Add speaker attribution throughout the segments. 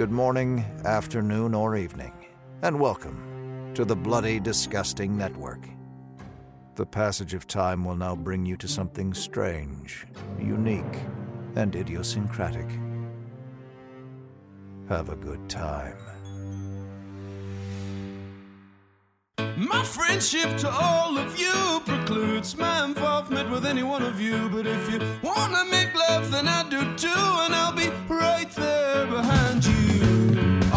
Speaker 1: good morning, afternoon, or evening, and welcome to the Bloody Disgusting Network. The passage of time will now bring you to something strange, unique, and idiosyncratic. Have a good time.
Speaker 2: My friendship to all of you precludes my involvement with any one of you. But if you wanna make love, then I do too, and I'll be right there behind you.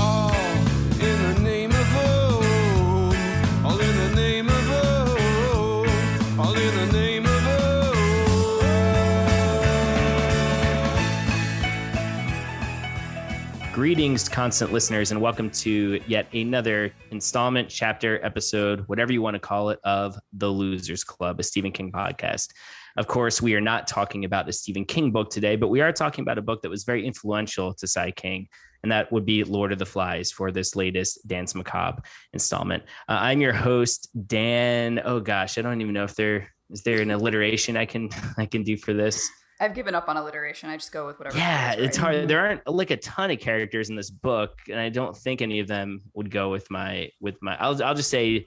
Speaker 3: Greetings, constant listeners, and welcome to yet another installment, chapter, episode, whatever you want to call it, of The Losers Club, a Stephen King podcast. Of course, we are not talking about the Stephen King book today, but we are talking about a book that was very influential to Cy King, and that would be Lord of the Flies for this latest Danse Macabre installment. Uh, I'm your host, Dan. Oh gosh, I don't even know if there is there an alliteration I can I can do for this.
Speaker 4: I've given up on alliteration. I just go with whatever.
Speaker 3: Yeah, it's hard. There aren't like a ton of characters in this book, and I don't think any of them would go with my with my. I'll I'll just say,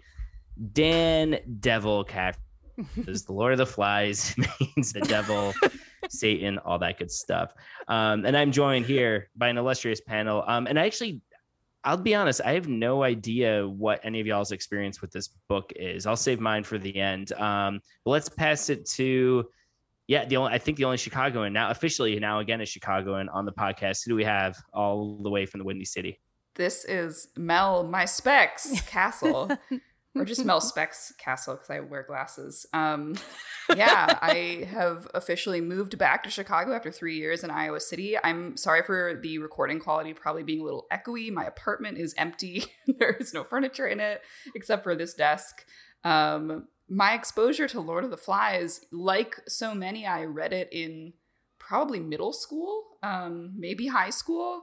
Speaker 3: Dan Devil Cat is the Lord of the Flies means the devil, Satan, all that good stuff. Um, and I'm joined here by an illustrious panel. Um, and I actually. I'll be honest, I have no idea what any of y'all's experience with this book is. I'll save mine for the end. Um, but let's pass it to yeah, the only I think the only Chicagoan now officially now again a Chicagoan on the podcast. Who do we have all the way from the Windy City?
Speaker 4: This is Mel, my specs castle, or just Mel Specs Kassel because I wear glasses. Um, yeah, I have officially moved back to Chicago after three years in Iowa City. I'm sorry for the recording quality probably being a little echoey. My apartment is empty. there is no furniture in it except for this desk. Um, my exposure to Lord of the Flies, like so many, I read it in probably middle school, um, maybe high school.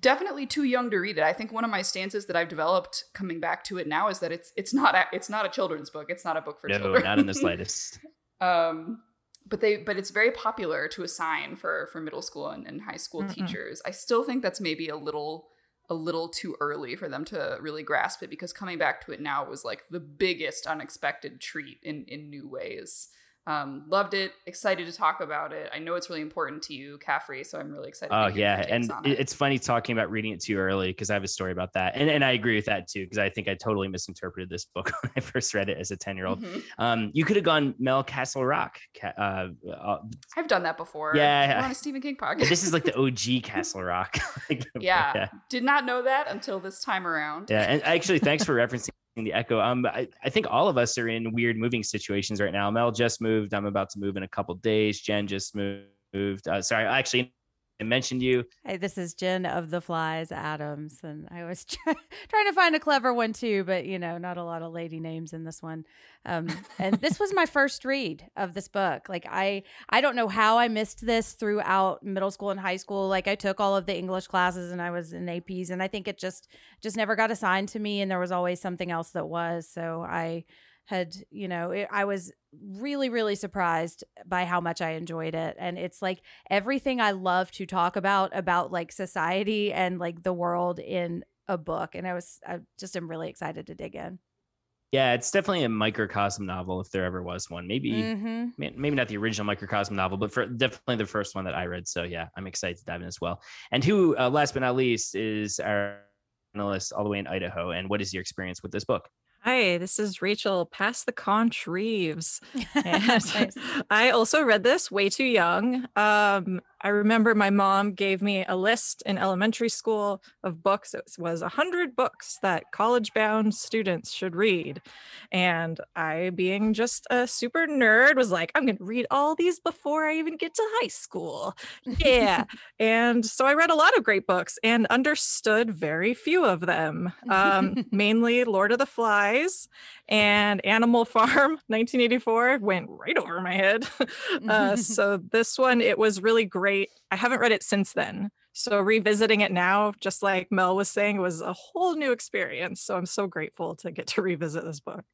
Speaker 4: Definitely too young to read it. I think one of my stances that I've developed coming back to it now is that it's it's not a, it's not a children's book. It's not a book for
Speaker 3: no,
Speaker 4: children.
Speaker 3: not in the slightest.
Speaker 4: um, but they but it's very popular to assign for for middle school and, and high school
Speaker 5: Mm-mm.
Speaker 4: teachers. I still think that's maybe a little a little too early for them to really grasp it because coming back to it now was like the biggest unexpected treat in in new ways. Um, loved it, excited to talk about it. I know it's really important to you, Caffrey, so I'm really excited.
Speaker 3: Oh
Speaker 4: to
Speaker 3: yeah, and it-
Speaker 4: it.
Speaker 3: it's funny talking about reading it too early because I have a story about that, and and I agree with that too because I think I totally misinterpreted this book when I first read it as a ten year old.
Speaker 4: Mhm.
Speaker 3: Um, you could have gone Mel Castle Rock. Uh, uh,
Speaker 4: I've done that before.
Speaker 3: Yeah.
Speaker 4: On a Stephen King podcast.
Speaker 3: this is like the OG Castle Rock. Like,
Speaker 4: yeah.
Speaker 3: yeah.
Speaker 4: did not know that until this time around.
Speaker 3: Yeah, and actually, thanks for referencing the echo. Um, I, I think all of us are in weird moving situations right now. Mel just moved. I'm about to move in a couple days. Jenn just moved. Uh, sorry, actually, I mentioned you.
Speaker 5: Hey, this is Jenn of the Flies Adams, and I was try- trying to find a clever one too, but you know, not a lot of lady names in this one. Um, and this was my first read of this book. Like I, I don't know how I missed this throughout middle school and high school. Like I took all of the English classes, and I was in APs, and I think it just just never got assigned to me, and there was always something else that was. So I had you know it, i was really really surprised by how much i enjoyed it and it's like everything i love to talk about about like society and like the world in a book and i was i just am really excited to dig in
Speaker 3: Yeah, it's definitely a microcosm novel if there ever was one. Maybe
Speaker 5: mm-hmm.
Speaker 3: maybe not the original microcosm novel, but for definitely the first one that I read. So yeah, I'm excited to dive in as well. And who, uh, last but not least, is our analyst all the way in Idaho. And what is your experience with this book?
Speaker 6: Hi, this is Rachel Pass the Conch Reeves. And
Speaker 5: Nice.
Speaker 6: I also read this way too young. Um, I remember my mom gave me a list in elementary school of books. It was a hundred books that college-bound students should read, and I, being just a super nerd, was like, "I'm going to read all these before I even get to high school." Yeah, and so I read a lot of great books and understood very few of them. Um, mainly Lord of the Flies and Animal Farm 1984 went right over my head. uh, so this one, it was really great. I haven't read it since then. So revisiting it now, just like Mel was saying, was a whole new experience. So I'm so grateful to get to revisit this book.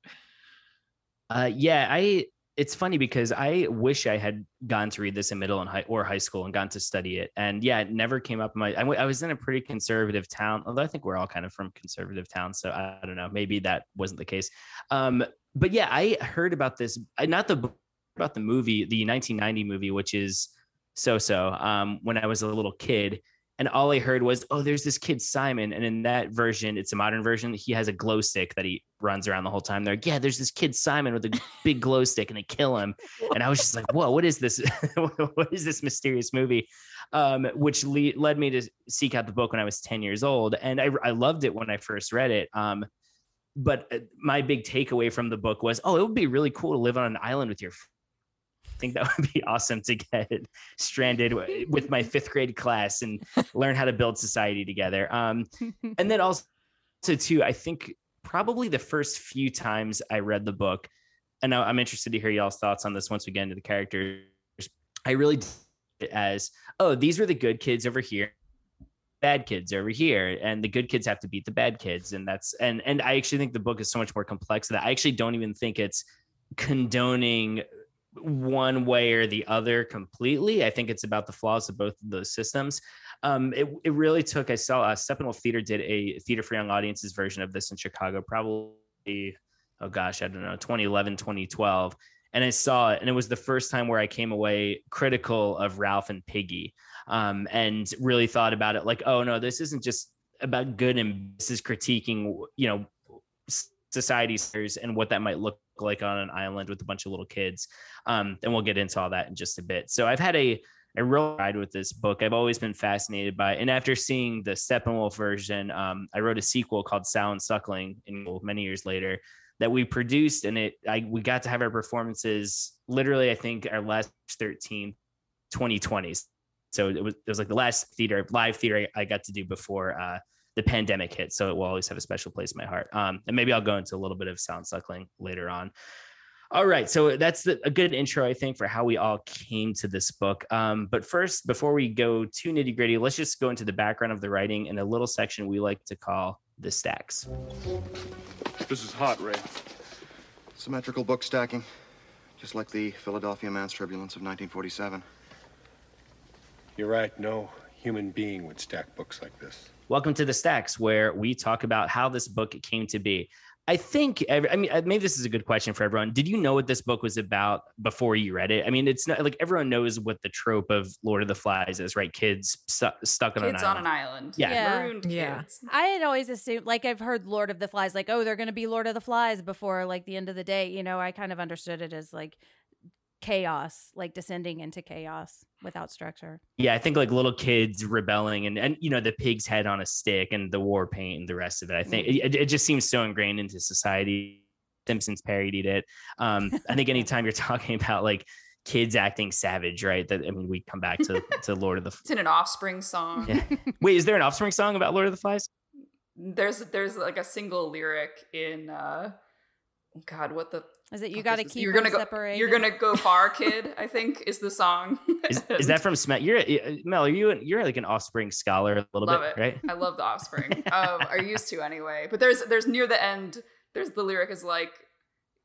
Speaker 3: Uh, yeah, I it's funny because I wish I had gone to read this in middle and high or high school and gone to study it. And yeah, it never came up my. I, w- I was in a pretty conservative town, although I think we're all kind of from conservative towns. So I, I don't know. Maybe that wasn't the case. Um, but yeah, I heard about this. Not the about the movie, the 1990 movie, which is so so. Um, when I was a little kid, and all I heard was, "Oh, there's this kid Simon," and in that version, it's a modern version. He has a glow stick that he runs around the whole time. They're like, "Yeah, there's this kid Simon with a big glow stick, and they kill him." And I was just like, "Whoa, what is this? what is this mysterious movie?" Um, which le- led me to seek out the book when I was 10 years old, and I, I loved it when I first read it. Um, but uh, my big takeaway from the book was, "Oh, it would be really cool to live on an island with your think that would be awesome to get stranded with my fifth grade class and learn how to build society together. Um, and then also, too, I think probably the first few times I read the book, and I'm interested to hear y'all's thoughts on this once we get into the characters. I really did it as, oh, these were the good kids over here bad kids over here and the good kids have to beat the bad kids and that's and and i actually think the book is so much more complex that i actually don't even think it's condoning one way or the other completely. I think it's about the flaws of both of those systems. Um, it, it really took, I saw uh, Steppenwolf Theater did a theater for young audiences version of this in Chicago, probably, oh gosh, I don't know, 2011, 2012. And I saw it, and it was the first time where I came away critical of Ralph and Piggy um, and really thought about it like, oh no, this isn't just about good and this is critiquing, you know, societies and what that might look like on an island with a bunch of little kids. Um, and we'll get into all that in just a bit. So I've had a a real ride with this book. I've always been fascinated by, it. and after seeing the Steppenwolf version, um, I wrote a sequel called Sound Suckling in many years later that we produced, and it I we got to have our performances literally. I think our last 13, 2020. So it was it was like the last theater live theater I got to do before uh, the pandemic hit. So it will always have a special place in my heart. Um, and maybe I'll go into a little bit of sound suckling later on. All right, so that's the, a good intro, I think, for how we all came to this book. Um, but first, before we go too nitty gritty, let's just go into the background of the writing in a little section we like to call the stacks.
Speaker 7: This is hot, Ray. Symmetrical book stacking, just like the Philadelphia Mass Turbulence of 1947.
Speaker 8: You're right. No human being would stack books like this.
Speaker 3: Welcome to the Stacks, where we talk about how this book came to be. I think, I mean, uh, maybe this is a good question for everyone. Did you know what this book was about before you read it? I mean, it's not like everyone knows what the trope of Lord of the Flies is, right? Kids stu- stuck on
Speaker 4: kids
Speaker 3: an island.
Speaker 4: on an island.
Speaker 3: Yeah.
Speaker 5: Yeah.
Speaker 4: Marooned
Speaker 6: Yeah.
Speaker 4: kids.
Speaker 5: I had always assumed, like, I've heard Lord of the Flies, like, oh, they're going to be Lord of the Flies before, like, the end of the day. You know, I kind of understood it as, like, chaos, like descending into chaos without structure.
Speaker 3: Yeah, I think like little kids rebelling and and you know the pig's head on a stick and the war paint and the rest of it. I think it, it just seems so ingrained into society. Simpsons parodied it. Um, I think anytime you're talking about like kids acting savage, right? That I mean, we come back to to Lord of the.
Speaker 4: It's in an Offspring song.
Speaker 3: Yeah. Wait, is there an Offspring song about Lord of the Flies?
Speaker 4: There's there's like a single lyric in uh God, what the
Speaker 5: Is it you got to keep
Speaker 4: you're gonna go
Speaker 5: separated?
Speaker 4: you're gonna go far, kid. I think is the song.
Speaker 3: Is, is that from Smash? You're uh, Mel. Are you you're like an Offspring scholar a little
Speaker 4: love
Speaker 3: bit,
Speaker 4: it?
Speaker 3: right?
Speaker 4: I love the Offspring. um, I used to anyway. But there's there's near the end. There's the lyric is like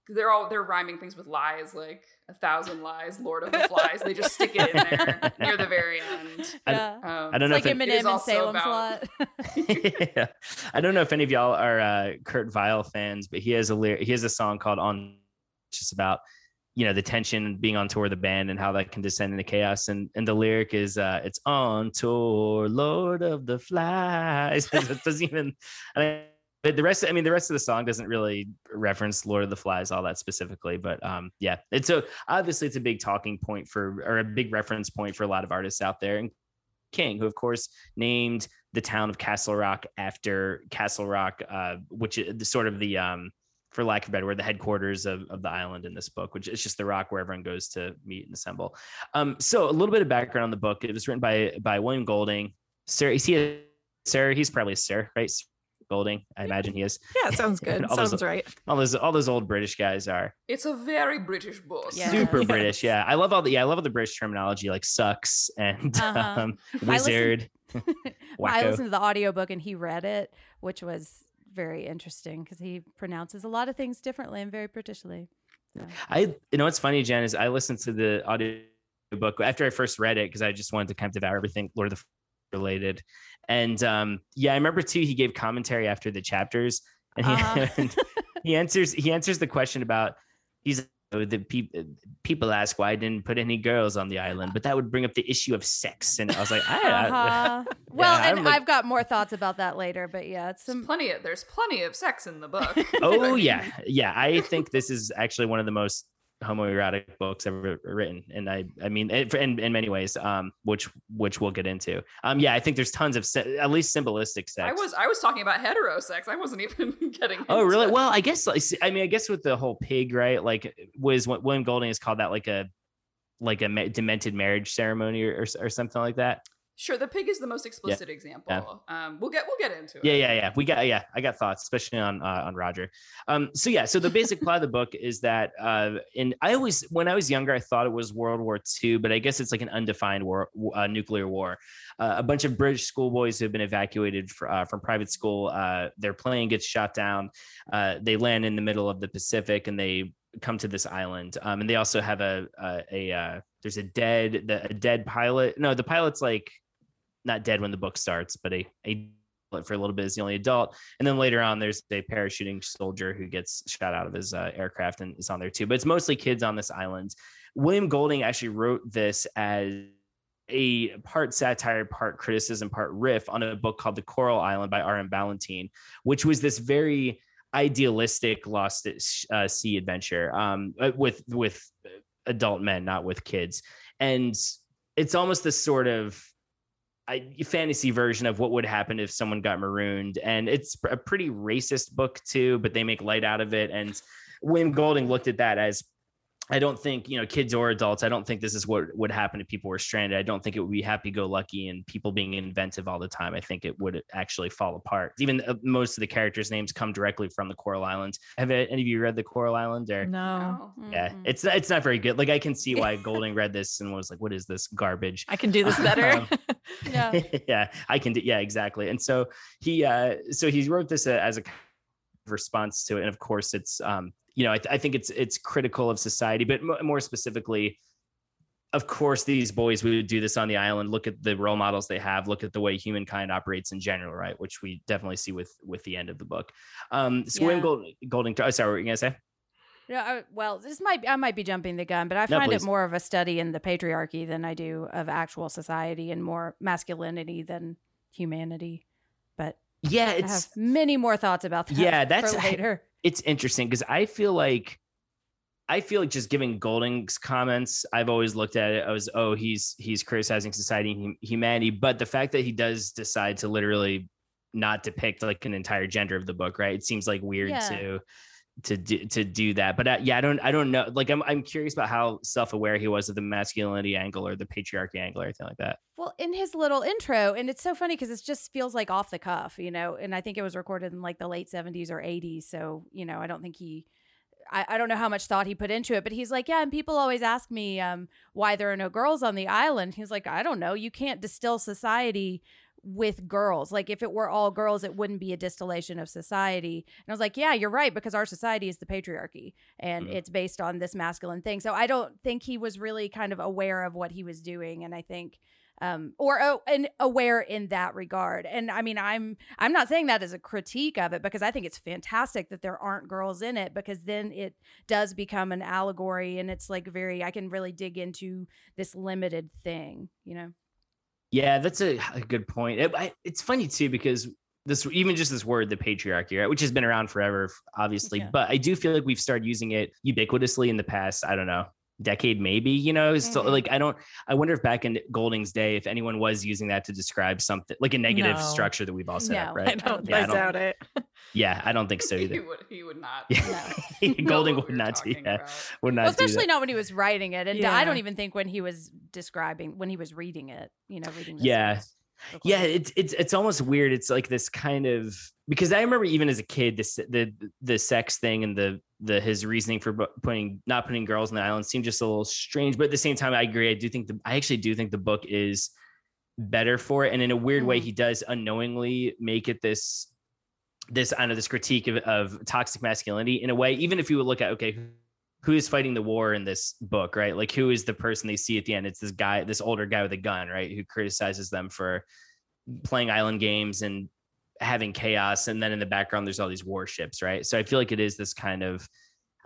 Speaker 4: they're all they're rhyming things with lies like a thousand lies, Lord of the Flies. They just stick it in there near the very end.
Speaker 3: I-
Speaker 5: yeah.
Speaker 4: Um,
Speaker 3: I don't know
Speaker 5: It's like
Speaker 3: if it-
Speaker 4: It is
Speaker 5: Eminem and
Speaker 4: also
Speaker 5: Salem's
Speaker 4: about-
Speaker 5: Lot.
Speaker 3: yeah. I don't know if any of y'all are uh, Kurt Vile fans, but he has a lyric, he has a song called "On," just about you know the tension being on tour the band and how that can descend into chaos. And and the lyric is uh, "It's on tour, Lord of the Flies." it doesn't even. I but the rest, I mean, the rest of the song doesn't really reference Lord of the Flies all that specifically, but um, yeah, it's a obviously it's a big talking point for or a big reference point for a lot of artists out there. And King, who of course named the town of Castle Rock after Castle Rock, uh, which is sort of the, um, for lack of a better word, the headquarters of, of the island in this book, which is just the rock where everyone goes to meet and assemble. Um, so a little bit of background on the book. It was written by by William Golding. Sir, is he a sir? He's probably a sir, right? Golding, I imagine he is.
Speaker 6: Yeah, sounds good.
Speaker 3: All those-
Speaker 6: sounds right.
Speaker 3: All those all those old British guys are
Speaker 4: It's a very British book.
Speaker 5: Yeah.
Speaker 3: super
Speaker 5: Yes.
Speaker 3: British. Yeah, I love all the yeah, I love all the British terminology like sucks and
Speaker 5: Uh-huh.
Speaker 3: um, wizard.
Speaker 5: I
Speaker 3: Wacko.
Speaker 5: listened to the audiobook and he read it, which was very interesting because he pronounces a lot of things differently and very Britishly.
Speaker 3: I you know what's funny, Jenn, is I listened to the audio book after I first read it because I just wanted to kind of devour everything Lord of the related. And um, yeah, I remember too. He gave commentary after the chapters, and he,
Speaker 5: Uh-huh.
Speaker 3: and he answers he answers the question about he's the people people ask why I didn't put any girls on the island, but that would bring up the issue of sex, and I was like, I, I-
Speaker 5: Uh-huh. well,
Speaker 3: I'm
Speaker 5: and
Speaker 3: like-
Speaker 5: I've got more thoughts about that later, but yeah, it's
Speaker 4: There's
Speaker 5: some.
Speaker 4: plenty of there's plenty of sex in the book.
Speaker 3: oh yeah, yeah. I think this is actually one of the most homoerotic books ever written, and I, I mean, in in many ways, um, which which we'll get into. Um, yeah, I think there's tons of se- at least symbolistic sex.
Speaker 4: I was I was talking about heterosex. I wasn't even getting.
Speaker 3: Oh, really? Well, I guess like I mean, I guess with the whole pig, right? Like, was what William Golding has called that like a like a demented marriage ceremony or, or or something like that.
Speaker 4: Sure, the pig is the most explicit example. Um, we'll get we'll get into it.
Speaker 3: Yeah, yeah, yeah. We got yeah, I got thoughts, especially on uh, on Roger. Um, so yeah, so the basic plot of the book is that uh, and I always when I was younger, I thought it was World War II, but I guess it's like an undefined war, uh, nuclear war. Uh, a bunch of British schoolboys who have been evacuated fr- uh, from private school. Uh, their plane gets shot down. Uh, they land in the middle of the Pacific, and they come to this island. Um, and they also have a a, a uh, there's a dead the, a dead pilot. No, the pilot's like not dead when the book starts, but a a for a little bit is the only adult. And then later on, there's a parachuting soldier who gets shot out of his uh, aircraft and is on there too. But it's mostly kids on this island. William Golding actually wrote this as a part satire, part criticism, part riff on a book called The Coral Island by R.M. Ballantyne, which was this very idealistic lost uh, sea adventure um, uh, with with adult men, not with kids. And it's almost this sort of I, fantasy version of what would happen if someone got marooned. And it's a pretty racist book too, but they make light out of it. And William Golding looked at that as I don't think, you know, kids or adults, I don't think this is what would happen if people were stranded. I don't think it would be happy go lucky and people being inventive all the time. I think it would actually fall apart. Even uh, most of the characters' names come directly from the Coral Islands. Have any of you read the Coral Island or?
Speaker 6: No.
Speaker 3: Yeah,
Speaker 5: Mm-mm.
Speaker 3: it's it's not very good. Like I can see why Golding read this and was like, "What is this garbage?"
Speaker 6: I can do this better.
Speaker 3: Um,
Speaker 5: Yeah.
Speaker 3: yeah, I can do. Yeah, exactly. And so he, uh, so he wrote this uh, as a response to it, and of course, it's, um, you know, I, th- I think it's it's critical of society, but mo- more specifically, of course, these boys we would do this on the island. Look at the role models they have. Look at the way humankind operates in general, right? Which we definitely see with with the end of the book. Um, so William
Speaker 5: Yeah.
Speaker 3: Gold, Golding. Oh, sorry, what were you gonna say?
Speaker 5: No, I, well, this might I might be jumping the gun, but I
Speaker 3: No,
Speaker 5: find
Speaker 3: please.
Speaker 5: it more of a study in the patriarchy than I do of actual society and more masculinity than humanity.
Speaker 3: Yeah, it's
Speaker 5: many more thoughts about that.
Speaker 3: Yeah, that's-
Speaker 5: for later.
Speaker 3: it's interesting because I feel like I feel like just giving Golding's comments, I've always looked at it as oh he's he's criticizing society and humanity, but the fact that he does decide to literally not depict like an entire gender of the book, right? It seems like weird
Speaker 5: Yeah.
Speaker 3: to to do to do that. But uh, yeah, I don't I don't know. Like I'm I'm curious about how self aware he was of the masculinity angle or the patriarchy angle or anything like that.
Speaker 5: Well, in his little intro, and it's so funny because it just feels like off the cuff, you know. And I think it was recorded in like the late seventies or eighties, so you know, I don't think he. I, I don't know how much thought he put into it, but he's like, yeah, and people always ask me um, why there are no girls on the island. He's like, I don't know. You can't distill society with girls. Like if it were all girls, it wouldn't be a distillation of society. And I was like, yeah, you're right because our society is the patriarchy and
Speaker 3: Mhm.
Speaker 5: it's based on this masculine thing. So I don't think he was really kind of aware of what he was doing, and I think um or oh, and aware in that regard and i mean i'm i'm not saying that as a critique of it because i think it's fantastic that there aren't girls in it because then it does become an allegory and it's like very i can really dig into this limited thing you know
Speaker 3: Yeah, that's a, a good point. It, I, it's funny too because this even just this word, the patriarchy, right, which has been around forever, obviously.
Speaker 5: Yeah.
Speaker 3: But I do feel like we've started using it ubiquitously in the past. I don't know, decade maybe. You know, so
Speaker 5: Mhm.
Speaker 3: like I don't. I wonder if back in Golding's day, if anyone was using that to describe something like a negative
Speaker 6: No.
Speaker 3: structure that we've all set up,
Speaker 5: No.
Speaker 6: I
Speaker 3: right?
Speaker 6: don't.
Speaker 3: Yeah, I
Speaker 6: I
Speaker 3: don't-
Speaker 6: doubt it.
Speaker 3: Yeah, I don't think so
Speaker 4: he
Speaker 3: either.
Speaker 4: would he would not.
Speaker 3: Yeah,
Speaker 4: know
Speaker 3: Golding would not do that.
Speaker 4: about.
Speaker 3: Would not
Speaker 5: well, especially not when he was writing it and i don't even think when he was describing when he was reading it you know reading
Speaker 3: Yeah. Yeah it's it's it's almost weird it's like this kind of because i remember even as a kid this the the sex thing and the the his reasoning for putting not putting girls on the island seemed just a little strange but at the same time i agree i do think the i actually do think the book is better for it and in a weird way
Speaker 5: Mhm.
Speaker 3: he does unknowingly make it this this i know this critique of, of toxic masculinity in a way even if you would look at okay who is fighting the war in this book, right? Like who is the person they see at the end? It's this guy, this older guy with a gun, right? Who criticizes them for playing island games and having chaos. And then in the background, there's all these warships, right? So I feel like it is this kind of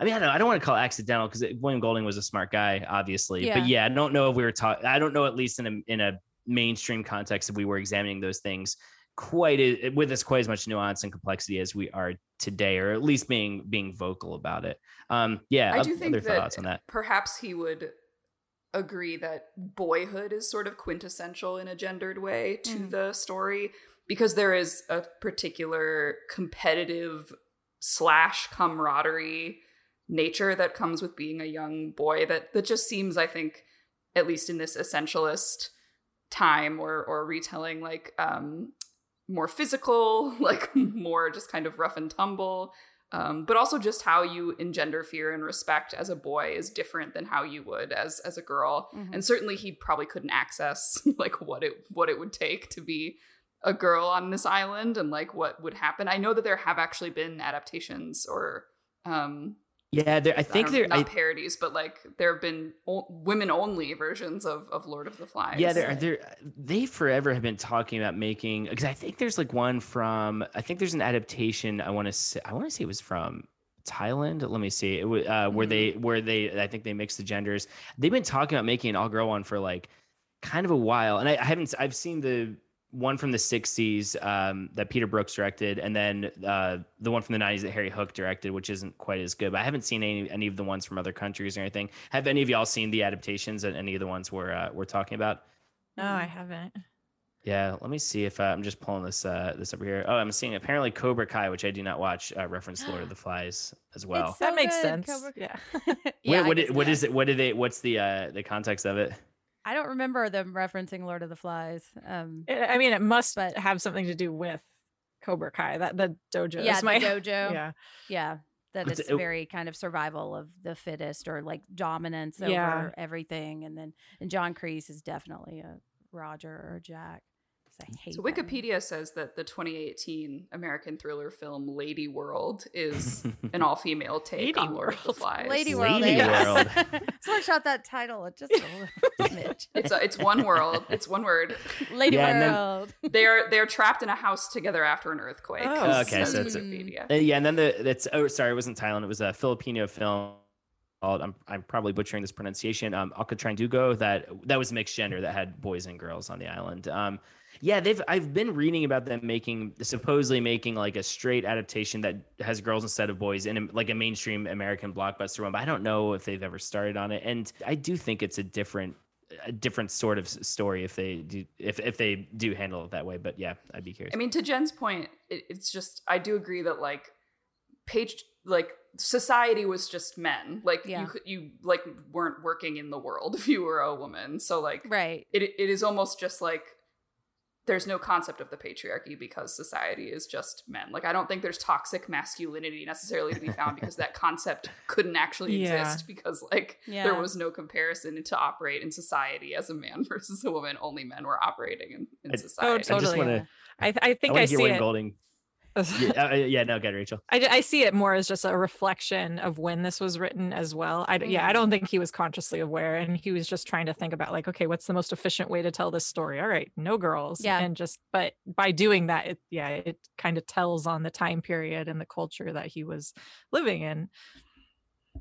Speaker 3: I mean, I don't, know, I don't want to call it accidental because William Golding was a smart guy, obviously.
Speaker 5: Yeah.
Speaker 3: But yeah, I don't know if we were talking. I don't know, at least in a in a mainstream context, if we were examining those things quite a, with as quite as much nuance and complexity as we are today, or at least being being vocal about it. Um, yeah,
Speaker 4: I
Speaker 3: oth-
Speaker 4: do think
Speaker 3: other
Speaker 4: that,
Speaker 3: thoughts on that.
Speaker 4: perhaps he would agree that boyhood is sort of quintessential in a gendered way to
Speaker 5: Mm.
Speaker 4: the story because there is a particular competitive slash camaraderie nature that comes with being a young boy that that just seems i think at least in this essentialist time or or retelling like um more physical like more just kind of rough and tumble. Um, but also just how you engender fear and respect as a boy is different than how you would as as a girl.
Speaker 5: Mhm.
Speaker 4: and certainly he probably couldn't access like what it what it would take to be a girl on this island and like what would happen. I know that there have actually been adaptations or um
Speaker 3: Yeah, there, I think
Speaker 4: don't-
Speaker 3: there.
Speaker 4: not
Speaker 3: I,
Speaker 4: parodies but like there have been o- women only versions of of lord of the flies
Speaker 3: yeah, there, there. They forever have been talking about making because I think there's like one from. I think there's an adaptation. I want to say. I want to say it was from Thailand. Let me see. It was uh, where they where they. I think they mixed the genders. They've been talking about making an all girl one for like kind of a while, and I, I haven't. I've seen the one from the 60s um, that Peter Brooks directed, and then uh, the one from the 90s that Harry Hook directed, which isn't quite as good. But I haven't seen any any of the ones from other countries or anything. Have any of y'all seen the adaptations and any of the ones we're uh, we're talking about?
Speaker 6: No, I haven't.
Speaker 3: Yeah, let me see if uh, I'm just pulling this uh, this over here. Oh, I'm seeing apparently Cobra Kai, which I do not watch, uh, reference Lord of the Flies as well.
Speaker 5: So
Speaker 6: that makes
Speaker 5: good,
Speaker 6: sense.
Speaker 5: Cobra-
Speaker 6: Yeah.
Speaker 5: yeah,
Speaker 3: Wait,
Speaker 5: I
Speaker 3: what
Speaker 5: can
Speaker 3: i-
Speaker 5: see
Speaker 3: what
Speaker 5: that.
Speaker 3: is it? What do they? What's the uh, the context of it?
Speaker 5: I don't remember them referencing Lord of the Flies. Um,
Speaker 6: I I mean, it must
Speaker 5: But-
Speaker 6: have something to do with Cobra Kai. That the dojo.
Speaker 5: yeah,
Speaker 6: is
Speaker 5: the
Speaker 6: my,
Speaker 5: dojo.
Speaker 6: Yeah.
Speaker 5: Yeah, that
Speaker 3: It's-
Speaker 5: it's
Speaker 3: it-
Speaker 5: very kind of survival of the fittest or like dominance over
Speaker 6: Yeah.
Speaker 5: everything. And then and John Kreese is definitely a Roger or Jack. 'Cause I hate
Speaker 4: So
Speaker 5: that name.
Speaker 4: Wikipedia says that the 2018 American thriller film Lady World is an all-female take
Speaker 6: Lady
Speaker 4: on Lord of the Flies.
Speaker 5: Lady
Speaker 3: Lady
Speaker 5: World. eh?
Speaker 3: World.
Speaker 5: so I shot that title. It just a little smidge.
Speaker 4: It's a, it's one world. It's one word.
Speaker 5: Lady
Speaker 3: Yeah, and then-
Speaker 5: World.
Speaker 4: They're they're trapped in a house together after an earthquake.
Speaker 6: Oh,
Speaker 3: okay, so it's a-
Speaker 4: Wikipedia.
Speaker 3: Uh, yeah, and then the that's oh sorry, it wasn't Thailand. It was a Filipino film called I'm I'm probably butchering this pronunciation. Um, Alkitrang Dugo. That that was mixed gender that had boys and girls on the island. Um, yeah, they've I've been reading about them making supposedly making like a straight adaptation that has girls instead of boys in a, like a mainstream American blockbuster one. But I don't know if they've ever started on it, and I do think it's a different a different sort of story if they do if if they do handle it that way. But yeah, I'd be curious.
Speaker 4: I mean, to Jenn's point, it, it's just I do agree that like page like society was just men. Like
Speaker 5: Yeah.
Speaker 4: you could you like weren't working in the world if you were a woman. So like
Speaker 5: Right.
Speaker 4: it it is almost just like there's no concept of the patriarchy because society is just men. Like I don't think there's toxic masculinity necessarily to be found because that concept couldn't actually
Speaker 6: Yeah.
Speaker 4: exist because like
Speaker 5: Yeah.
Speaker 4: there was no comparison to operate in society as a man versus a woman. Only men were operating in, in
Speaker 3: I- oh,
Speaker 4: society.
Speaker 6: Oh,
Speaker 3: I just
Speaker 6: totally.
Speaker 3: want to
Speaker 6: I, I think
Speaker 3: I,
Speaker 6: I,
Speaker 3: want
Speaker 6: see it.
Speaker 3: Golding. Yeah, uh, yeah, no, good, Rachel.
Speaker 6: I, I see it more as just a reflection of when this was written as well. I, d- yeah, I don't think he was consciously aware, and he was just trying to think about like, okay, what's the most efficient way to tell this story? All right, no girls,
Speaker 5: Yeah.
Speaker 6: and just but by doing that, it yeah, it kind of tells on the time period and the culture that he was living in.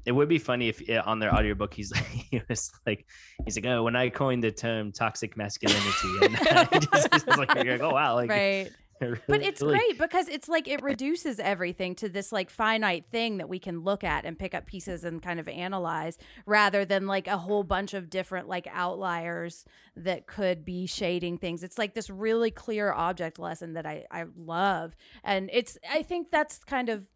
Speaker 3: It would be funny if uh, on their audiobook he's like, he was like he's like oh when I coined the term toxic masculinity and I just, it's like like oh wow like
Speaker 5: Right. But it's
Speaker 3: really-
Speaker 5: great because it's like it reduces everything to this like finite thing that we can look at and pick up pieces and kind of analyze rather than like a whole bunch of different like outliers that could be shading things. It's like this really clear object lesson that I I love. And it's I think that's kind of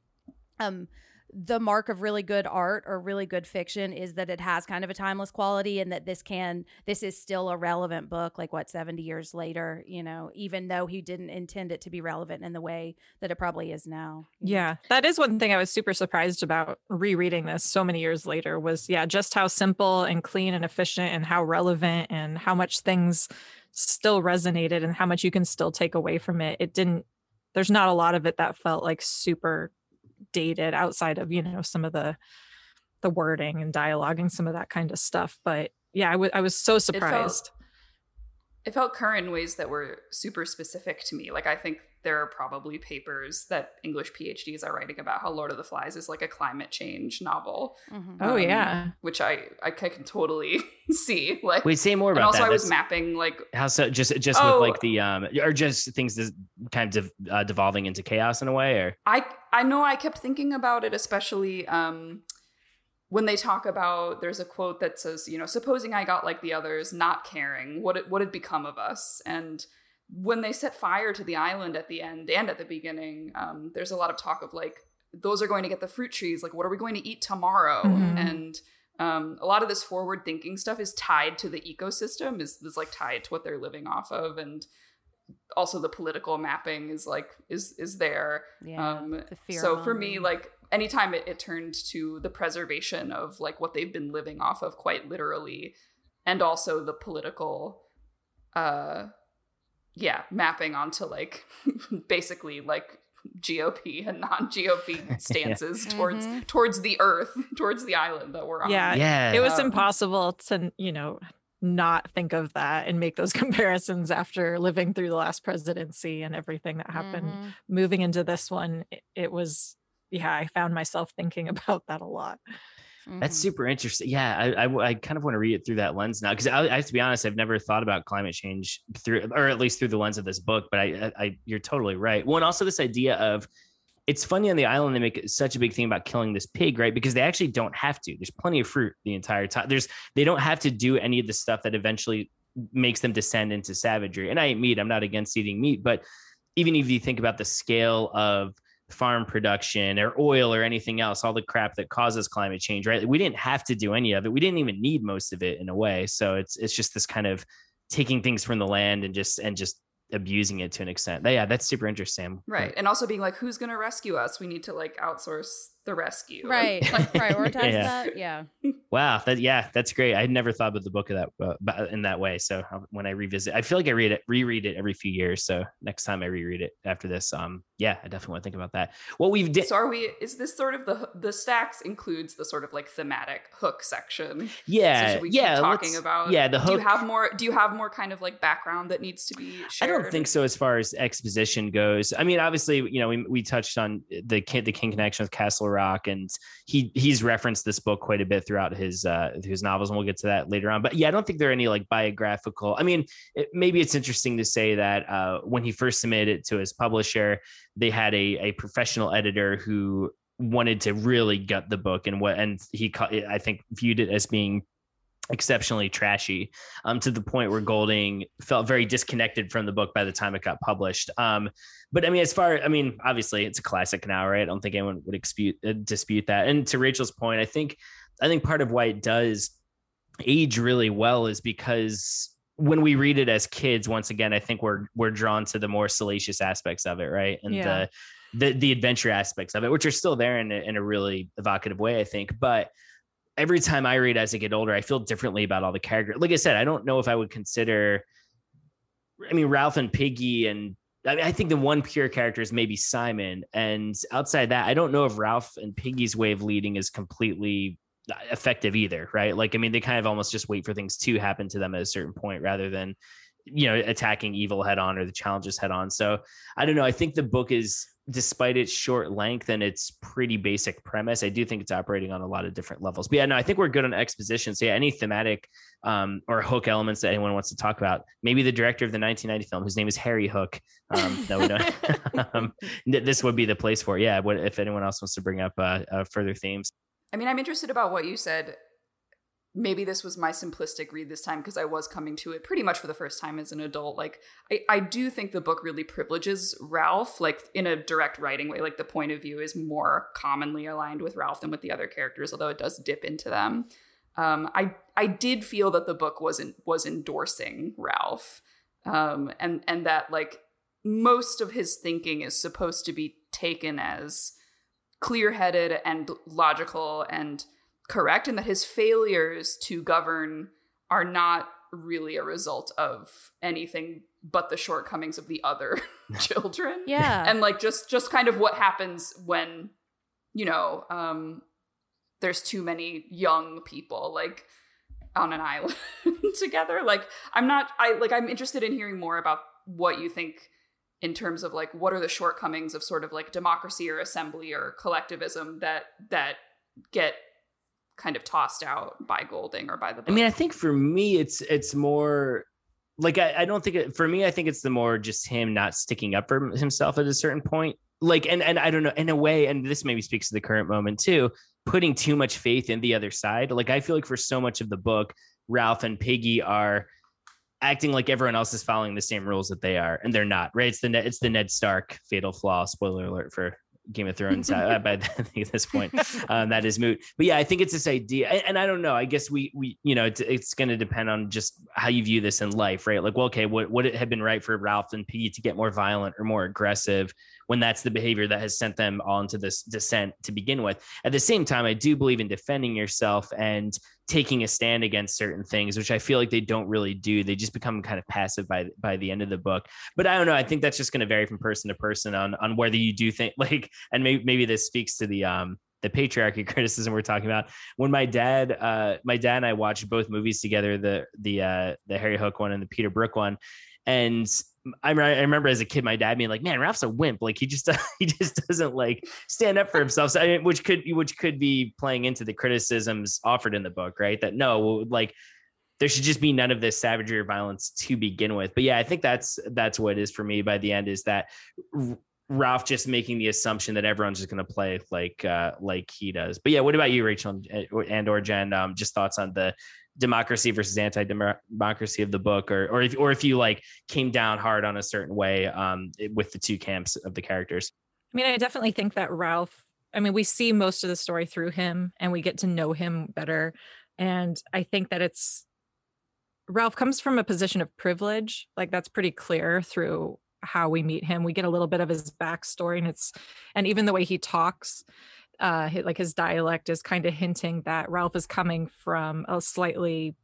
Speaker 5: um the mark of really good art or really good fiction is that it has kind of a timeless quality and that this can this is still a relevant book like what 70 years later you know even though he didn't intend it to be relevant in the way that it probably is now?
Speaker 6: Yeah, that is one thing I was super surprised about rereading this so many years later was yeah, just how simple and clean and efficient and how relevant and how much things still resonated and how much you can still take away from it. It didn't there's not a lot of it that felt like super dated outside of, you know, some of the the wording and dialoguing some of that kind of stuff. But yeah, I, w- I was so surprised.
Speaker 4: It felt current in ways that were super specific to me. Like I think there are probably papers that English PhDs are writing about how Lord of the Flies is like a climate change novel.
Speaker 5: Mhm.
Speaker 6: Oh,
Speaker 4: um,
Speaker 6: yeah.
Speaker 4: which I I can totally see. Like,
Speaker 3: Wait, say more about.
Speaker 4: and also
Speaker 3: that.
Speaker 4: I was
Speaker 3: That's-
Speaker 4: mapping like
Speaker 3: How so? Just just
Speaker 4: Oh.
Speaker 3: with like the um, or just things that kind of uh, devolving into chaos in a way, or
Speaker 4: I I know I kept thinking about it, especially um, when they talk about. There's a quote that says, you know, supposing I got like the others, not caring, what it, what had become of us, and when they set fire to the island at the end and at the beginning, um, there's a lot of talk of like those are going to get the fruit trees. Like, what are we going to eat tomorrow?
Speaker 6: Mhm.
Speaker 4: And um, a lot of this forward thinking stuff is tied to the ecosystem, is is like tied to what they're living off of, and also the political mapping is like is is there.
Speaker 5: Yeah.
Speaker 4: Um,
Speaker 5: the
Speaker 4: so for me, like anytime it, it turned to the preservation of like what they've been living off of quite literally, and also the political, uh, yeah, mapping onto like basically like GOP and non-GOP stances towards
Speaker 5: Mhm.
Speaker 4: towards the Earth, towards the island that we're on.
Speaker 6: Yeah,
Speaker 3: yeah,
Speaker 6: it was
Speaker 4: Um,
Speaker 6: impossible to, you know, not think of that and make those comparisons after living through the last presidency and everything that happened.
Speaker 5: Mhm.
Speaker 6: Moving into this one, it, it was, yeah, I found myself thinking about that a lot.
Speaker 3: That's
Speaker 5: Mhm.
Speaker 3: super interesting. Yeah, I, I, I kind of want to read it through that lens now because I, I have to be honest, I've never thought about climate change through, or at least through the lens of this book. But I, I, I you're totally right. Well, and also this idea of it's funny on the island they make such a big thing about killing this pig, right? Because they actually don't have to. There's plenty of fruit the entire time. There's they don't have to do any of the stuff that eventually makes them descend into savagery. And I eat meat. I'm not against eating meat, but even if you think about the scale of farm production or oil or anything else, all the crap that causes climate change, right? We didn't have to do any of it. We didn't even need most of it in a way. So it's it's just this kind of taking things from the land and just and just abusing it to an extent. Yeah, that's super interesting.
Speaker 4: Right. And also being like, who's gonna rescue us? We need to like outsource the rescue.
Speaker 5: Right. Like prioritize
Speaker 3: Yeah.
Speaker 5: that. Yeah.
Speaker 3: Wow, that yeah, that's great. I had never thought about the book of that uh, but in that way. So uh, when I revisit, I feel like I read it, reread it every few years. So next time I reread it after this, um, yeah, I definitely want to think about that. What we've did,
Speaker 4: So are we? Is this sort of the the stacks includes the sort of like thematic hook section?
Speaker 3: yeah,
Speaker 4: so should we keep
Speaker 3: yeah,
Speaker 4: talking about?
Speaker 3: yeah, the hook.
Speaker 4: Do you have more? Do you have more kind of like background that needs to be
Speaker 3: I don't think so as far as exposition goes. I mean, obviously, you know, we, we touched on the King, the King connection with Castle Rock, and he he's referenced this book quite a bit throughout his uh, his novels, and we'll get to that later on. But yeah, I don't think there are any like biographical. I mean, it, maybe it's interesting to say that uh, when he first submitted it to his publisher, they had a a professional editor who wanted to really gut the book and what and he I think viewed it as being exceptionally trashy um, to the point where Golding felt very disconnected from the book by the time it got published. Um, but I mean, as far I mean, obviously it's a classic now, right? I don't think anyone would dispute uh, dispute that. And to Rachel's point, I think I think part of why it does age really well is because when we read it as kids, once again, I think we're we're drawn to the more salacious aspects of it, right? And
Speaker 6: Yeah.
Speaker 3: the the the adventure aspects of it, which are still there in a, in a really evocative way, I think. But every time I read as I get older, I feel differently about all the characters. Like I said, I don't know if I would consider. I mean, Ralph and Piggy, and I mean, I think the one pure character is maybe Simon. And outside that, I don't know if Ralph and Piggy's way of leading is completely uh, effective either, right? Like, I mean, they kind of almost just wait for things to happen to them at a certain point rather than, you know, attacking evil head on or the challenges head on. So I don't know. I think the book is, despite its short length and its pretty basic premise, I do think it's operating on a lot of different levels. But yeah, no, I think we're good on exposition. So yeah, any thematic um, or hook elements that anyone wants to talk about, maybe the director of the 1990 film, whose name is Harry Hook. Um, no, we don't. um, this would be the place for it. Yeah. What if anyone else wants to bring up uh, uh, further themes?
Speaker 4: I mean, I'm interested about what you said. Maybe this was my simplistic read this time because I was coming to it pretty much for the first time as an adult. Like, I, I do think the book really privileges Ralph, like in a direct writing way. Like, the point of view is more commonly aligned with Ralph than with the other characters, although it does dip into them. Um, I I did feel that the book wasn't was endorsing Ralph, um, and and that like most of his thinking is supposed to be taken as clear-headed and logical and correct and that his failures to govern are not really a result of anything but the shortcomings of the other children
Speaker 5: Yeah.
Speaker 4: and like just just kind of what happens when you know um there's too many young people like on an island together. Like I'm not I like I'm interested in hearing more about what you think in terms of like what are the shortcomings of sort of like democracy or assembly or collectivism that that get kind of tossed out by Golding or by the book.
Speaker 3: I mean, I think for me, it's it's more like I, I don't think it, for me, I think it's the more just him not sticking up for himself at a certain point. Like, and and I don't know, in a way, and this maybe speaks to the current moment too. Putting too much faith in the other side. Like, I feel like for so much of the book, Ralph and Piggy are acting like everyone else is following the same rules that they are, and they're not. Right? It's the it's the Ned Stark fatal flaw. Spoiler alert for Game of Thrones uh, by at this point. Um, that is moot. But yeah, I think it's this idea, and, I don't know. I guess we we you know it's, it's going to depend on just how you view this in life, right? Like, well, okay, what would it have been right for Ralph and Pete to get more violent or more aggressive when that's the behavior that has sent them on to this descent to begin with? At the same time, I do believe in defending yourself and taking a stand against certain things, which I feel like they don't really do. They just become kind of passive by by the end of the book. But I don't know. I think that's just going to vary from person to person on on whether you do think like, and maybe maybe this speaks to the um the patriarchy criticism we're talking about. When my dad, uh, my dad and I watched both movies together, the the uh, the Harry Hook one and the Peter Brook one, and I, I remember as a kid, my dad being like, "Man, Ralph's a wimp. Like he just he just doesn't like stand up for himself." So, I mean, which could which could be playing into the criticisms offered in the book, right? That no, like there should just be none of this savagery or violence to begin with. But yeah, I think that's that's what it is for me. By the end, is that Ralph just making the assumption that everyone's just going to play like uh, like he does. But yeah, what about you, Rachel and, and or Jenn? Um, just thoughts on the democracy versus anti-democracy of the book or or if or if you like came down hard on a certain way um with the two camps of the characters.
Speaker 6: I mean i definitely think that ralph i mean we see most of the story through him and we get to know him better. And i think that it's ralph comes from a position of privilege. Like that's pretty clear through how we meet him. We get a little bit of his backstory and it's and even the way he talks uh like his dialect is kind of hinting that Ralph is coming from a slightly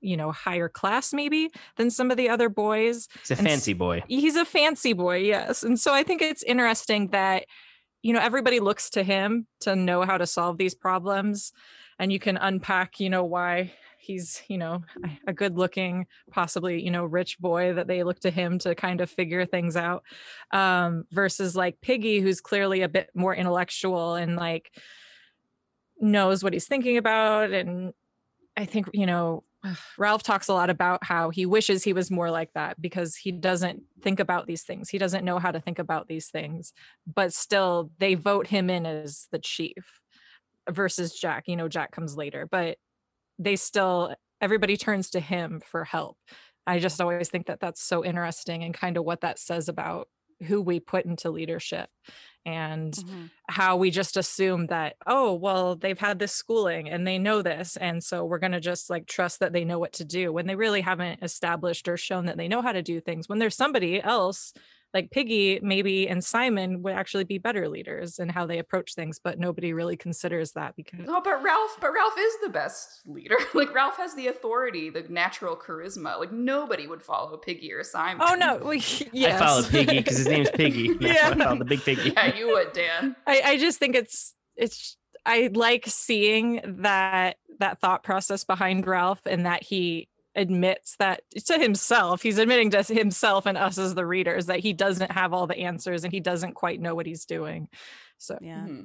Speaker 6: you know higher class maybe than some of the other boys.
Speaker 3: He's a and fancy boy.
Speaker 6: he's a fancy boy yes. And so i think it's interesting that you know everybody looks to him to know how to solve these problems and you can unpack you know why he's you know a good looking possibly you know rich boy that they look to him to kind of figure things out um versus like piggy who's clearly a bit more intellectual and like knows what he's thinking about and i think you know Ralph talks a lot about how he wishes he was more like that because he doesn't think about these things. He doesn't know how to think about these things, but still they vote him in as the chief versus Jack. You know, Jack comes later, but they still everybody turns to him for help i just always think that that's so interesting and kind of what that says about who we put into leadership and mm-hmm. how we just assume that oh well they've had this schooling and they know this and so we're going to just like trust that they know what to do when they really haven't established or shown that they know how to do things when there's somebody else like Piggy maybe and Simon would actually be better leaders in how they approach things, but nobody really considers that because
Speaker 4: Oh, but Ralph, but Ralph is the best leader. like Ralph has the authority, the natural charisma. Like nobody would follow Piggy or Simon.
Speaker 6: Oh no, well, yes.
Speaker 3: I follow Piggy because his name's Piggy. yeah, the big Piggy.
Speaker 4: Yeah, you would, Dan.
Speaker 6: I, I just think it's it's I like seeing that that thought process behind Ralph and that he admits that to himself he's admitting to himself and us as the readers that he doesn't have all the answers and he doesn't quite know what he's doing so
Speaker 5: yeah mm-hmm.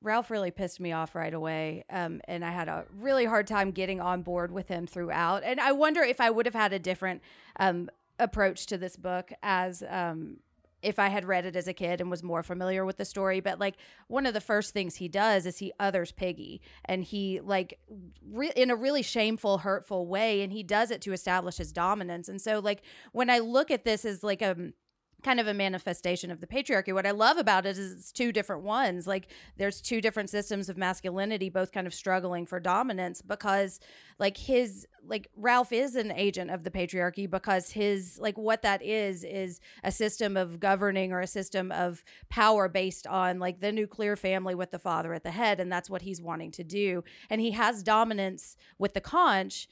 Speaker 5: Ralph really pissed me off right away. Um, and I had a really hard time getting on board with him throughout. And I wonder if I would have had a different um, approach to this book as um, if I had read it as a kid and was more familiar with the story. But like one of the first things he does is he others Piggy, and he like re- in a really shameful, hurtful way, and he does it to establish his dominance. And so like when I look at this as like a um, kind of a manifestation of the patriarchy. What I love about it is it's two different ones. Like there's two different systems of masculinity, both kind of struggling for dominance because like his like Ralph is an agent of the patriarchy because his like what that is is a system of governing or a system of power based on like the nuclear family with the father at the head and that's what he's wanting to do. And he has dominance with the conch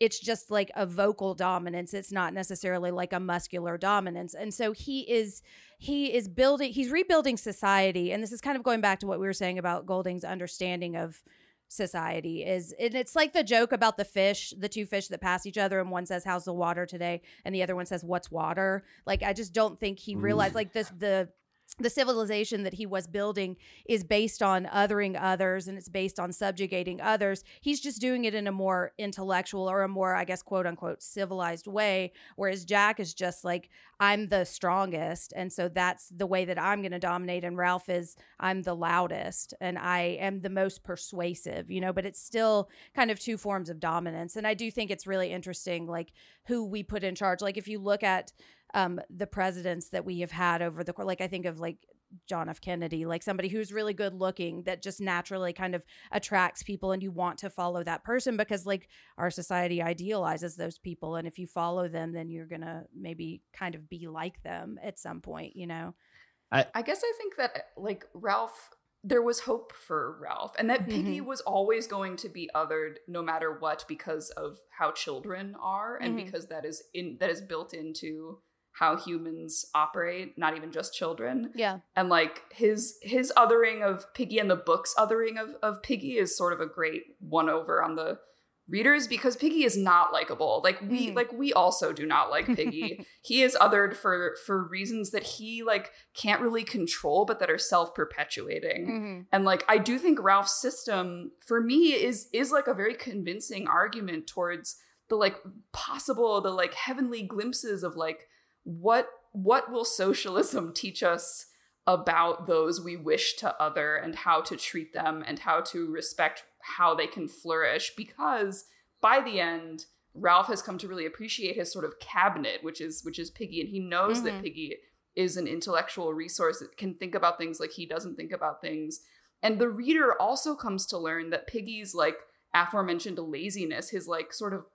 Speaker 5: it's just like a vocal dominance. It's not necessarily like a muscular dominance. And so he is he is building he's rebuilding society. And this is kind of going back to what we were saying about golding's understanding of society is and it's like the joke about the fish the two fish that pass each other and one says how's the water today? and the other one says what's water? Like i just don't think he realized like this the the civilization that he was building is based on othering others and it's based on subjugating others. He's just doing it in a more intellectual or a more, I guess, quote unquote, civilized way. Whereas Jack is just like, I'm the strongest. And so that's the way that I'm going to dominate. And Ralph is, I'm the loudest and I am the most persuasive, you know, but it's still kind of two forms of dominance. And I do think it's really interesting, like who we put in charge. Like if you look at, um, the presidents that we have had over the course. Like I think of like John F. Kennedy, like somebody who's really good looking that just naturally kind of attracts people and you want to follow that person because like our society idealizes those people. And if you follow them, then you're going to maybe kind of be like them at some point, you know?
Speaker 4: I guess I think that like Ralph there was hope for Ralph and that Piggy
Speaker 5: Mhm.
Speaker 4: was always going to be othered no matter what because of how children are and
Speaker 5: Mhm.
Speaker 4: because that is in that is built into how humans operate, not even just children.
Speaker 5: Yeah.
Speaker 4: And like his his othering of Piggy and the book's othering of, of Piggy is sort of a great one over on the readers because Piggy is not likable. Like we
Speaker 5: Mhm.
Speaker 4: like we also do not like Piggy. he is othered for for reasons that he like can't really control but that are self-perpetuating.
Speaker 5: Mhm.
Speaker 4: And like I do think Ralph's system for me is is like a very convincing argument towards the like possible the like heavenly glimpses of like what what will socialism teach us about those we wish to other and how to treat them and how to respect how they can flourish because by the end Ralph has come to really appreciate his sort of cabinet which is which is Piggy and he knows
Speaker 5: Mhm.
Speaker 4: that Piggy is an intellectual resource that can think about things like he doesn't think about things and the reader also comes to learn that Piggy's like aforementioned laziness his like sort of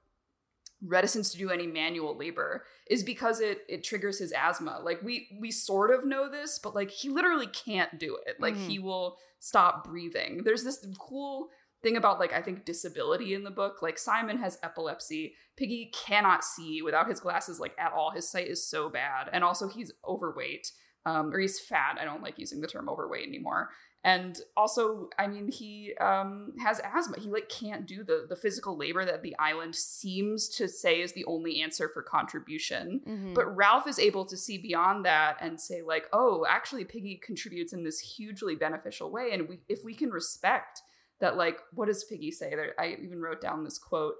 Speaker 4: reticence to do any manual labor is because it it triggers his asthma. Like we we sort of know this, but like he literally can't do it. Like
Speaker 5: Mhm.
Speaker 4: he will stop breathing. There's this cool thing about like I think disability in the book. Like Simon has epilepsy. Piggy cannot see without his glasses like at all. His sight is so bad. And also he's overweight. Um, or he's fat. I don't like using the term overweight anymore. And also, I mean, he um, has asthma. He like can't do the the physical labor that the island seems to say is the only answer for contribution.
Speaker 5: Mhm.
Speaker 4: But Ralph is able to see beyond that and say like, oh, actually, Piggy contributes in this hugely beneficial way. And we, if we can respect that, like, what does Piggy say? There, I even wrote down this quote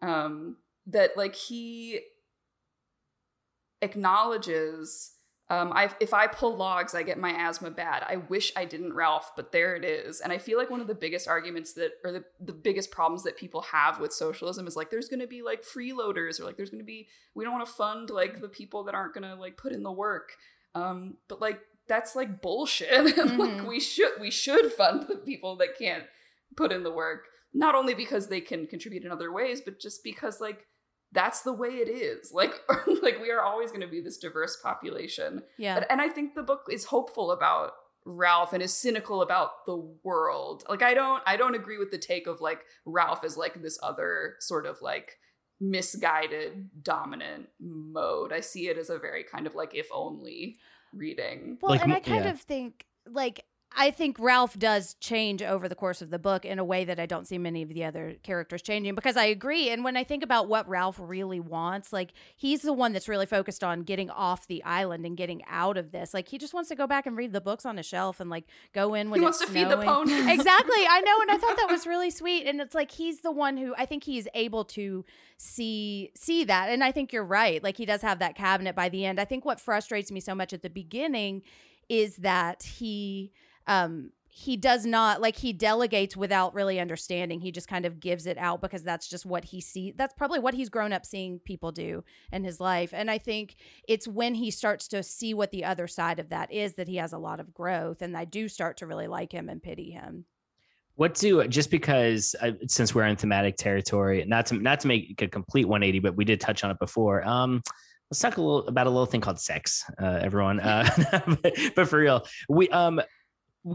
Speaker 4: um, that like he acknowledges um, I, if I pull logs, I get my asthma bad. I wish I didn't, Ralph, but there it is. And I feel like one of the biggest arguments that, or the, the biggest problems that people have with socialism is like, there's going to be like freeloaders, or like, there's going to be, we don't want to fund like the people that aren't going to like put in the work. Um, but like, that's like bullshit. And like, we should, we should fund the people that can't put in the work, not only because they can contribute in other ways, but just because like, that's the way it is. Like, like we are always going to be this diverse population.
Speaker 5: Yeah.
Speaker 4: But, and I think the book is hopeful about Ralph and is cynical about the world. Like I don't I don't agree with the take of like Ralph as like this other sort of like misguided dominant mode. I see it as a very kind of like if only reading.
Speaker 5: Well,
Speaker 3: Like,
Speaker 5: and i kind
Speaker 3: yeah.
Speaker 5: of think like I think Ralph does change over the course of the book in a way that I don't see many of the other characters changing because I agree. And when I think about what Ralph really wants, like he's the one that's really focused on getting off the island and getting out of this. Like he just wants to go back and read the books on a shelf and like go in when
Speaker 4: He wants to feed the
Speaker 5: snowing.
Speaker 4: ponies.
Speaker 5: exactly. I know, and I thought that was really sweet. And it's like he's the one who I think he's able to see see that. And I think you're right. Like he does have that cabinet by the end. I think what frustrates me so much at the beginning is that he um he does not like he delegates without really understanding. He just kind of gives it out because that's just what he sees. That's probably what he's grown up seeing people do in his life. And I think it's when he starts to see what the other side of that is that he has a lot of growth. And I do start to really like him and pity him.
Speaker 3: what do just because uh, since we're in thematic territory not to not to make a complete 180 but we did touch on it before um let's talk a little about a little thing called sex uh everyone uh but, but for real we um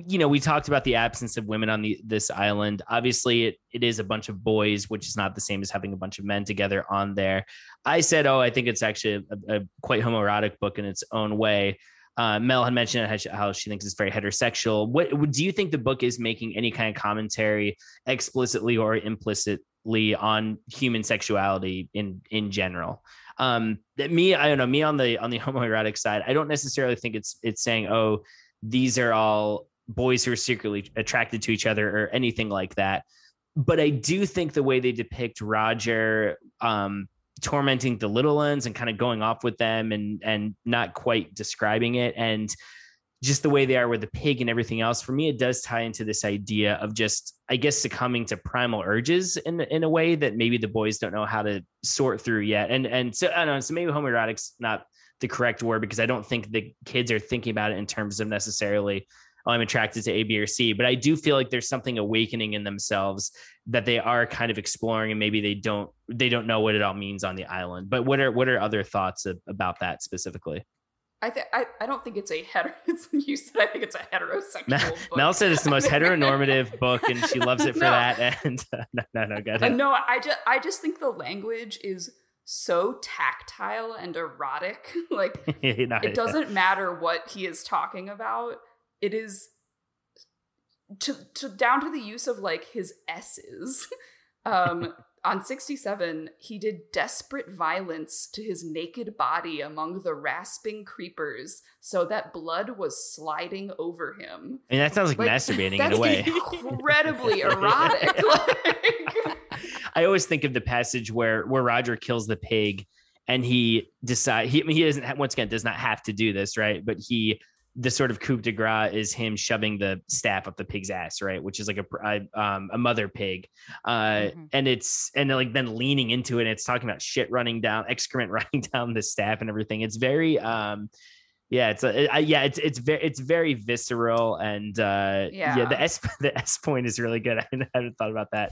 Speaker 3: you know, we talked about the absence of women on the this island. Obviously, it, it is a bunch of boys, which is not the same as having a bunch of men together on there. I said, oh, I think it's actually a, a quite homoerotic book in its own way. Uh, Mel had mentioned how she, how she thinks it's very heterosexual. What do you think the book is making any kind of commentary, explicitly or implicitly, on human sexuality in in general? Um, that me, I don't know, me on the on the homoerotic side, I don't necessarily think it's it's saying, oh, these are all boys who are secretly attracted to each other or anything like that. But I do think the way they depict Roger um, tormenting the little ones and kind of going off with them and and not quite describing it and just the way they are with the pig and everything else for me it does tie into this idea of just i guess succumbing to primal urges in in a way that maybe the boys don't know how to sort through yet and and so i don't know so maybe homoerotic's not the correct word because i don't think the kids are thinking about it in terms of necessarily oh, I'm attracted to A, B, or C. But I do feel like there's something awakening in themselves that they are kind of exploring, and maybe they don't they don't know what it all means on the island. But what are what are other thoughts of, about that specifically?
Speaker 4: I, th- I I don't think it's a hetero. It's, you said I think it's a heterosexual.
Speaker 3: Mel,
Speaker 4: book.
Speaker 3: Mel said it's the most heteronormative book, and she loves it for
Speaker 4: No.
Speaker 3: that. And uh, no, no, no, go
Speaker 4: Uh, no, I just I just think the language is so tactile and erotic. like
Speaker 3: No,
Speaker 4: it doesn't matter what he is talking about. It is to to down to the use of like his s's. Um on 67, he did desperate violence to his naked body among the rasping creepers so that blood was sliding over him.
Speaker 3: I mean, that sounds like,
Speaker 4: Like,
Speaker 3: masturbating in a way.
Speaker 4: incredibly erotic. like,
Speaker 3: I always think of the passage where where Roger kills the pig, and he decide he I mean, he doesn't ha- once again does not have to do this right, but he the sort of coup de grace is him shoving the staff up the pig's ass, right, which is like a a, um, a mother pig, uh,
Speaker 5: Mhm.
Speaker 3: and it's and then, like then leaning into it, and it's talking about shit running down, excrement running down the staff and everything. It's very um, yeah, it's a, I, yeah, it's it's very it's very visceral and uh, yeah,
Speaker 4: Yeah.
Speaker 3: the S the S point is really good. I hadn't thought about that.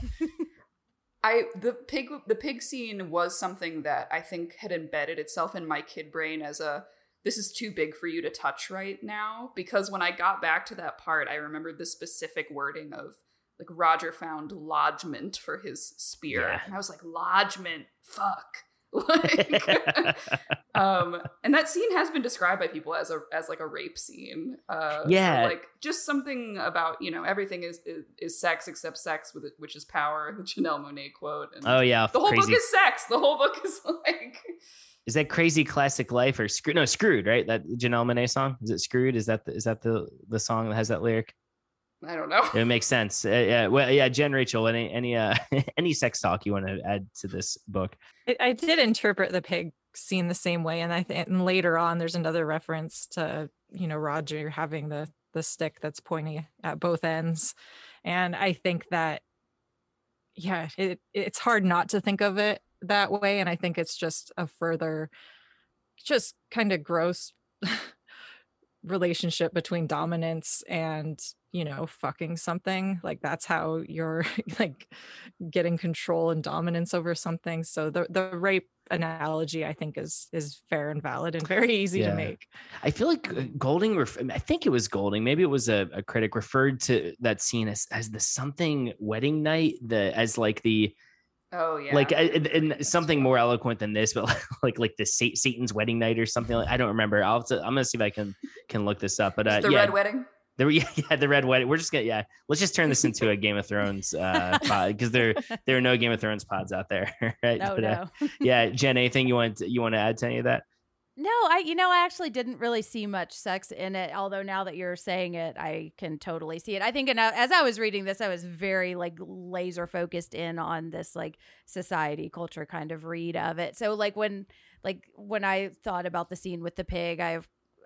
Speaker 4: I the pig the pig scene was something that I think had embedded itself in my kid brain as a this is too big for you to touch right now. Because when I got back to that part I remembered the specific wording of like Roger found lodgment for his spear.
Speaker 3: Yeah.
Speaker 4: and I was like lodgment, fuck. Like um and that scene has been described by people as a as like a rape scene. Uh
Speaker 3: Yeah.
Speaker 4: like just something about you know everything is is, is sex except sex with it which is power the Janelle Monae quote and
Speaker 3: oh yeah,
Speaker 4: the whole
Speaker 3: crazy.
Speaker 4: book is sex. The whole book is like
Speaker 3: is that crazy classic life or screwed? No, screwed. Right, that Janelle Monae song. Is it screwed? Is that the, is that the the song that has that lyric?
Speaker 4: I don't know
Speaker 3: It makes sense. Uh, yeah. Well, yeah. Jenn, Rachel, any any uh any sex talk you want to add to this book?
Speaker 6: I, I did interpret the pig scene the same way, and I think and later on there's another reference to you know Roger having the the stick that's pointy at both ends, and I think that yeah, it it's hard not to think of it that way, and I think it's just a further, just kind of gross relationship between dominance and you know fucking something like that's how you're like getting control and dominance over something so the the rape analogy i think is is fair and valid and very easy
Speaker 3: Yeah.
Speaker 6: to make
Speaker 3: I feel like uh, Golding. Ref- I think it was Golding. Maybe it was a, a critic referred to that scene as as the something wedding night. The as like the
Speaker 4: oh yeah
Speaker 3: like uh, and, and something more eloquent than this, but like like the Sa- Satan's wedding night or something. Like, I don't remember. I'll have to, I'm gonna see if I can can look this up. But uh,
Speaker 4: the
Speaker 3: yeah,
Speaker 4: red wedding
Speaker 3: the yeah, yeah the red wedding. We're just gonna yeah. Let's just turn this into a Game of Thrones uh pod because there there are no Game of Thrones pods out there, right?
Speaker 5: No,
Speaker 3: But, uh,
Speaker 5: no.
Speaker 3: yeah, Jenn, anything you want you want to add to any of that?
Speaker 5: No, I you know I actually didn't really see much sex in it. Although now that you're saying it, I can totally see it. I think, and as I was reading this, I was very like laser focused in on this like society culture kind of read of it. So like when like when I thought about the scene with the pig, I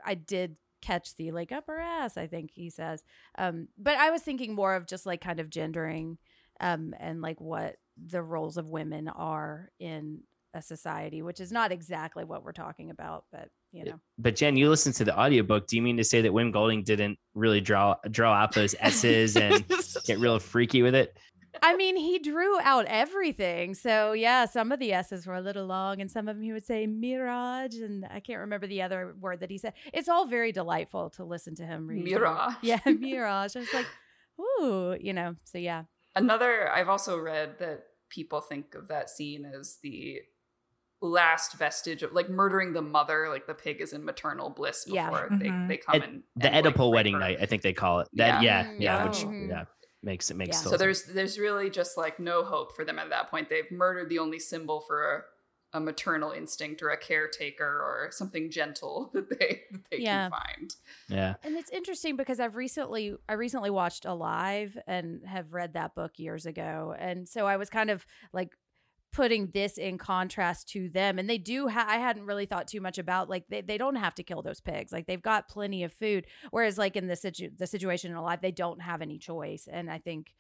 Speaker 5: I did catch the like upper ass. I think he says, um, but I was thinking more of just like kind of gendering, um, and like what the roles of women are in a society, which is not exactly what we're talking about, but you know.
Speaker 3: But Jenn, you listened to the audiobook. Do you mean to say that Wim Golding didn't really draw draw out those S's and get real freaky with it?
Speaker 5: I mean, he drew out everything. So yeah, some of the S's were a little long, and some of them he would say mirage, and I can't remember the other word that he said. It's all very delightful to listen to him read.
Speaker 4: Mirage.
Speaker 5: Yeah, mirage. I was like, ooh, you know. So yeah,
Speaker 4: Another, I've also read that people think of that scene as the last vestige of like murdering the mother, like the pig is in maternal bliss
Speaker 5: Yeah.
Speaker 4: before
Speaker 6: Mhm.
Speaker 4: they, they come
Speaker 3: Ed-
Speaker 4: and
Speaker 3: the
Speaker 4: and, like,
Speaker 3: Oedipal
Speaker 4: rape
Speaker 3: wedding
Speaker 4: her.
Speaker 3: night, I think they call it. That
Speaker 4: Yeah.
Speaker 3: yeah,
Speaker 5: Mm,
Speaker 3: yeah,
Speaker 5: yeah.
Speaker 3: which yeah makes it makes
Speaker 5: Yeah.
Speaker 4: So there's there's really just like no hope for them at that point. They've murdered the only symbol for a, a maternal instinct or a caretaker or something gentle that they that they
Speaker 5: Yeah.
Speaker 4: can find.
Speaker 3: yeah.
Speaker 5: and it's interesting because I've recently I recently watched Alive and have read that book years ago, and so I was kind of like putting this in contrast to them and they do ha- i hadn't really thought too much about like they, they don't have to kill those pigs like they've got plenty of food whereas like in the situ- the situation in alive they don't have any choice and i think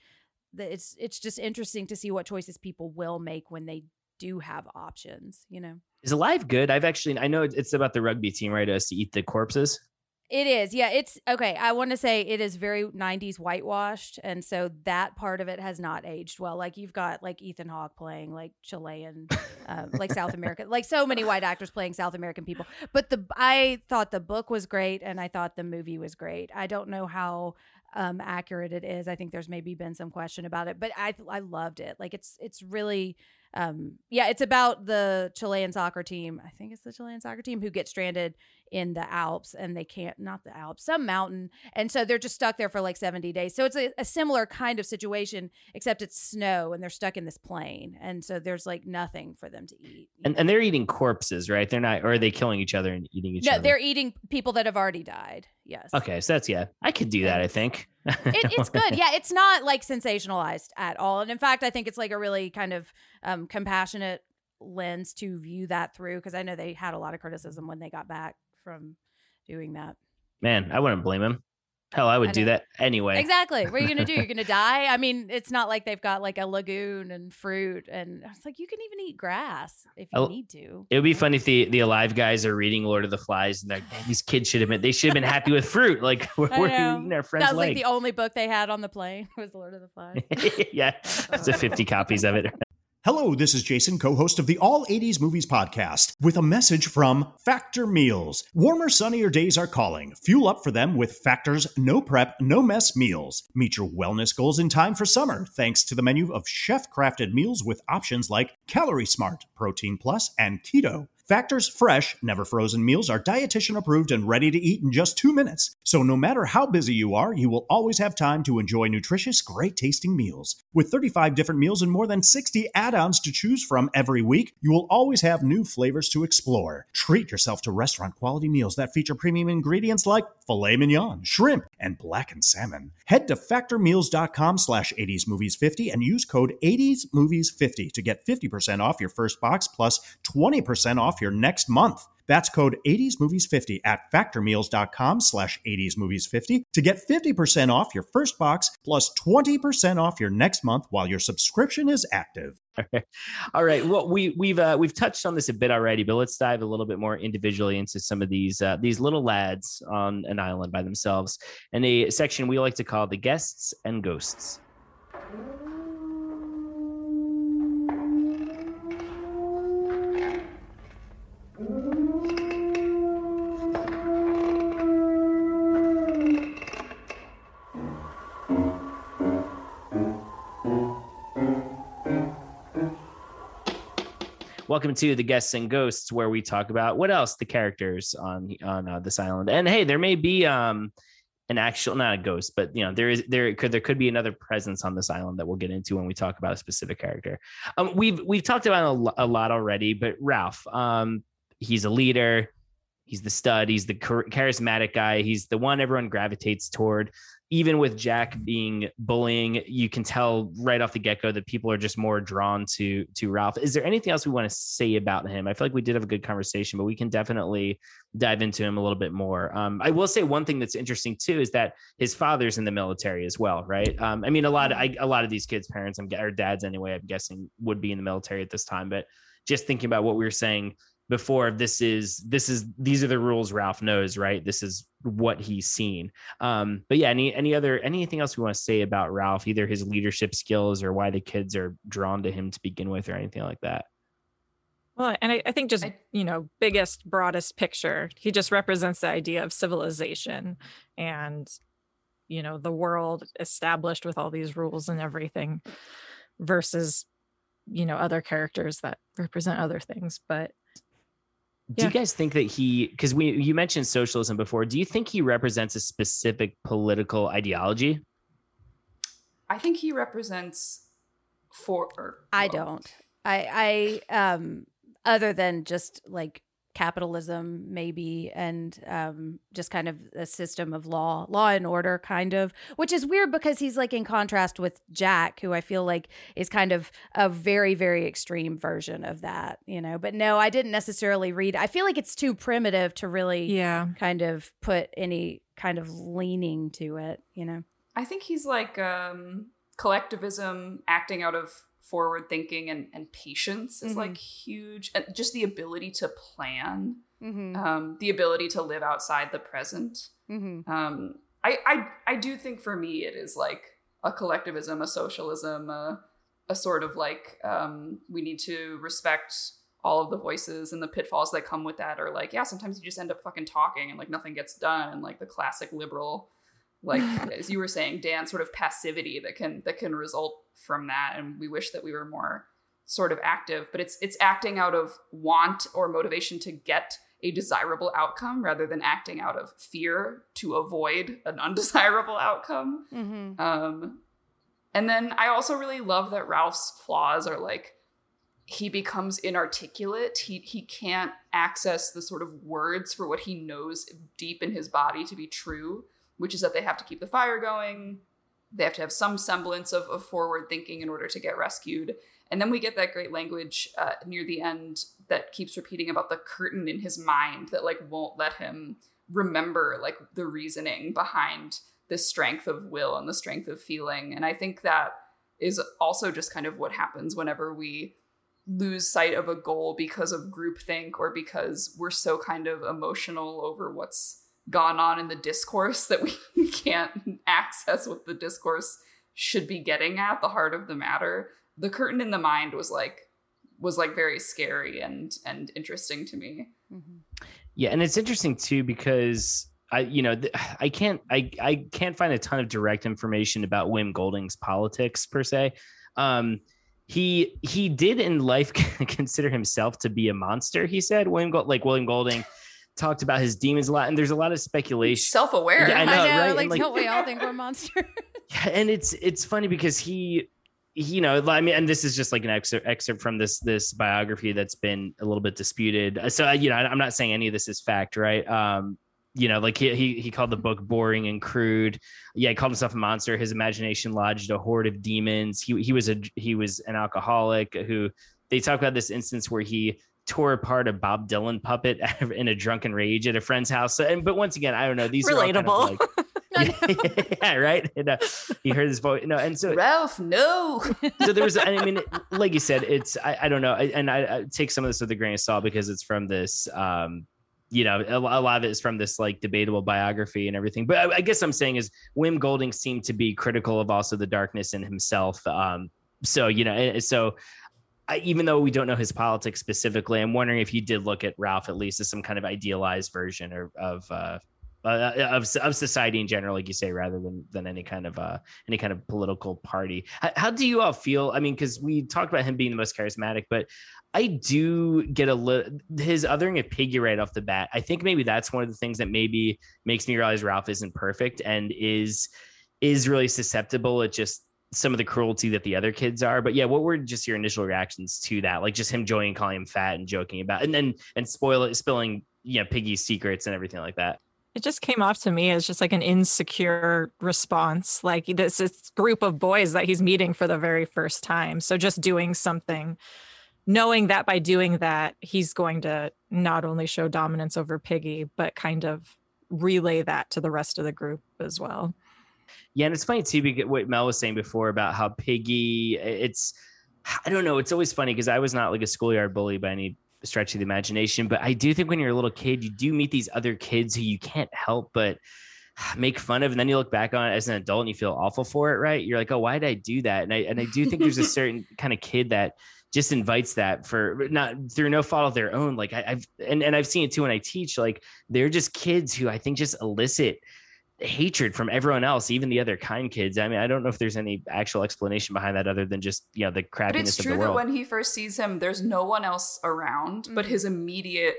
Speaker 5: that it's it's just interesting to see what choices people will make when they do have options you know
Speaker 3: Is Alive good? I've actually I know it's about the rugby team, right? Us to eat the corpses.
Speaker 5: It is. Yeah, it's okay. I want to say it is very 90s whitewashed and so that part of it has not aged well. Like you've got like Ethan Hawke playing like Chilean uh, like South America. Like so many white actors playing South American people. But the I thought the book was great and I thought the movie was great. I don't know how um accurate it is. I think there's maybe been some question about it, but I I loved it. Like it's it's really um yeah, it's about the Chilean soccer team. I think it's the Chilean soccer team who get stranded in the Alps and they can't not the Alps, some mountain. And so they're just stuck there for like 70 days. So it's a, a similar kind of situation, except it's snow and they're stuck in this plane. And so there's like nothing for them to eat.
Speaker 3: And and they're eating corpses, right? They're not or are they killing each other and eating each
Speaker 5: no,
Speaker 3: other?
Speaker 5: No, they're eating people that have already died. Yes.
Speaker 3: Okay, so that's yeah. I could do that, I think.
Speaker 5: it, it's good. Yeah, it's not like sensationalized at all. And in fact, I think it's like a really kind of um, compassionate lens to view that through because I know they had a lot of criticism when they got back from doing that.
Speaker 3: Man, I wouldn't blame him. Hell, I would
Speaker 5: I
Speaker 3: do that anyway.
Speaker 5: Exactly. What are you gonna do? You're gonna die. I mean, it's not like they've got like a lagoon and fruit, and it's like you can even eat grass if you
Speaker 3: Oh,
Speaker 5: need to.
Speaker 3: It would be funny if the, the alive guys are reading Lord of the Flies and they're like, these kids should have been they should have been happy with fruit. Like we're, we're eating our friend's
Speaker 5: That was like
Speaker 3: leg.
Speaker 5: the only book they had on the plane was Lord of the Flies.
Speaker 3: yeah. It's a 50 copies of it.
Speaker 9: Hello, this is Jason, co host of the All 80s Movies Podcast, with a message from Factor Meals. Warmer, sunnier days are calling. Fuel up for them with Factor's no prep, no mess meals. Meet your wellness goals in time for summer, thanks to the menu of chef crafted meals with options like Calorie Smart, Protein Plus, and Keto. Factor's fresh, never frozen meals are dietitian approved and ready to eat in just two minutes. So no matter how busy you are, you will always have time to enjoy nutritious, great tasting meals. With 35 different meals and more than 60 add ons to choose from every week, you will always have new flavors to explore. Treat yourself to restaurant quality meals that feature premium ingredients like filet mignon, shrimp, and blackened salmon. Head to factormeals.com slash 80smovies50 and use code 80smovies50 to get 50% off your first box plus 20% off your next month. That's code 80smovies50 at factormeals.com slash 80smovies50 to get 50% off your first box plus 20% off your next month while your subscription is active.
Speaker 3: All right. Well, we we've uh, we've touched on this a bit already, but let's dive a little bit more individually into some of these uh, these little lads on an island by themselves, in a section we like to call the guests and ghosts. Welcome to the guests and ghosts, where we talk about what else the characters on on uh, this island. And hey, there may be um an actual not a ghost, but you know there is there could there could be another presence on this island that we'll get into when we talk about a specific character. Um, we've we've talked about a, a lot already, but Ralph, um, he's a leader. He's the stud. He's the charismatic guy. He's the one everyone gravitates toward. Even with Jack being bullying, you can tell right off the get go that people are just more drawn to to Ralph. Is there anything else we want to say about him? I feel like we did have a good conversation, but we can definitely dive into him a little bit more. Um, I will say one thing that's interesting too is that his father's in the military as well, right? Um, I mean, a lot of I, a lot of these kids' parents, I'm or dads anyway, I'm guessing would be in the military at this time. But just thinking about what we were saying before, this is this is these are the rules Ralph knows, right? This is what he's seen. Um, but yeah, any any other anything else we want to say about Ralph, either his leadership skills or why the kids are drawn to him to begin with, or anything like that.
Speaker 6: Well, and I, I think just, you know, biggest, broadest picture, he just represents the idea of civilization and, you know, the world established with all these rules and everything versus, you know, other characters that represent other things. But
Speaker 3: Do
Speaker 6: Yeah.
Speaker 3: you guys think that he because we you mentioned socialism before, do you think he represents a specific political ideology?
Speaker 4: I think he represents for. Or,
Speaker 5: I don't. I I um other than just like capitalism maybe and um just kind of a system of law law and order kind of which is weird because he's like in contrast with Jack who I feel like is kind of a very very extreme version of that you know? But no I didn't necessarily read I feel like it's too primitive to really
Speaker 6: yeah,
Speaker 5: kind of put any kind of leaning to it you know?
Speaker 4: I think he's like um, collectivism, acting out of forward thinking and, and patience is
Speaker 5: Mhm.
Speaker 4: like huge. And just the ability to plan,
Speaker 5: mm-hmm.
Speaker 4: um, the ability to live outside the present.
Speaker 5: Mm-hmm.
Speaker 4: Um, I, I I do think for me it is like a collectivism, a socialism, a, a sort of like um, we need to respect all of the voices and the pitfalls that come with that. Or like, yeah, sometimes you just end up fucking talking and like nothing gets done, and like the classic liberal, like as you were saying, Dan, sort of passivity that can that can result from that. And we wish that we were more sort of active, but it's it's acting out of want or motivation to get a desirable outcome rather than acting out of fear to avoid an undesirable outcome.
Speaker 5: Mm-hmm.
Speaker 4: Um, and then I also really love that Ralph's flaws are like he becomes inarticulate. He he can't access the sort of words for what he knows deep in his body to be true, which is that they have to keep the fire going. They have to have some semblance of, of forward thinking in order to get rescued. And then we get that great language uh, near the end that keeps repeating about the curtain in his mind that like won't let him remember like the reasoning behind the strength of will and the strength of feeling. And I think that is also just kind of what happens whenever we lose sight of a goal because of groupthink or because we're so kind of emotional over what's gone on in the discourse that we can't access what the discourse should be getting at the heart of the matter the curtain in the mind was like was like very scary and and interesting to me
Speaker 3: Yeah, and it's interesting too because I, you know, I can't, I, I can't find a ton of direct information about Wim Golding's politics per se. Um, he he did in life consider himself to be a monster. He said William like William Golding talked about his demons a lot, and there's a lot of speculation.
Speaker 4: self-aware
Speaker 3: Yeah, I know,
Speaker 5: I know,
Speaker 3: right?
Speaker 5: Like,
Speaker 3: like-
Speaker 5: don't we all think we're monsters?
Speaker 3: Yeah, and it's it's funny because he he- you know i mean and this is just like an excerpt excerpt from this this biography that's been a little bit disputed Uh, so you know i'm not saying any of this is fact right um you know like he, he he called the book boring and crude yeah he called himself a monster his imagination lodged a horde of demons he he was a he was an alcoholic who they talk about this instance where he tore apart a Bob Dylan puppet in a drunken rage at a friend's house. And but once again, I don't know. These are all kind of
Speaker 6: Relatable.
Speaker 3: like, yeah, right. And, uh, he heard his voice. No, and so
Speaker 4: ralph no
Speaker 3: so there was. I mean, like you said, it's I, I don't know, I, and I, I take some of this with a grain of salt because it's from this. um you know, a, a lot of it is from this like debatable biography and everything. But I, I guess I'm saying is Wim Golding seemed to be critical of also the darkness in himself. Um, so you know, so I, even though we don't know his politics specifically, I'm wondering if you did look at Ralph at least as some kind of idealized version or, of uh, uh, of of society in general, like you say, rather than than any kind of uh, any kind of political party. How, how do you all feel? I mean, because we talked about him being the most charismatic, but I do get a little his othering of Piggy right off the bat. I think maybe that's one of the things that maybe makes me realize Ralph isn't perfect and is is really susceptible at just some of the cruelty that the other kids are. But yeah, what were just your initial reactions to that? Like just him joking, calling him fat and joking about and then and spoil it, spilling you know Piggy's secrets and everything like that.
Speaker 6: It just came off to me as just like an insecure response. Like this, this group of boys that he's meeting for the very first time. So just doing something, knowing that by doing that, he's going to not only show dominance over Piggy, but kind of relay that to the rest of the group as well.
Speaker 3: Yeah, and it's funny too because what Mel was saying before about how Piggy, it's I don't know, it's always funny because I was not like a schoolyard bully by any stretch of the imagination. But I do think when you're a little kid, you do meet these other kids who you can't help but make fun of and then you look back on it as an adult and you feel awful for it right you're like oh why did i do that and i and i do think there's a certain kind of kid that just invites that for not through no fault of their own like I, have and, and i've seen it too when i teach like they're just kids who i think just elicit hatred from everyone else even the other kind kids i mean i don't know if there's any actual explanation behind that other than just you know the crappiness but it's
Speaker 4: true that when he first sees him there's no one else around mm-hmm. but his immediate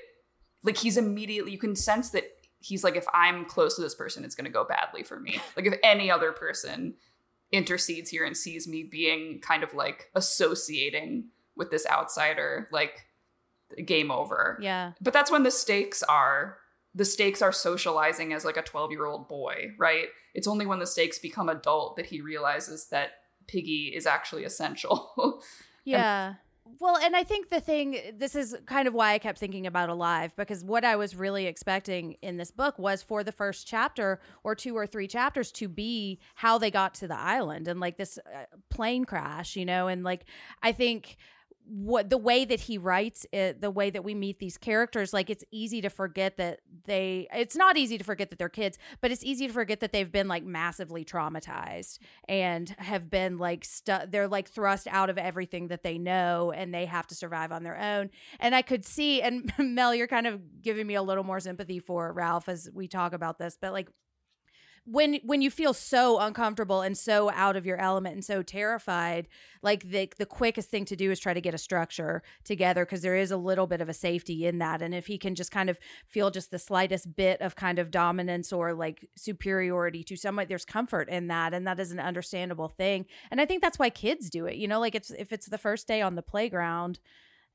Speaker 4: like he's immediately you can sense that he's like, if I'm close to this person, it's going to go badly for me. Like if any other person intercedes here and sees me being kind of like associating with this outsider, like game over.
Speaker 5: Yeah.
Speaker 4: But that's when the stakes are the stakes are socializing as like a 12 year old boy, right? It's only when the stakes become adult that he realizes that Piggy is actually essential.
Speaker 5: yeah. And well, and I think the thing, this is kind of why I kept thinking about Alive, because what I was really expecting in this book was for the first chapter or two or three chapters to be how they got to the island and like this uh, plane crash, you know, and like I think what the way that he writes it the way that we meet these characters like it's easy to forget that they it's not easy to forget that they're kids but it's easy to forget that they've been like massively traumatized and have been like stu- they're like thrust out of everything that they know and they have to survive on their own. And i could see and mel you're kind of giving me a little more sympathy for ralph as we talk about this but like when when you feel so uncomfortable and so out of your element and so terrified like the the quickest thing to do is try to get a structure together because there is a little bit of a safety in that. And if he can just kind of feel just the slightest bit of kind of dominance or like superiority to someone there's comfort in that and that is an understandable thing. And i think that's why kids do it you know like it's if it's the first day on the playground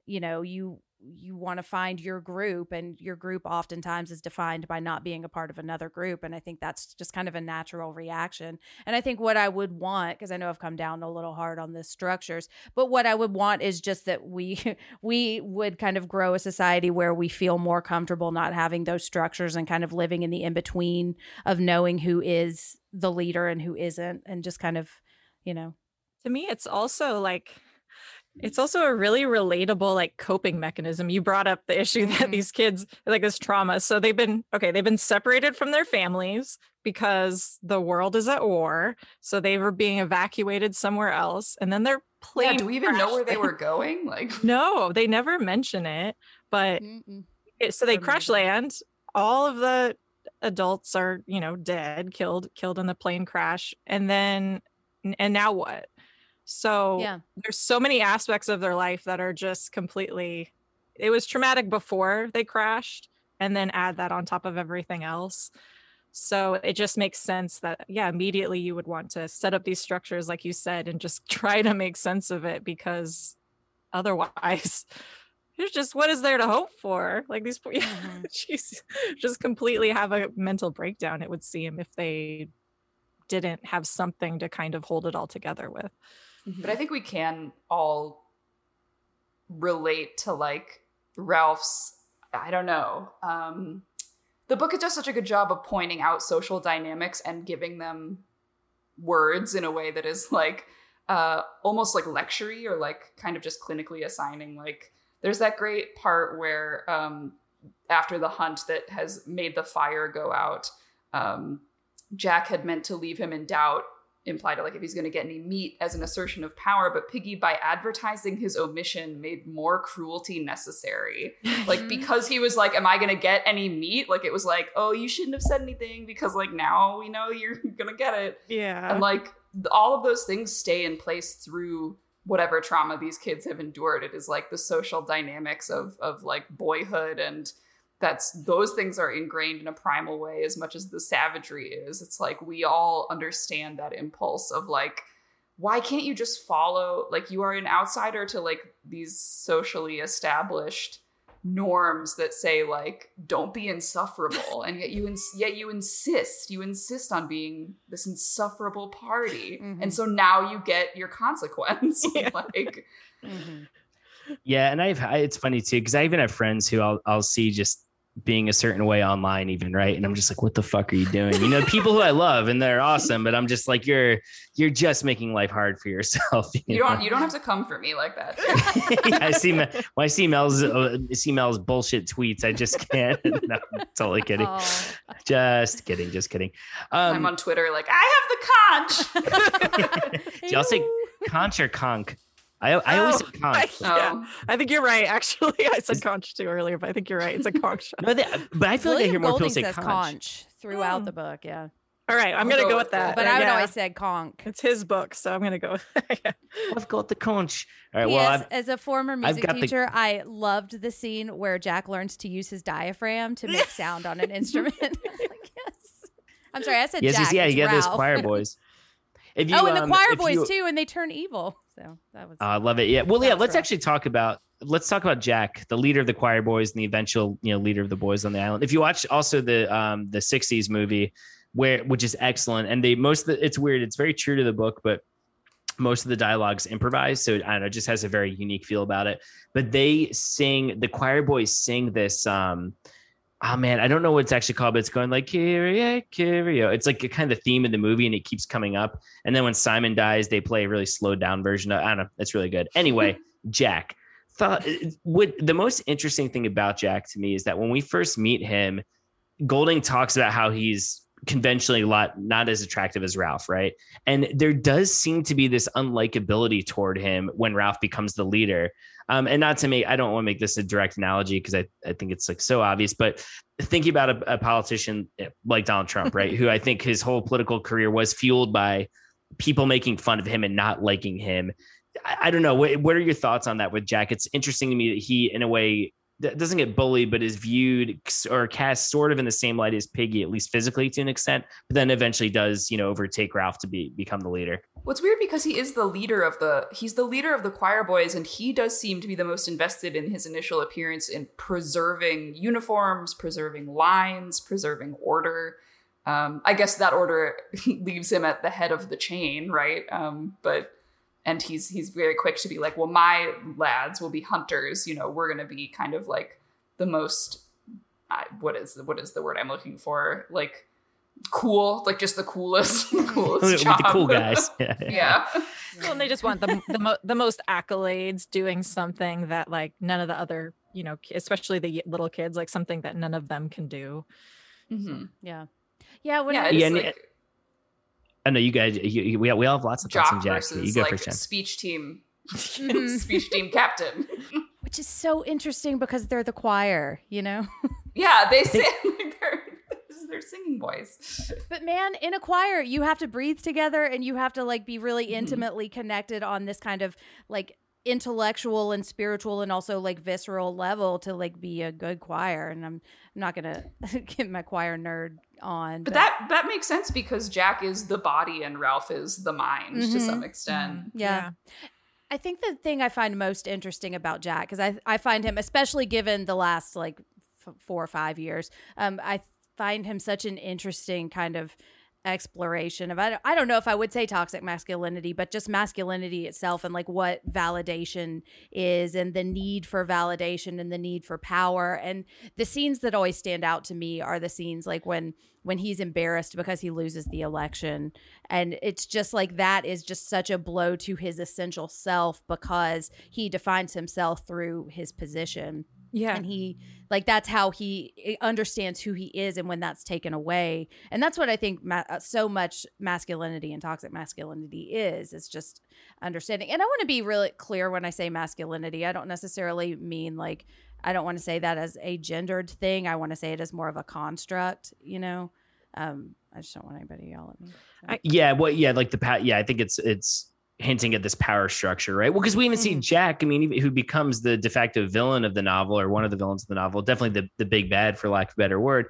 Speaker 5: you know you you want to find your group and your group oftentimes is defined by not being a part of another group and i think that's just kind of a natural reaction. And i think what i would want because i know i've come down a little hard on the structures but what i would want is just that we we would kind of grow a society where we feel more comfortable not having those structures and kind of living in the in between of knowing who is the leader and who isn't and just kind of you know.
Speaker 6: To me it's also like it's also a really relatable like coping mechanism. You brought up the issue that mm-hmm. these kids like this trauma. So they've been okay, they've been separated from their families because the world is at war. So they were being evacuated somewhere else. And then they're playing.
Speaker 4: Yeah, do we even know where they were going? Like
Speaker 6: No, they never mention it. But it, so they crash land. All of the adults are, you know, dead, killed, killed in the plane crash. And then and now what? So yeah. there's so many aspects of their life that are just completely it was traumatic before they crashed and then add that on top of everything else. So it just makes sense that yeah, immediately you would want to set up these structures like you said and just try to make sense of it because otherwise there's just what is there to hope for? Like these mm-hmm. just completely have a mental breakdown it would seem if they didn't have something to kind of hold it all together with.
Speaker 4: Mm-hmm. But I think we can all relate to like Ralph's, I don't know. Um, the book does such a good job of pointing out social dynamics and giving them words in a way that is like uh, almost like lectury or like kind of just clinically assigning. Like there's that great part where um, after the hunt that has made the fire go out, um, Jack had meant to leave him in doubt implied like if he's going to get any meat as an assertion of power but piggy by advertising his omission made more cruelty necessary. Like mm-hmm. because he was like am i going to get any meat? Like it was like oh you shouldn't have said anything because like now we know you're going to get it.
Speaker 6: Yeah.
Speaker 4: And like all of those things stay in place through whatever trauma these kids have endured. It is like the social dynamics of of like boyhood and that's those things are ingrained in a primal way as much as the savagery is it's like we all understand that impulse of like why can't you just follow like you are an outsider to like these socially established norms that say like don't be insufferable and yet you ins- yet you insist you insist on being this insufferable party mm-hmm. and so now you get your consequence yeah. like
Speaker 3: mm-hmm. yeah and i've I, it's funny too because i even have friends who i'll i'll see just being a certain way online even right and i'm just like what the fuck are you doing you know people who i love and they're awesome but i'm just like you're you're just making life hard for yourself you,
Speaker 4: You
Speaker 3: know?
Speaker 4: don't you don't have to come for me like that.
Speaker 3: I see when I see Mel's uh, see Mel's bullshit tweets. I just can't. no, totally kidding.
Speaker 5: Oh.
Speaker 3: Just kidding. Just kidding.
Speaker 4: I'm
Speaker 3: Um,
Speaker 4: on Twitter like I have the conch.
Speaker 3: do y'all say conch or conch? I I always say
Speaker 6: Oh,
Speaker 3: conch.
Speaker 6: yeah,
Speaker 4: Oh.
Speaker 6: I think you're right. Actually, I said conch too earlier, but I think you're right. It's a conch.
Speaker 3: No, they, but I feel like I hear
Speaker 5: William
Speaker 3: more people say
Speaker 5: says
Speaker 3: conch.
Speaker 5: conch throughout
Speaker 6: Hmm.
Speaker 5: the book. Yeah,
Speaker 6: All right, I'm
Speaker 4: I'll
Speaker 6: gonna
Speaker 4: go
Speaker 6: go
Speaker 4: with
Speaker 6: with that.
Speaker 5: but I would
Speaker 6: yeah.
Speaker 5: always said conch.
Speaker 6: It's his book, so I'm gonna go yeah.
Speaker 3: I've got the conch. All right.
Speaker 5: P.S.
Speaker 3: Well, I've,
Speaker 5: as a former music
Speaker 3: got the-
Speaker 5: teacher, I loved the scene where Jack learns to use his diaphragm to make sound on an instrument. I was like, yes. I'm sorry, I said
Speaker 3: yes,
Speaker 5: Jack.
Speaker 3: yes, yeah.
Speaker 5: it's
Speaker 3: You got those choir boys. If you,
Speaker 5: oh, and the
Speaker 3: um,
Speaker 5: choir boys
Speaker 3: you-
Speaker 5: too, and they turn evil. So that was.
Speaker 3: Oh, I love it. Yeah. Well, yeah. Let's
Speaker 5: rough.
Speaker 3: actually talk about let's talk about Jack, the leader of the choir boys and the eventual you know leader of the boys on the island. If you watch also the um the '60s movie, where which is excellent, and they most of the, it's weird. It's very true to the book, but most of the dialogues improvised, so I don't know, it just has a very unique feel about it. But they sing the choir boys sing this um. Oh man, I don't know what it's actually called, but it's going like Kyrie, Kyrie. It's like a kind of theme of the movie, and it keeps coming up. And then when Simon dies, they play a really slowed down version. Of, I don't know. It's really good. Anyway, Jack. Thought uh, what the most interesting thing about Jack to me is that when we first meet him, Golding talks about how he's conventionally a lot not as attractive as Ralph, right? And there does seem to be this unlikability toward him when Ralph becomes the leader. Um, and not to make, I don't want to make this a direct analogy because I, I think it's like so obvious, but thinking about a, a politician like Donald Trump, right? Who I think his whole political career was fueled by people making fun of him and not liking him. I, I don't know. What, what are your thoughts on that with Jack? It's interesting to me that he, in a way, doesn't get bullied, but is viewed or cast sort of in the same light as Piggy, at least physically to an extent, but then eventually does, you know, overtake Ralph to be become the leader.
Speaker 4: What's weird because he is the leader of the he's the leader of the choir boys and he does seem to be the most invested in his initial appearance in preserving uniforms, preserving lines, preserving order. Um, I guess that order leaves him at the head of the chain, right? Um, but and he's he's very quick to be like, well, my lads will be hunters. You know, we're gonna be kind of like the most I, what is what is the word I'm looking for? Like cool, like just the coolest, coolest
Speaker 3: With
Speaker 4: job.
Speaker 3: the cool guys. Yeah.
Speaker 4: yeah.
Speaker 6: Well, and they just want the the, mo- the most accolades, doing something that like none of the other, you know, especially the little kids, like something that none of them can do.
Speaker 4: Mhm.
Speaker 5: Yeah. Yeah. When
Speaker 4: yeah,
Speaker 5: I,
Speaker 4: it's
Speaker 3: Yeah, and
Speaker 4: like
Speaker 3: I know you guys, you, you- we, all, we all have lots of thoughts on
Speaker 4: jock
Speaker 3: Jack.
Speaker 4: versus
Speaker 3: You go
Speaker 4: like
Speaker 3: first, Jenn.
Speaker 4: speech team, speech team captain.
Speaker 5: which is so interesting because they're the choir, you know?
Speaker 4: Yeah, they sing like they're they're singing boys.
Speaker 5: But man, in a choir, you have to breathe together and you have to like be really
Speaker 4: Mhm.
Speaker 5: intimately connected on this kind of like intellectual and spiritual and also like visceral level to like be a good choir. And I'm I'm not gonna get my choir nerd on.
Speaker 4: But that that makes sense because Jack is the body and Ralph is the mind to
Speaker 5: Mhm.
Speaker 4: some extent.
Speaker 5: Mm-hmm. yeah. I think the thing I find most interesting about Jack, because I I find him, especially given the last like f- four or five years, um, I find him such an interesting kind of exploration of I don't, know if I would say toxic masculinity, but just masculinity itself and like what validation is and the need for validation and the need for power. And the scenes that always stand out to me are the scenes like when when he's embarrassed because he loses the election. And it's just like that is just such a blow to his essential self because he defines himself through his position
Speaker 6: Yeah.
Speaker 5: and he like that's how he eh, understands who he is and when that's taken away and that's what i think ma- uh, so much masculinity and toxic masculinity is it's just understanding and i want to be really clear when i say masculinity i don't necessarily mean like i don't want to say that as a gendered thing i want to say it as more of a construct you know um i just don't want anybody to yell at me so.
Speaker 3: Yeah, well, yeah, like the pat. Yeah, I think it's it's hinting at this power structure, right? Well, because we even see
Speaker 5: Mhm.
Speaker 3: Jack. I mean, who becomes the de facto villain of the novel, or one of the villains of the novel, definitely the the big bad, for lack of a better word.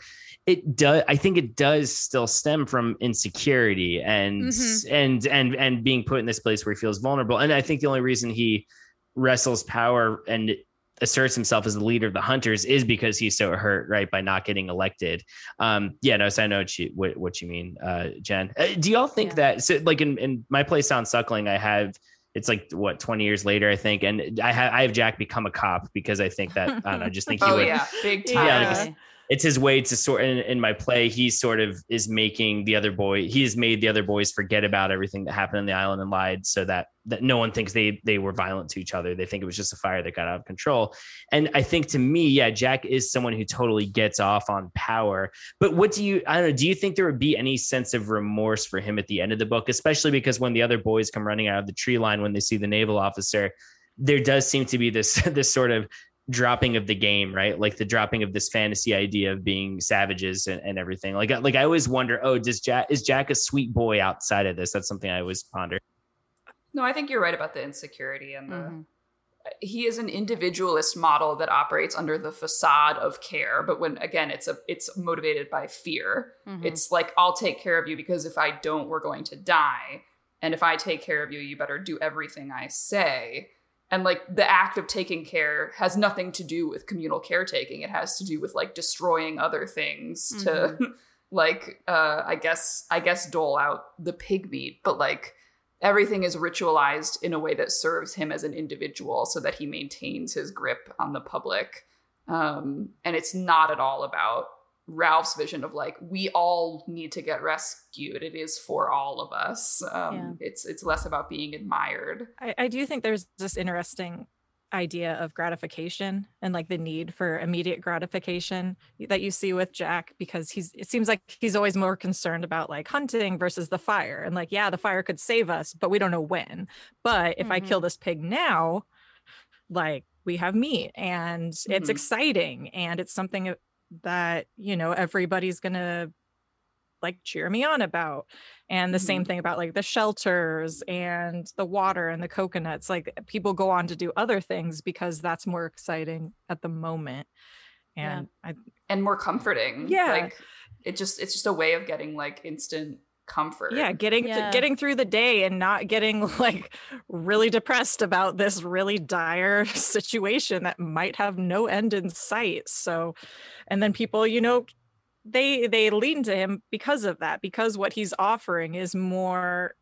Speaker 3: It does. I think it does still stem from insecurity and
Speaker 5: Mhm.
Speaker 3: and and and being put in this place where he feels vulnerable. And I think the only reason he wrestles power and asserts himself as the leader of the hunters is because he's so hurt right by not getting elected um yeah no so i know what you what, what you mean uh jenn uh, do y'all think
Speaker 5: Yeah.
Speaker 3: that so like in, in my place on suckling i have it's like what 20 years later i think and i have i have jack become a cop because i think that i don't know I just think he
Speaker 4: Oh
Speaker 3: would
Speaker 4: yeah, big time.
Speaker 3: Yeah,
Speaker 6: Yeah.
Speaker 3: like, it's his way to sort in, in my play he sort of is making the other boy he has made the other boys forget about everything that happened on the island and lied so that that no one thinks they they were violent to each other. They think it was just a fire that got out of control. And i think to me yeah jack is someone who totally gets off on power. But what do you i don't know do you think there would be any sense of remorse for him at the end of the book especially because when the other boys come running out of the tree line when they see the naval officer there does seem to be this this sort of dropping of the game, right? Like the dropping of this fantasy idea of being savages and, and everything. Like, like I always wonder, oh, does Jack is Jack a sweet boy outside of this? That's something I always ponder.
Speaker 4: No, I think you're right about the insecurity and the. Mm-hmm. He is an individualist model that operates under the facade of care, but when again it's a it's motivated by fear. Mm-hmm. It's like I'll take care of you because if I don't, we're going to die, and if I take care of you, you better do everything I say and like the act of taking care has nothing to do with communal caretaking. It has to do with like destroying other things mm-hmm. to like uh i guess i guess dole out the pig meat. But like everything is ritualized in a way that serves him as an individual so that he maintains his grip on the public. Um and it's not at all about Ralph's vision of like we all need to get rescued. It is for all of us. Um, yeah. It's it's less about being admired.
Speaker 6: I, I do think there's this interesting idea of gratification and like the need for immediate gratification that you see with Jack because he's it seems like he's always more concerned about like hunting versus the fire and like yeah the fire could save us but we don't know when but if mm-hmm. I kill mm-hmm. this pig now like we have meat and mm-hmm. it's exciting and it's something that you know everybody's gonna like cheer me on about and the mm-hmm. same thing about like the shelters and the water and the coconuts like people go on to do other things because that's more exciting at the moment and yeah. I,
Speaker 4: and more comforting
Speaker 6: yeah
Speaker 4: like it just it's just a way of getting like instant comfort.
Speaker 6: Yeah, getting yeah. getting through the day and not getting like really depressed about this really dire situation that might have no end in sight. So and then people, you know, they they lean to him because of that because what he's offering is more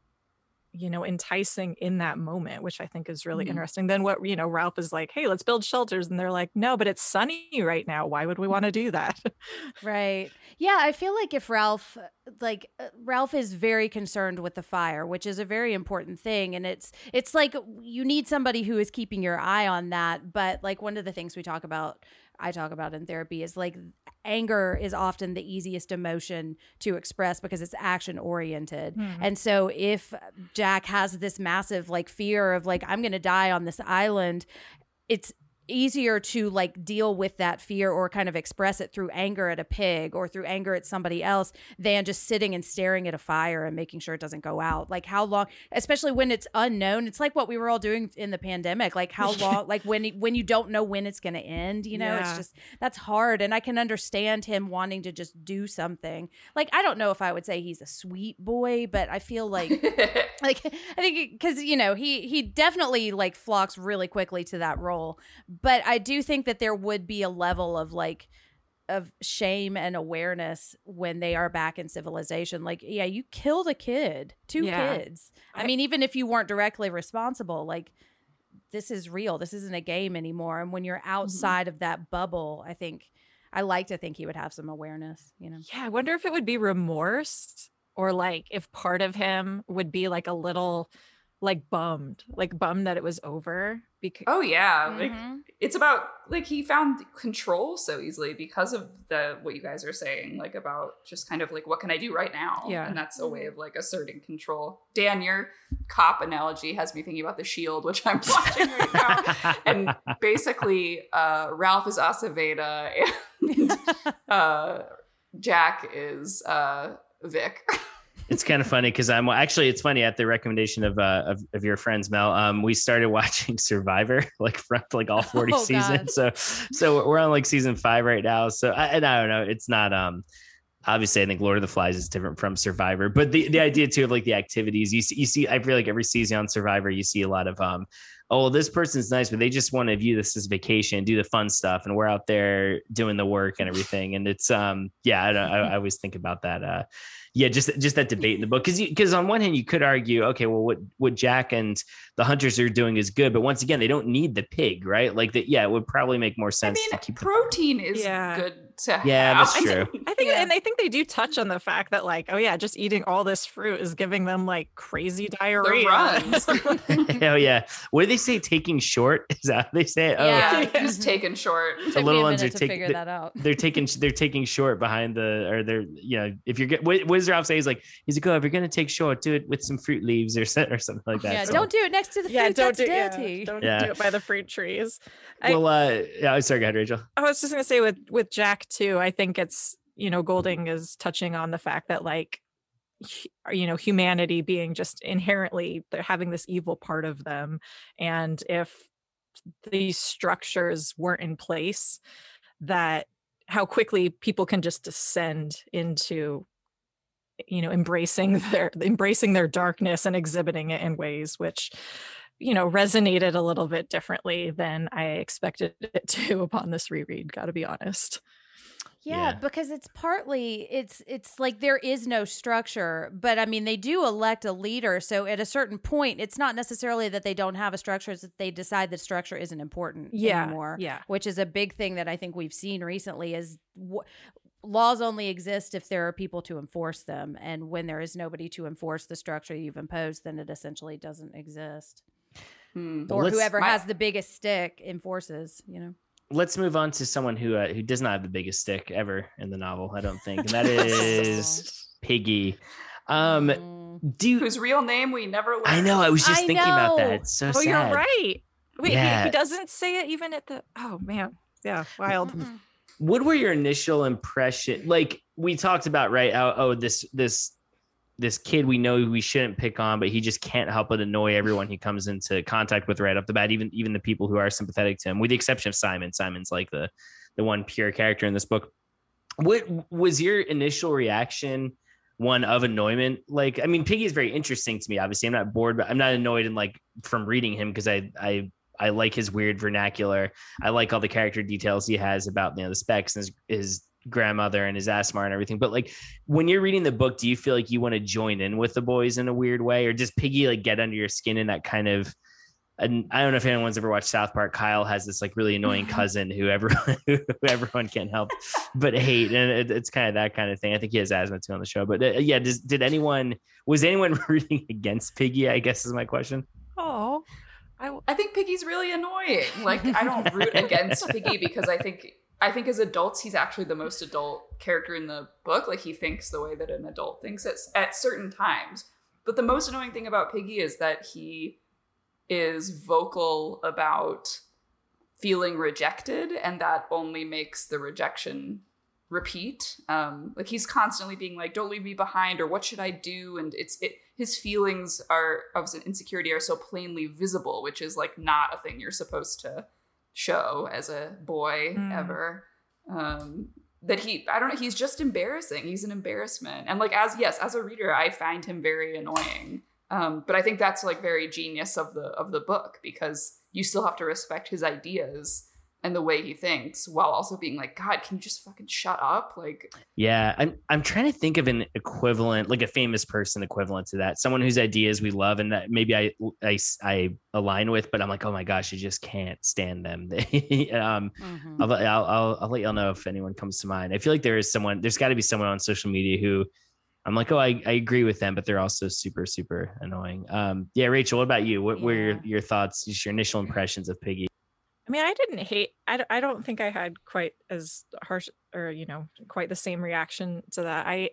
Speaker 6: you know enticing in that moment which i think is really mm-hmm. interesting. Then what you know ralph is like hey let's build shelters and they're like no but it's sunny right now. Why would we want to do that?
Speaker 5: Right. Yeah i feel like if ralph like uh, ralph is very concerned with the fire which is a very important thing and it's it's like you need somebody who is keeping your eye on that but like one of the things we talk about I talk about in therapy is like anger is often the easiest emotion to express because it's action oriented. Mm-hmm. And so if Jack has this massive like fear of like I'm going to die on this island, it's easier to like deal with that fear or kind of express it through anger at a pig or through anger at somebody else than just sitting and staring at a fire and making sure it doesn't go out. Like how long, especially when it's unknown. It's like what we were all doing in the pandemic. Like how long, like when when you don't know when it's going to end. You know, yeah. it's just that's hard. And I can understand him wanting to just do something. Like I don't know if I would say he's a sweet boy, but I feel like like I think because you know he he definitely like flocks really quickly to that role but I do think that there would be a level of like of shame and awareness when they are back in civilization. Like, yeah, you killed a kid, two yeah. kids. I, I mean, even if you weren't directly responsible, like this is real. This isn't a game anymore. And when you're mm-hmm. outside mm-hmm. of that bubble, I think I like to think he would have some awareness, you know.
Speaker 6: Yeah, I wonder if it would be remorse or like if part of him would be like a little like bummed, like bummed that it was over.
Speaker 4: Because oh yeah, mm-hmm. like it's about like he found control so easily because of the what you guys are saying, like about just kind of like what can I do right now?
Speaker 6: Yeah,
Speaker 4: and that's a way of like asserting control. Dan, your cop analogy has me thinking about the Shield, which I'm watching right now, and basically uh, Ralph is Aceveda and uh, Jack is uh, Vic
Speaker 3: it's kind of funny because I'm actually it's funny at the recommendation of uh of, of your friends Mel um we started watching Survivor like from like all 40 oh, seasons God. so so we're on like season 5 right now so I, and I don't know it's not um obviously I think Lord of the Flies is different from Survivor but the the idea too of like the activities you see, you see I feel like every season on Survivor you see a lot of um oh well, this person's nice but they just want to view this as vacation do the fun stuff and we're out there doing the work and everything and it's um yeah I, I, I always think about that uh yeah, just just that debate in the book because because on one hand you could argue, okay, well, what what Jack and the hunters are doing is good, but once again, they don't need the pig, right? Like that, yeah, it would probably make more sense.
Speaker 4: I mean, protein is yeah. good to
Speaker 3: Yeah,
Speaker 4: have.
Speaker 3: that's true.
Speaker 6: I think,
Speaker 5: Yeah.
Speaker 6: and I think they do touch on the fact that, like, oh yeah, just eating all this fruit is giving them like crazy diarrhea.
Speaker 4: runs.
Speaker 3: Hell yeah. What do they say? Taking short? Is that what they say? Oh,
Speaker 5: Yeah.
Speaker 4: yeah, just taken short.
Speaker 5: Took me
Speaker 3: little ones are
Speaker 5: to
Speaker 3: take-
Speaker 5: figure
Speaker 3: the-
Speaker 5: that out.
Speaker 3: they're taking they're taking short behind the or they're yeah if you're get what, what does Ralph say he's like he's like oh if you're gonna take short do it with some fruit leaves or so- or something like that
Speaker 5: yeah,
Speaker 3: So-
Speaker 5: don't do it next to the fruit.
Speaker 6: Yeah, don't
Speaker 5: That's
Speaker 6: do, yeah,
Speaker 5: dirty.
Speaker 6: don't
Speaker 3: Yeah.
Speaker 6: do it by the fruit trees. I-
Speaker 3: well uh yeah sorry go ahead Rachel
Speaker 6: I was just gonna say with with Jack too. I think it's you know Golding is touching on the fact that like uh, you know humanity being just inherently they're having this evil part of them, and if these structures weren't in place, that how quickly people can just descend into you know embracing their embracing their darkness and exhibiting it in ways which you know resonated a little bit differently than i expected it to upon this reread gotta be honest
Speaker 5: Yeah,
Speaker 3: Yeah.
Speaker 5: because it's partly it's it's like there is no structure, but I mean they do elect a leader, so at a certain point it's not necessarily that they don't have a structure, it's that they decide that structure isn't important
Speaker 6: Yeah,
Speaker 5: anymore.
Speaker 6: yeah.
Speaker 5: Which is a big thing that I think we've seen recently is wh- laws only exist if there are people to enforce them and when there is nobody to enforce the structure you've imposed then it essentially doesn't exist.
Speaker 4: Hmm.
Speaker 5: Or whoever
Speaker 4: my-
Speaker 5: has the biggest stick enforces, you know.
Speaker 3: Let's move on to someone who uh, who does not have the biggest stick ever in the novel I don't think and that is Piggy um
Speaker 5: Mm.
Speaker 3: do
Speaker 4: Whose real name we never learned.
Speaker 3: I know I was just
Speaker 5: I
Speaker 3: thinking about that it's so
Speaker 6: oh
Speaker 3: sad
Speaker 6: you're right wait he-
Speaker 3: Yeah.
Speaker 6: he, doesn't say it even at the oh man yeah wild
Speaker 5: Mm-mm.
Speaker 3: what were your initial impression like we talked about right oh, oh this this this kid we know we shouldn't pick on but he just can't help but annoy everyone he comes into contact with right off the bat even even the people who are sympathetic to him with the exception of simon. Simon's like the the one pure character in this book. What was your initial reaction one of annoyment? Like i mean piggy is very interesting to me obviously. I'm not bored but i'm not annoyed and like from reading him because i i I like his weird vernacular. I like all the character details he has about you know the specs and his, his grandmother and his asthma and everything. But like when you're reading the book, do you feel like you want to join in with the boys in a weird way, or does Piggy like get under your skin in that kind of? And I don't know if anyone's ever watched South Park. Kyle has this like really annoying cousin who everyone who everyone can't help but hate, and it, it's kind of that kind of thing. I think he has asthma too on the show. But uh, yeah, does, did anyone was anyone rooting against Piggy? I guess is my question.
Speaker 6: oh
Speaker 4: I think Piggy's really annoying. Like I don't root against Piggy because I think I think as adults he's actually the most adult character in the book. Like he thinks the way that an adult thinks at, at certain times. But the most annoying thing about Piggy is that he is vocal about feeling rejected and that only makes the rejection repeat um like he's constantly being like don't leave me behind or what should i do and it's it his feelings are of insecurity are so plainly visible which is like not a thing you're supposed to show as a boy
Speaker 6: Mm.
Speaker 4: ever. Um that he i don't know he's just embarrassing. He's an embarrassment. And like as yes as a reader i find him very annoying. Um but i think that's like very genius of the of the book because you still have to respect his ideas and the way he thinks while also being like god can you just fucking shut up like
Speaker 3: Yeah, I'm I'm trying to think of an equivalent, like a famous person equivalent to that, someone whose ideas we love and that maybe I I, I align with, but I'm like, oh my gosh, I just can't stand them. um,
Speaker 5: Mhm.
Speaker 3: I'll, I'll I'll I'll let y'all know if anyone comes to mind. I feel like there is someone. There's got to be someone on social media who I'm like, oh, I, I agree with them, but they're also super super annoying. Um, yeah, Rachel, what about you? What were your, your thoughts? Just your initial impressions of Piggy?
Speaker 6: I mean, I didn't hate. I, I don't think I had quite as harsh or you know quite the same reaction to that. I,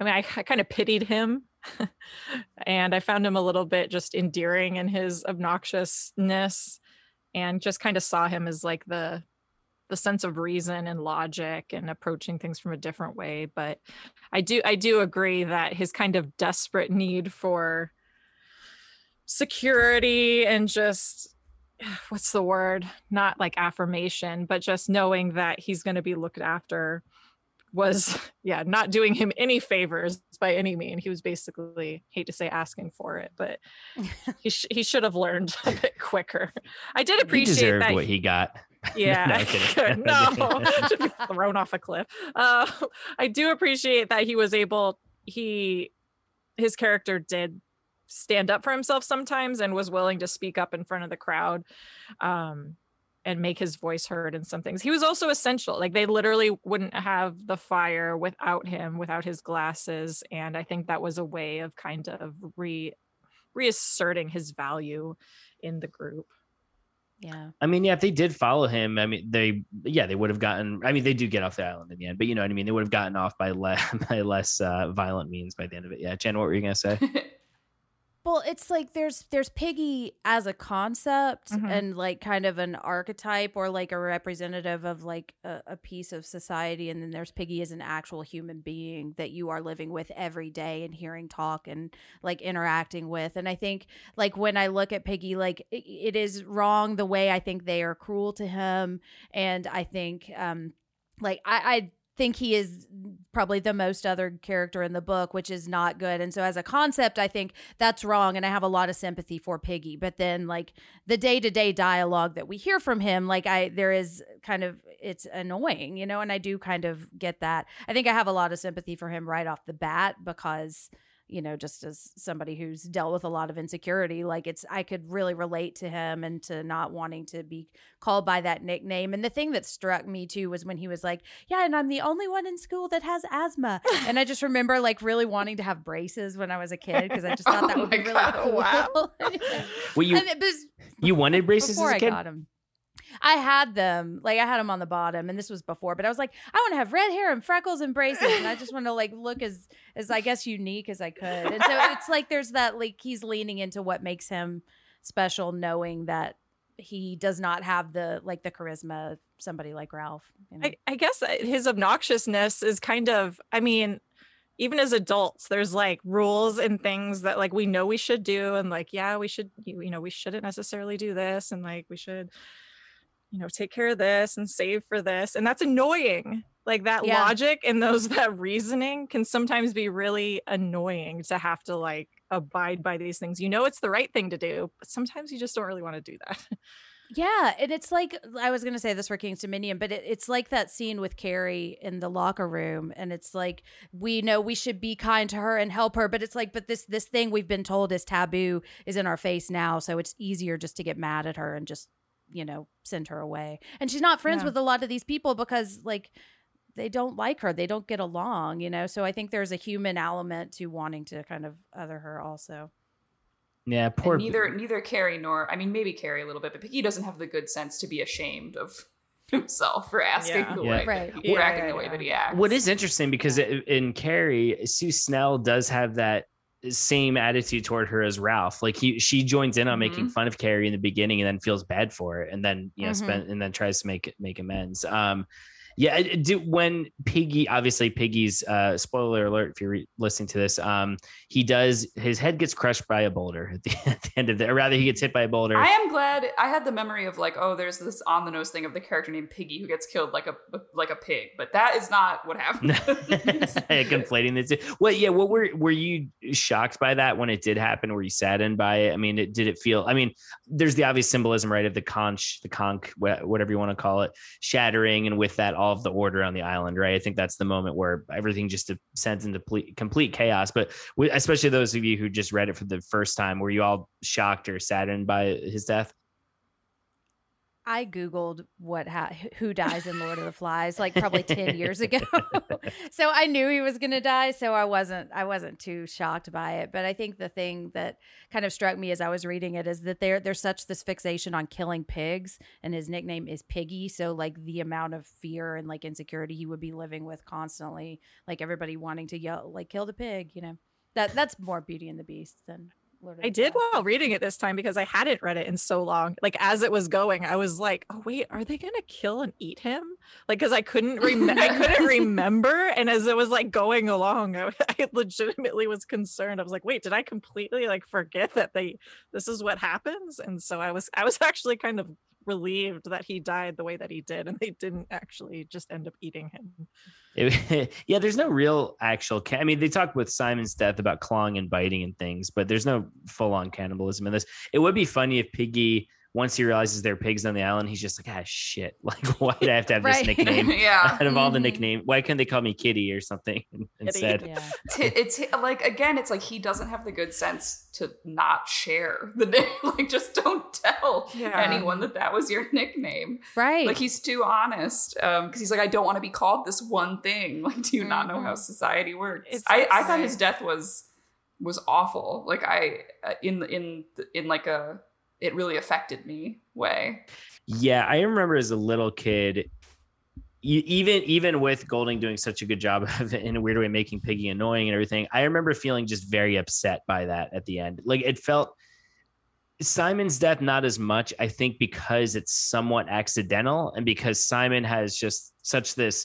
Speaker 6: I mean, I, I kind of pitied him, and I found him a little bit just endearing in his obnoxiousness, and just kind of saw him as like the the sense of reason and logic and approaching things from a different way. But I do I do agree that his kind of desperate need for security and just what's the word not like affirmation but just knowing that he's going to be looked after was yeah not doing him any favors by any mean he was basically hate to say asking for it but he, sh- he should have learned a bit quicker i did
Speaker 3: He
Speaker 6: appreciate
Speaker 3: deserved
Speaker 6: that
Speaker 3: what he got.
Speaker 6: yeah,
Speaker 3: No,
Speaker 6: no, should be thrown off a cliff. Uh, I do appreciate that he was able. He, his character did stand up for himself sometimes and was willing to speak up in front of the crowd. Um, and make his voice heard in some things. He was also essential. Like they literally wouldn't have the fire without him, without his glasses. And I think that was a way of kind of re reasserting his value in the group.
Speaker 5: Yeah.
Speaker 3: I mean, yeah, if they did follow him, I mean, they, yeah, they would have gotten. I mean, they do get off the island in the end, but you know what I mean. They would have gotten off by less by less uh, violent means by the end of it. Yeah, Jenn, what were you gonna say?
Speaker 5: Well, it's like there's there's Piggy as a concept
Speaker 6: Mhm.
Speaker 5: and like kind of an archetype or like a representative of like a, a piece of society, and then there's Piggy as an actual human being that you are living with every day and hearing talk and like interacting with. And I think like when I look at Piggy, like it, it is wrong the way I think they are cruel to him, and I think um like I, I think he is probably the most other character in the book, which is not good. And so as a concept, I think that's wrong. And I have a lot of sympathy for Piggy. But then like the day to day dialogue that we hear from him, like I there is kind of it's annoying, you know, and I do kind of get that. I think I have a lot of sympathy for him right off the bat because you know, just as somebody who's dealt with a lot of insecurity, like it's, I could really relate to him and to not wanting to be called by that nickname. And the thing that struck me too was when he was like, Yeah, and I'm the only one in school that has asthma. And I just remember like really wanting to have braces when I was a kid because I just oh thought that
Speaker 4: Oh
Speaker 5: would be
Speaker 4: my
Speaker 5: really cool.
Speaker 6: wow.
Speaker 3: Well, you
Speaker 5: and it was
Speaker 3: you wanted braces
Speaker 5: before
Speaker 3: as a
Speaker 5: I
Speaker 3: kid.
Speaker 5: got them. I had them, like I had them on the bottom, and this was before. But I was like, I want to have red hair and freckles and braces, and I just want to like look as as I guess unique as I could. And so it's like there's that like he's leaning into what makes him special, knowing that he does not have the like the charisma of somebody like Ralph. You know?
Speaker 6: I, I guess uh, his obnoxiousness is kind of, I mean, even as adults, there's like rules and things that like we know we should do. And like, yeah, we should, you, you know, we shouldn't necessarily do this. And like, we should, you know, take care of this and save for this. And that's annoying. Like that
Speaker 5: Yeah.
Speaker 6: logic and those, that reasoning can sometimes be really annoying to have to like abide by these things. You know, it's the right thing to do, but sometimes you just don't really want to do that.
Speaker 5: Yeah, and it's like I was gonna say this for King's Dominion, but it, it's like that scene with Carrie in the locker room, and it's like we know we should be kind to her and help her, but it's like, but this this thing we've been told is taboo is in our face now, so it's easier just to get mad at her and just you know send her away. And she's not friends
Speaker 6: Yeah.
Speaker 5: with a lot of these people because like they don't like her, they don't get along, you know. So I think there's a human element to wanting to kind of other her also.
Speaker 3: Yeah,
Speaker 4: And
Speaker 3: poor.
Speaker 4: neither neither Carrie nor I mean maybe Carrie a little bit, but Piggy doesn't have the good sense to be ashamed of himself for asking
Speaker 6: Yeah.
Speaker 4: the
Speaker 3: Yeah.
Speaker 4: way
Speaker 5: Right.
Speaker 4: or
Speaker 6: Yeah,
Speaker 4: acting
Speaker 6: yeah,
Speaker 4: the way that he acts.
Speaker 3: What is interesting because it, in Carrie, Sue Snell does have that same attitude toward her as Ralph. Like he, she joins in on making fun of Carrie in the beginning and then feels bad for it, and then you know,
Speaker 5: Mhm.
Speaker 3: spend and then tries to make make amends. Um, yeah, do, when Piggy, obviously Piggy's uh, spoiler alert if you're re- listening to this, um, he does his head gets crushed by a boulder at the, at the end of the, or rather he gets hit by a boulder.
Speaker 4: I am glad I had the memory of like, oh, there's this on the nose thing of the character named Piggy who gets killed like a like a pig, but that is not what happened.
Speaker 3: conflating the two. Well, yeah. What were were you shocked by that when it did happen? Were you saddened by it? I mean, it, did it feel? I mean, there's the obvious symbolism, right, of the conch, the conch, whatever you want to call it, shattering, and with that, all of the order on the island, right? I think that's the moment where everything just descends into ple- complete chaos. But especially those of you who just read it for the first time, were you all shocked or saddened by his death?
Speaker 5: I googled what ha- who dies in Lord of the Flies like probably 10 years ago. so I knew he was going to die, so I wasn't I wasn't too shocked by it, but I think the thing that kind of struck me as I was reading it is that there there's such this fixation on killing pigs and his nickname is Piggy, so like the amount of fear and like insecurity he would be living with constantly, like everybody wanting to yell like kill the pig, you know. That that's more Beauty and the Beast than Lord
Speaker 6: I did while reading it this time because I hadn't read it in so long. Like as it was going, I was like, "Oh wait, are they gonna kill and eat him?" Like because I couldn't rem- I couldn't remember, and as it was like going along, I, I legitimately was concerned. I was like, "Wait, did I completely like forget that they this is what happens?" And so I was I was actually kind of relieved that he died the way that he did, and they didn't actually just end up eating him.
Speaker 3: It- yeah, there's no real actual. I mean, they talk with Simon's death about clawing and biting and things, but there's no full on cannibalism in this. It would be funny if Piggy once he realizes they're pigs on the island, he's just like, ah, shit. Like, why did I have to have
Speaker 5: Right.
Speaker 3: this nickname?
Speaker 4: yeah.
Speaker 3: Out of all the
Speaker 5: Mhm.
Speaker 3: nickname, why couldn't they call me Kitty or something instead?
Speaker 5: Yeah.
Speaker 4: T- it's like again, it's like he doesn't have the good sense to not share the name. Like, just don't tell
Speaker 6: Yeah.
Speaker 4: anyone that that was your nickname.
Speaker 5: Right.
Speaker 4: Like he's too honest because he's like, I don't want to be called this one thing. Like, do you not know how
Speaker 5: Mhm.
Speaker 4: society works?
Speaker 6: It's-
Speaker 4: I, I thought his death was was awful. Like I uh, in in in like a it really affected me way.
Speaker 3: Yeah, I remember as a little kid, even even with Golding doing such a good job of in a weird way making Piggy annoying and everything, I remember feeling just very upset by that at the end. Like it felt Simon's death not as much, I think, because it's somewhat accidental and because Simon has just such this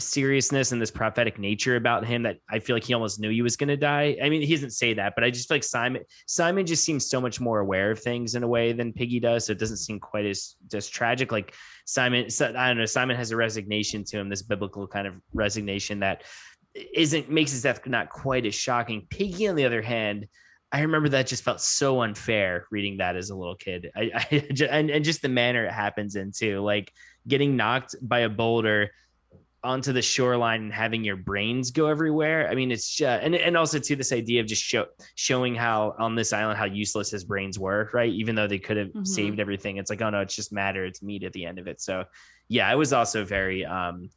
Speaker 3: seriousness and this prophetic nature about him that I feel like he almost knew he was going to die. I mean, he doesn't say that, but I just feel like Simon Simon just seems so much more aware of things in a way than Piggy does. So it doesn't seem quite as just tragic. Like Simon, I don't know. Simon has a resignation to him, this biblical kind of resignation that isn't makes his death not quite as shocking. Piggy, on the other hand. I remember that just felt so unfair reading that as a little kid. I, I and, and just the manner it happens in too, like getting knocked by a boulder onto the shoreline and having your brains go everywhere. I mean, it's just, and and also to this idea of just show showing how on this island how useless his brains were, right? Even though they could have
Speaker 4: Mhm.
Speaker 3: saved everything, it's like, oh no, it's just matter, it's meat at the end of it. So, yeah, I was also very, um,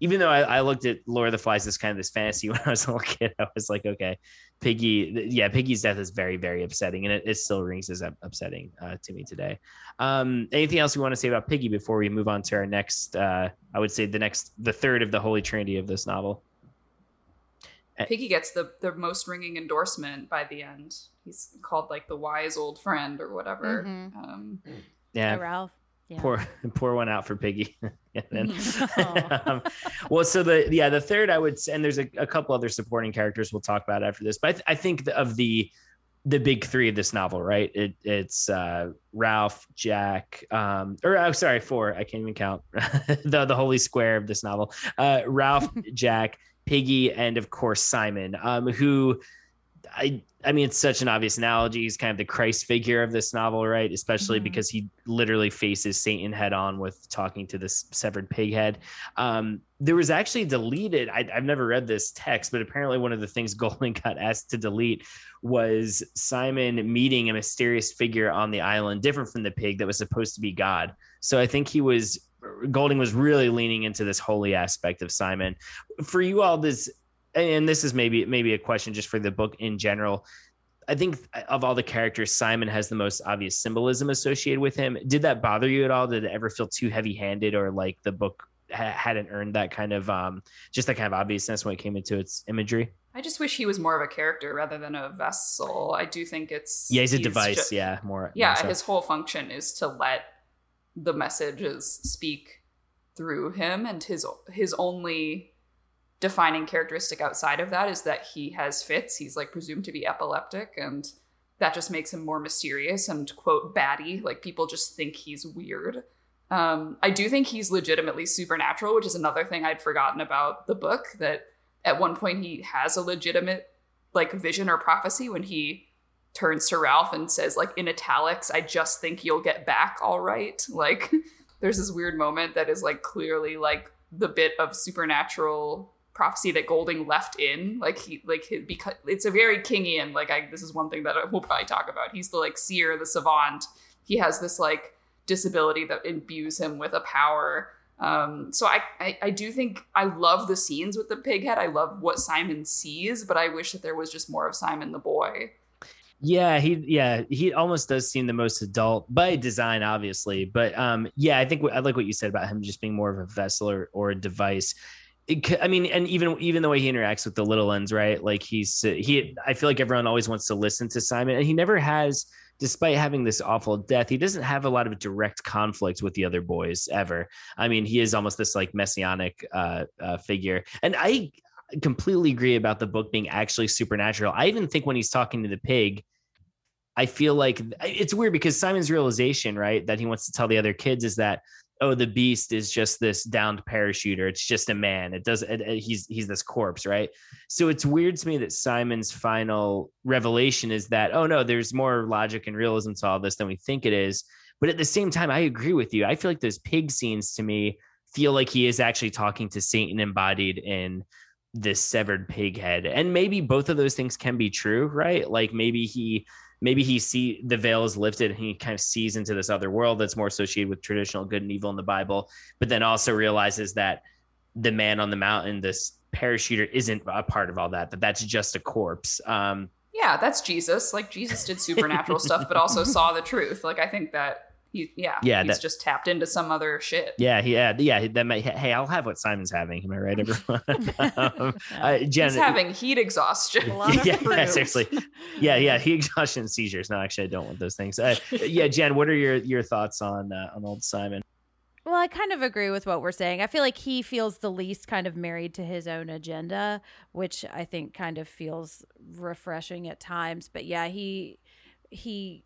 Speaker 3: even though I, I looked at Lord of the Flies as kind of this fantasy when I was a little kid, I was like, okay, Piggy, yeah, Piggy's death is very, very upsetting, and it, it still rings as upsetting uh, to me today. Um, anything else we want to say about Piggy before we move on to our next? Uh, I would say the next, the third of the Holy Trinity of this novel.
Speaker 4: Piggy gets the the most ringing endorsement by the end. He's called like the wise old friend or whatever.
Speaker 5: Mhm.
Speaker 4: Um,
Speaker 3: Yeah,
Speaker 5: Hey, Ralph. Yeah.
Speaker 3: pour pour one out for Piggy. and then, um, well, so the yeah the third I would say, and there's a, a couple other supporting characters we'll talk about after this, but I, th- I think the, of the the big three of this novel, right? It, it's uh, Ralph, Jack, um, or oh, sorry, four. I can't even count the the holy square of this novel. Uh, Ralph, Jack, Piggy, and of course Simon, um, who I I mean, it's such an obvious analogy. He's kind of the Christ figure of this novel, right? Especially
Speaker 5: Mhm.
Speaker 3: because he literally faces Satan head on with talking to this severed pig head. Um, there was actually deleted. I, I've never read this text, but apparently one of the things Golding got asked to delete was Simon meeting a mysterious figure on the island, different from the pig that was supposed to be God. So I think he was Golding was really leaning into this holy aspect of Simon. For you all, this and this is maybe maybe a question just for the book in general. I think of all the characters, Simon has the most obvious symbolism associated with him. Did that bother you at all? Did it ever feel too heavy-handed, or like the book ha- hadn't earned that kind of um, just that kind of obviousness when it came into its imagery?
Speaker 4: I just wish he was more of a character rather than a vessel. I do think it's
Speaker 3: Yeah, he's a
Speaker 4: ju-
Speaker 3: device. yeah, more.
Speaker 4: yeah,
Speaker 3: more so.
Speaker 4: his whole function is to let the messages speak through him, and his his only defining characteristic outside of that is that he has fits. He's like presumed to be epileptic, and that just makes him more mysterious and quote batty. Like people just think he's weird. Um, I do think he's legitimately supernatural, which is another thing I'd forgotten about the book. That at one point he has a legitimate like vision or prophecy when he turns to Ralph and says, like in italics, I just think you'll get back all right. Like there's this weird moment that is like clearly like the bit of supernatural prophecy that Golding left in. Like he like because it's a very Kingian, like I this is one thing that I will probably talk about. He's the like seer, the savant. He has this like disability that imbues him with a power. Um, so I, I I do think I love the scenes with the pig head. I love what Simon sees, but I wish that there was just more of Simon the boy.
Speaker 3: Yeah, he yeah he almost does seem the most adult by design, obviously. But um, yeah, I think I like what you said about him just being more of a vessel or, or a device. I mean, and even even the way he interacts with the little ones, right? Like he's he. I feel like everyone always wants to listen to Simon, and he never has. Despite having this awful death, he doesn't have a lot of direct conflict with the other boys ever. I mean, he is almost this like messianic uh, uh, figure, and I completely agree about the book being actually supernatural. I even think when he's talking to the pig, I feel like it's weird because Simon's realization, right, that he wants to tell the other kids is that oh, the beast is just this downed parachuter. It's just a man. It does. It, it- he's he's this corpse, right? So it's weird to me that Simon's final revelation is that oh no, there's more logic and realism to all this than we think it is. But at the same time, I agree with you. I feel like those pig scenes to me feel like he is actually talking to Satan embodied in this severed pig head. And maybe both of those things can be true, right? Like maybe he maybe he see the veil is lifted and he kind of sees into this other world that's more associated with traditional good and evil in the Bible, but then also realizes that the man on the mountain, this parachuter, isn't a part of all that, that that's just a corpse. Um,
Speaker 4: yeah, that's Jesus. Like Jesus did supernatural stuff, but also saw the truth. Like I think that he, yeah,
Speaker 3: Yeah,
Speaker 4: he's
Speaker 3: that-
Speaker 4: just tapped into some other shit.
Speaker 3: yeah, he, yeah, yeah. That might, hey, I'll have what Simon's having. Am I right, everyone? um, uh, Jenn,
Speaker 4: He's having heat exhaustion.
Speaker 6: A lot of
Speaker 3: yeah, seriously. Yeah, yeah. heat exhaustion and seizures. No, actually, I don't want those things. Uh, yeah, Jenn, what are your your thoughts on uh, on old Simon?
Speaker 5: Well, I kind of agree with what we're saying. I feel like he feels the least kind of married to his own agenda, which I think kind of feels refreshing at times. But yeah, he he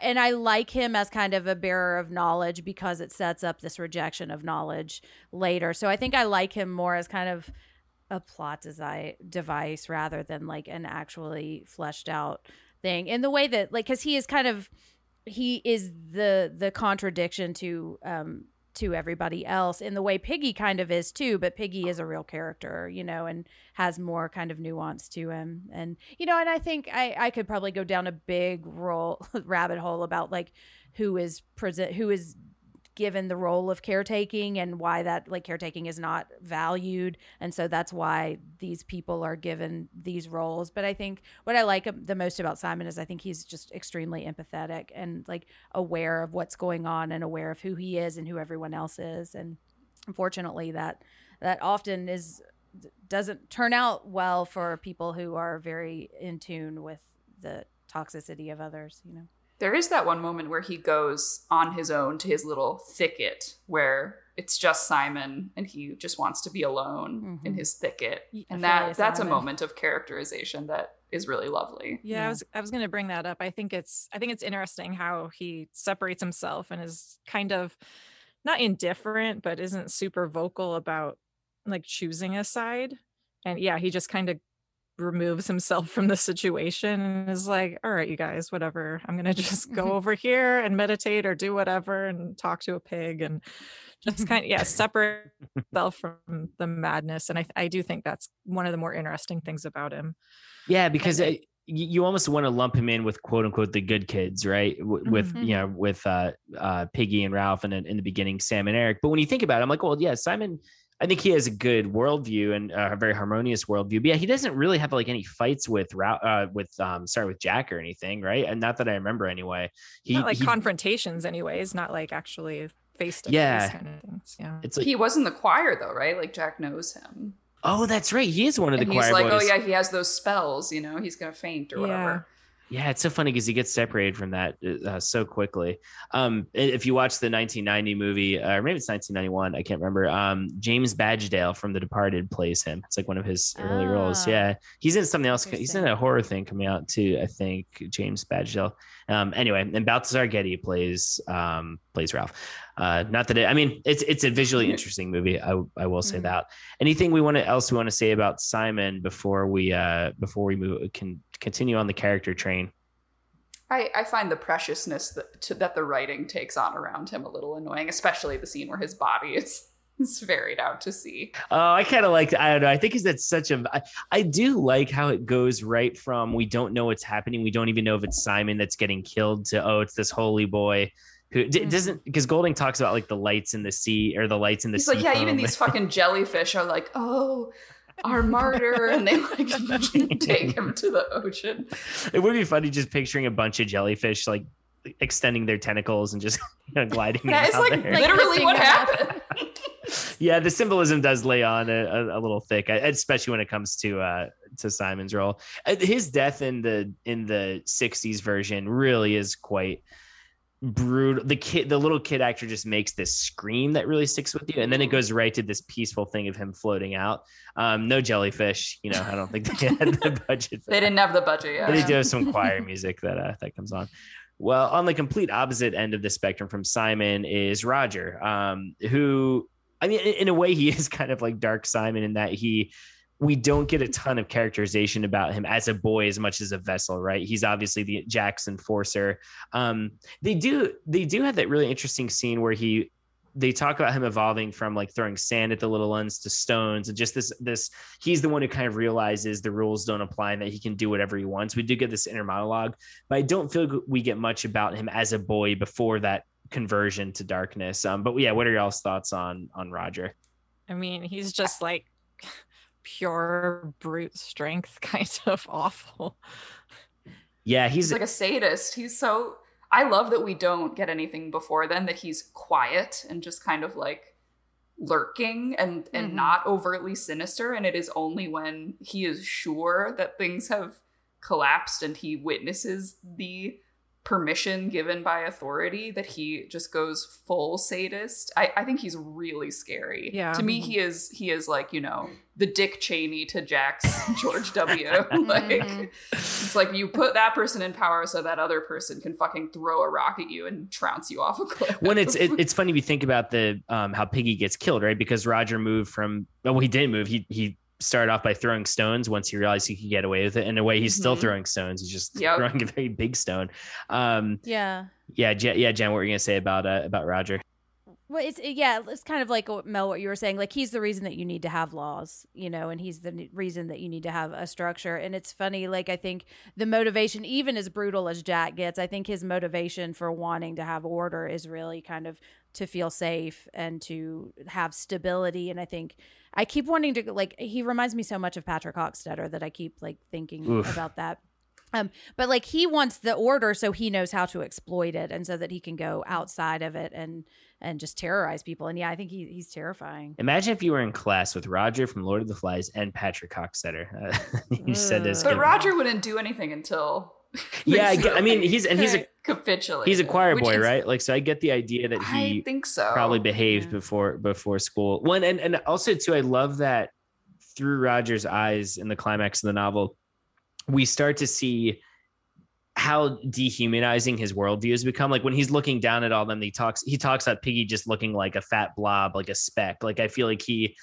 Speaker 5: and I like him as kind of a bearer of knowledge because it sets up this rejection of knowledge later. So I think I like him more as kind of a plot device rather than like an actually fleshed out thing in the way that like because he is kind of he is the the contradiction to um to everybody else in the way Piggy kind of is too, but Piggy is a real character, you know, and has more kind of nuance to him. And you know, and I think I I could probably go down a big roll rabbit hole about like who is present who is given the role of caretaking and why that like caretaking is not valued. And so that's why these people are given these roles. But i think what i like um, the most about simon is i think he's just extremely empathetic and like aware of what's going on and aware of who he is and who everyone else is. And unfortunately that that often is doesn't turn out well for people who are very in tune with the toxicity of others you know
Speaker 4: There is that one moment where he goes on his own to his little thicket where it's just Simon and he just wants to be alone in
Speaker 5: Mhm.
Speaker 4: his thicket. And that that's a moment of characterization that is really lovely.
Speaker 6: Yeah, I was I was going to bring that up. I think it's I think it's interesting how he separates himself and is kind of not indifferent, but isn't super vocal about like choosing a side. And yeah, he just kind of removes himself from the situation and is like, all right, you guys, whatever. I'm gonna just go over here and meditate or do whatever and talk to a pig and just kind of yeah, separate himself from the madness. And I I do think that's one of the more interesting things about him.
Speaker 3: Yeah, because
Speaker 6: And-
Speaker 3: uh, you almost want to lump him in with quote unquote the good kids, right? With
Speaker 5: Mhm.
Speaker 3: you know with uh, uh, Piggy and Ralph, and in the beginning Sam and Eric. But when you think about it, I'm like, well, yeah, Simon. I think he has a good worldview and uh, a very harmonious worldview. But yeah, he doesn't really have like any fights with Ralph, uh, with um, sorry, with Jack or anything, right? And not that I remember anyway. He,
Speaker 6: not like
Speaker 3: he-
Speaker 6: confrontations anyways not like actually face to
Speaker 3: Yeah.
Speaker 6: face kind of things yeah
Speaker 3: it's like,
Speaker 4: he was in the choir though, right? Like Jack knows him.
Speaker 3: oh, that's right. He is one of the
Speaker 4: and he's like,
Speaker 3: boys.
Speaker 4: oh yeah, he has those spells, you know, he's gonna faint or whatever.
Speaker 3: Yeah, it's so funny because he gets separated from that uh, so quickly. Um, if you watch the 1990 movie, uh, or maybe it's 1991, I can't remember. Um, James Badge Dale from The Departed plays him. It's like one of his early roles.
Speaker 5: Ah.
Speaker 3: Yeah, he's in something else. He's in a horror thing coming out too. I think James Badge Dale. Um, anyway, and Balthazar Getty plays um, plays Ralph. Uh, not that it, I mean it's it's a visually interesting movie. I I will say
Speaker 5: Mhm.
Speaker 3: that. Anything we want to else we want to say about Simon before we uh before we move can continue on the character train.
Speaker 4: I, I find the preciousness that, to, that the writing takes on around him a little annoying, especially the scene where his body is, is ferried out to sea.
Speaker 3: Oh, I kind of like. I don't know. I think is that such a. I, I do like how it goes right from we don't know what's happening. We don't even know if it's Simon that's getting killed to oh, it's this holy boy who d- doesn't mm-hmm. because Golding talks about like the lights in the sea or the lights in the
Speaker 4: He's
Speaker 3: sea.
Speaker 4: like, yeah, even these fucking jellyfish are like, oh, our martyr, and they like take him to the ocean.
Speaker 3: it would be funny just picturing a bunch of jellyfish like extending their tentacles and just you know, gliding.
Speaker 4: Yeah, it's
Speaker 3: out
Speaker 4: like
Speaker 3: there.
Speaker 4: Literally what happened.
Speaker 3: Yeah, the symbolism does lay on a, a, a little thick, especially when it comes to uh, to Simon's role. Uh, His death in the in the '60s version really is quite brutal. The kid, the little kid actor, just makes this scream that really sticks with you, and then it goes right to this peaceful thing of him floating out. Um, no jellyfish, you know. I don't think they had the budget. For
Speaker 4: They didn't have the budget yet.
Speaker 3: But they do have some choir music that uh, that comes on. Well, on the complete opposite end of the spectrum from Simon is Roger, um, who, I mean, in, a way, he is kind of like Dark Simon in that he we don't get a ton of characterization about him as a boy as much as a vessel, right? He's obviously the Jack's enforcer. Um, they do they do have that really interesting scene where he they talk about him evolving from like throwing sand at the little ones to stones and just this this he's the one who kind of realizes the rules don't apply and that he can do whatever he wants we do get this inner monologue but i don't feel we get much about him as a boy before that conversion to darkness um but yeah what are y'all's thoughts on on roger
Speaker 6: I mean, he's just like pure brute strength, kind of awful.
Speaker 3: yeah he's,
Speaker 4: He's like a sadist. He's so. I love that we don't get anything before then. That he's quiet and just kind of like lurking and and
Speaker 5: Mhm.
Speaker 4: not overtly sinister. And it is only when he is sure that things have collapsed and he witnesses the permission given by authority that he just goes full sadist. I, I think he's really scary.
Speaker 6: Yeah.
Speaker 4: To me, he is he is like, you know, the Dick Cheney to Jack's George W. like
Speaker 5: Mhm.
Speaker 4: it's like you put that person in power so that other person can fucking throw a rock at you and trounce you off a cliff.
Speaker 3: when it's it, it's funny if you think about the um how piggy gets killed right because roger moved from well he didn't move he he started off by throwing stones once he realized he could get away with it in a way he's still
Speaker 4: Mhm.
Speaker 3: throwing stones he's just
Speaker 4: Yep.
Speaker 3: throwing a very big stone um
Speaker 5: Yeah.
Speaker 3: yeah Jenn, yeah jenn what were you gonna say about uh, about roger
Speaker 5: Well, it's yeah, it's kind of like Mel, what you were saying. Like he's the reason that you need to have laws, you know, and he's the reason that you need to have a structure. And it's funny, like I think the motivation, even as brutal as Jack gets, I think his motivation for wanting to have order is really kind of to feel safe and to have stability. And I think I keep wanting to like he reminds me so much of Patrick Hockstetter that I keep like thinking
Speaker 3: Oof.
Speaker 5: about that. Um, but like he wants the order so he knows how to exploit it and so that he can go outside of it and and just terrorize people. And yeah, I think he, he's terrifying.
Speaker 3: imagine if you were in class with roger from lord of the flies and patrick Hockstetter uh, you said this
Speaker 4: but Roger wouldn't do anything until
Speaker 3: yeah I, get- I mean he's and he's a
Speaker 4: capitulated.
Speaker 3: he's a choir boy right like so i get the idea that
Speaker 4: I
Speaker 3: he
Speaker 4: think so.
Speaker 3: probably behaved
Speaker 5: Yeah.
Speaker 3: before before school. One and and also too, I love that through Roger's eyes in the climax of the novel, we start to see how dehumanizing his worldview has become. Like when he's looking down at all them, he talks he talks about Piggy just looking like a fat blob, like a speck. Like I feel like he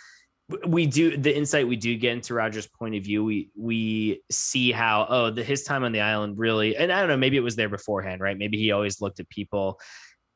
Speaker 3: we do the insight we do get into Roger's point of view. We we see how oh the his time on the island really and I don't know maybe it was there beforehand right maybe he always looked at people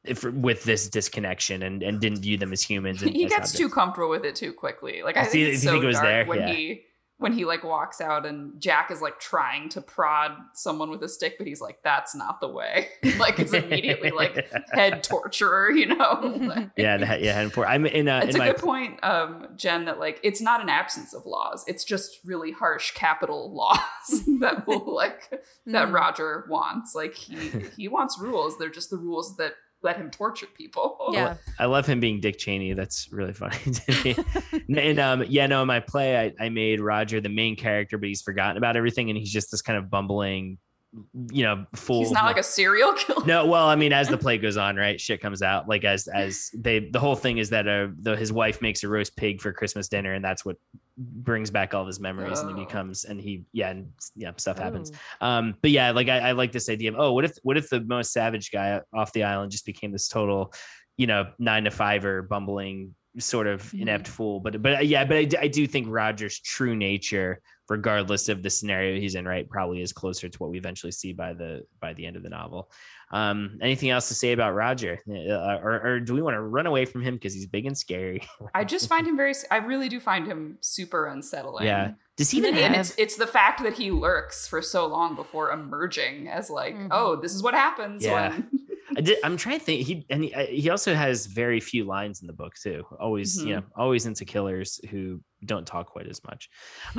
Speaker 3: if, with this disconnection and and didn't view them as humans. And
Speaker 4: he gets too comfortable with it too quickly. Like I
Speaker 3: See,
Speaker 4: think
Speaker 3: if
Speaker 4: it's so
Speaker 3: think it was
Speaker 4: dark
Speaker 3: there,
Speaker 4: when
Speaker 3: yeah.
Speaker 4: he when he like walks out and Jack is like trying to prod someone with a stick, but he's like, "That's not the way." like it's immediately like head torturer, you know. Like,
Speaker 3: yeah that, yeah and for I'm in uh,
Speaker 4: it's
Speaker 3: in
Speaker 4: a
Speaker 3: my
Speaker 4: good point, um, Jenn. That like it's not an absence of laws; it's just really harsh capital laws that will like that
Speaker 5: Mm.
Speaker 4: Roger wants. Like he he wants rules. They're just the rules that let him torture people.
Speaker 5: Yeah.
Speaker 3: I love him being Dick Cheney. That's really funny to me. and um, yeah, no, in my play, I, I made Roger the main character, but he's forgotten about everything, and he's just this kind of bumbling, you know, fool.
Speaker 4: He's not like a serial killer.
Speaker 3: no, well, I mean, as the play goes on, right, shit comes out. Like as as they, the whole thing is that uh, the, his wife makes a roast pig for Christmas dinner, and that's what brings back all of his memories, and he
Speaker 4: Oh.
Speaker 3: becomes, and he, yeah, and yeah, stuff happens.
Speaker 5: Ooh.
Speaker 3: Um, but yeah, like I, I like this idea of oh, what if what if the most savage guy off the island just became this total, you know, nine to fiver bumbling sort of inept fool. But but yeah, but I, I do think Roger's true nature, regardless of the scenario he's in, right, probably is closer to what we eventually see by the by the end of the novel. Um, anything else to say about Roger, uh, or, or do we want to run away from him because he's big and scary?
Speaker 4: I just find him very. I really do find him super unsettling.
Speaker 3: Yeah. Does he even
Speaker 4: and
Speaker 3: have?
Speaker 4: it's it's the fact that he lurks for so long before emerging as like,
Speaker 5: Mhm.
Speaker 4: oh, this is what happens
Speaker 3: Yeah.
Speaker 4: when.
Speaker 3: I did, I'm trying to think. He and he, he also has very few lines in the book too. Always, you
Speaker 4: Mhm.
Speaker 3: know, always into killers who don't talk quite as much.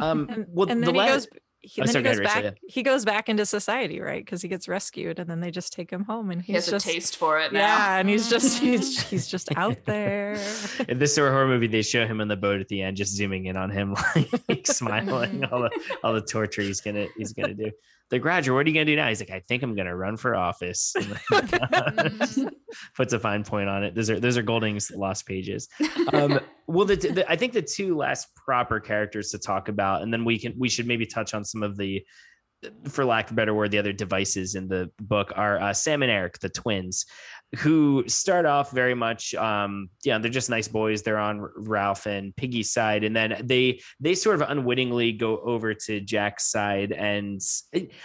Speaker 3: Um,
Speaker 6: And,
Speaker 3: well,
Speaker 6: and
Speaker 3: the
Speaker 6: then he
Speaker 3: la-
Speaker 6: goes he,
Speaker 3: Oh,
Speaker 6: then he
Speaker 3: go
Speaker 6: goes
Speaker 3: ahead, Rachel,
Speaker 6: back he goes back into society, right? Because he gets rescued and then they just take him home and
Speaker 4: he has
Speaker 6: just
Speaker 4: a taste for it now.
Speaker 6: Yeah, and he's just he's he's just out there.
Speaker 3: in this sort of horror movie, they show him on the boat at the end, just zooming in on him, like smiling, all the all the torture he's gonna he's gonna do. The graduate, what are you gonna do now? He's like, I think I'm gonna run for office. Puts a fine point on it. Those are those are Golding's lost pages. Um, well, the, the I think the two last proper characters to talk about, and then we can we should maybe touch on some of the, for lack of a better word, the other devices in the book are uh, Sam and Eric, the twins, who start off very much um yeah they're just nice boys. They're on ralph and piggy's side and then they they sort of unwittingly go over to jack's side and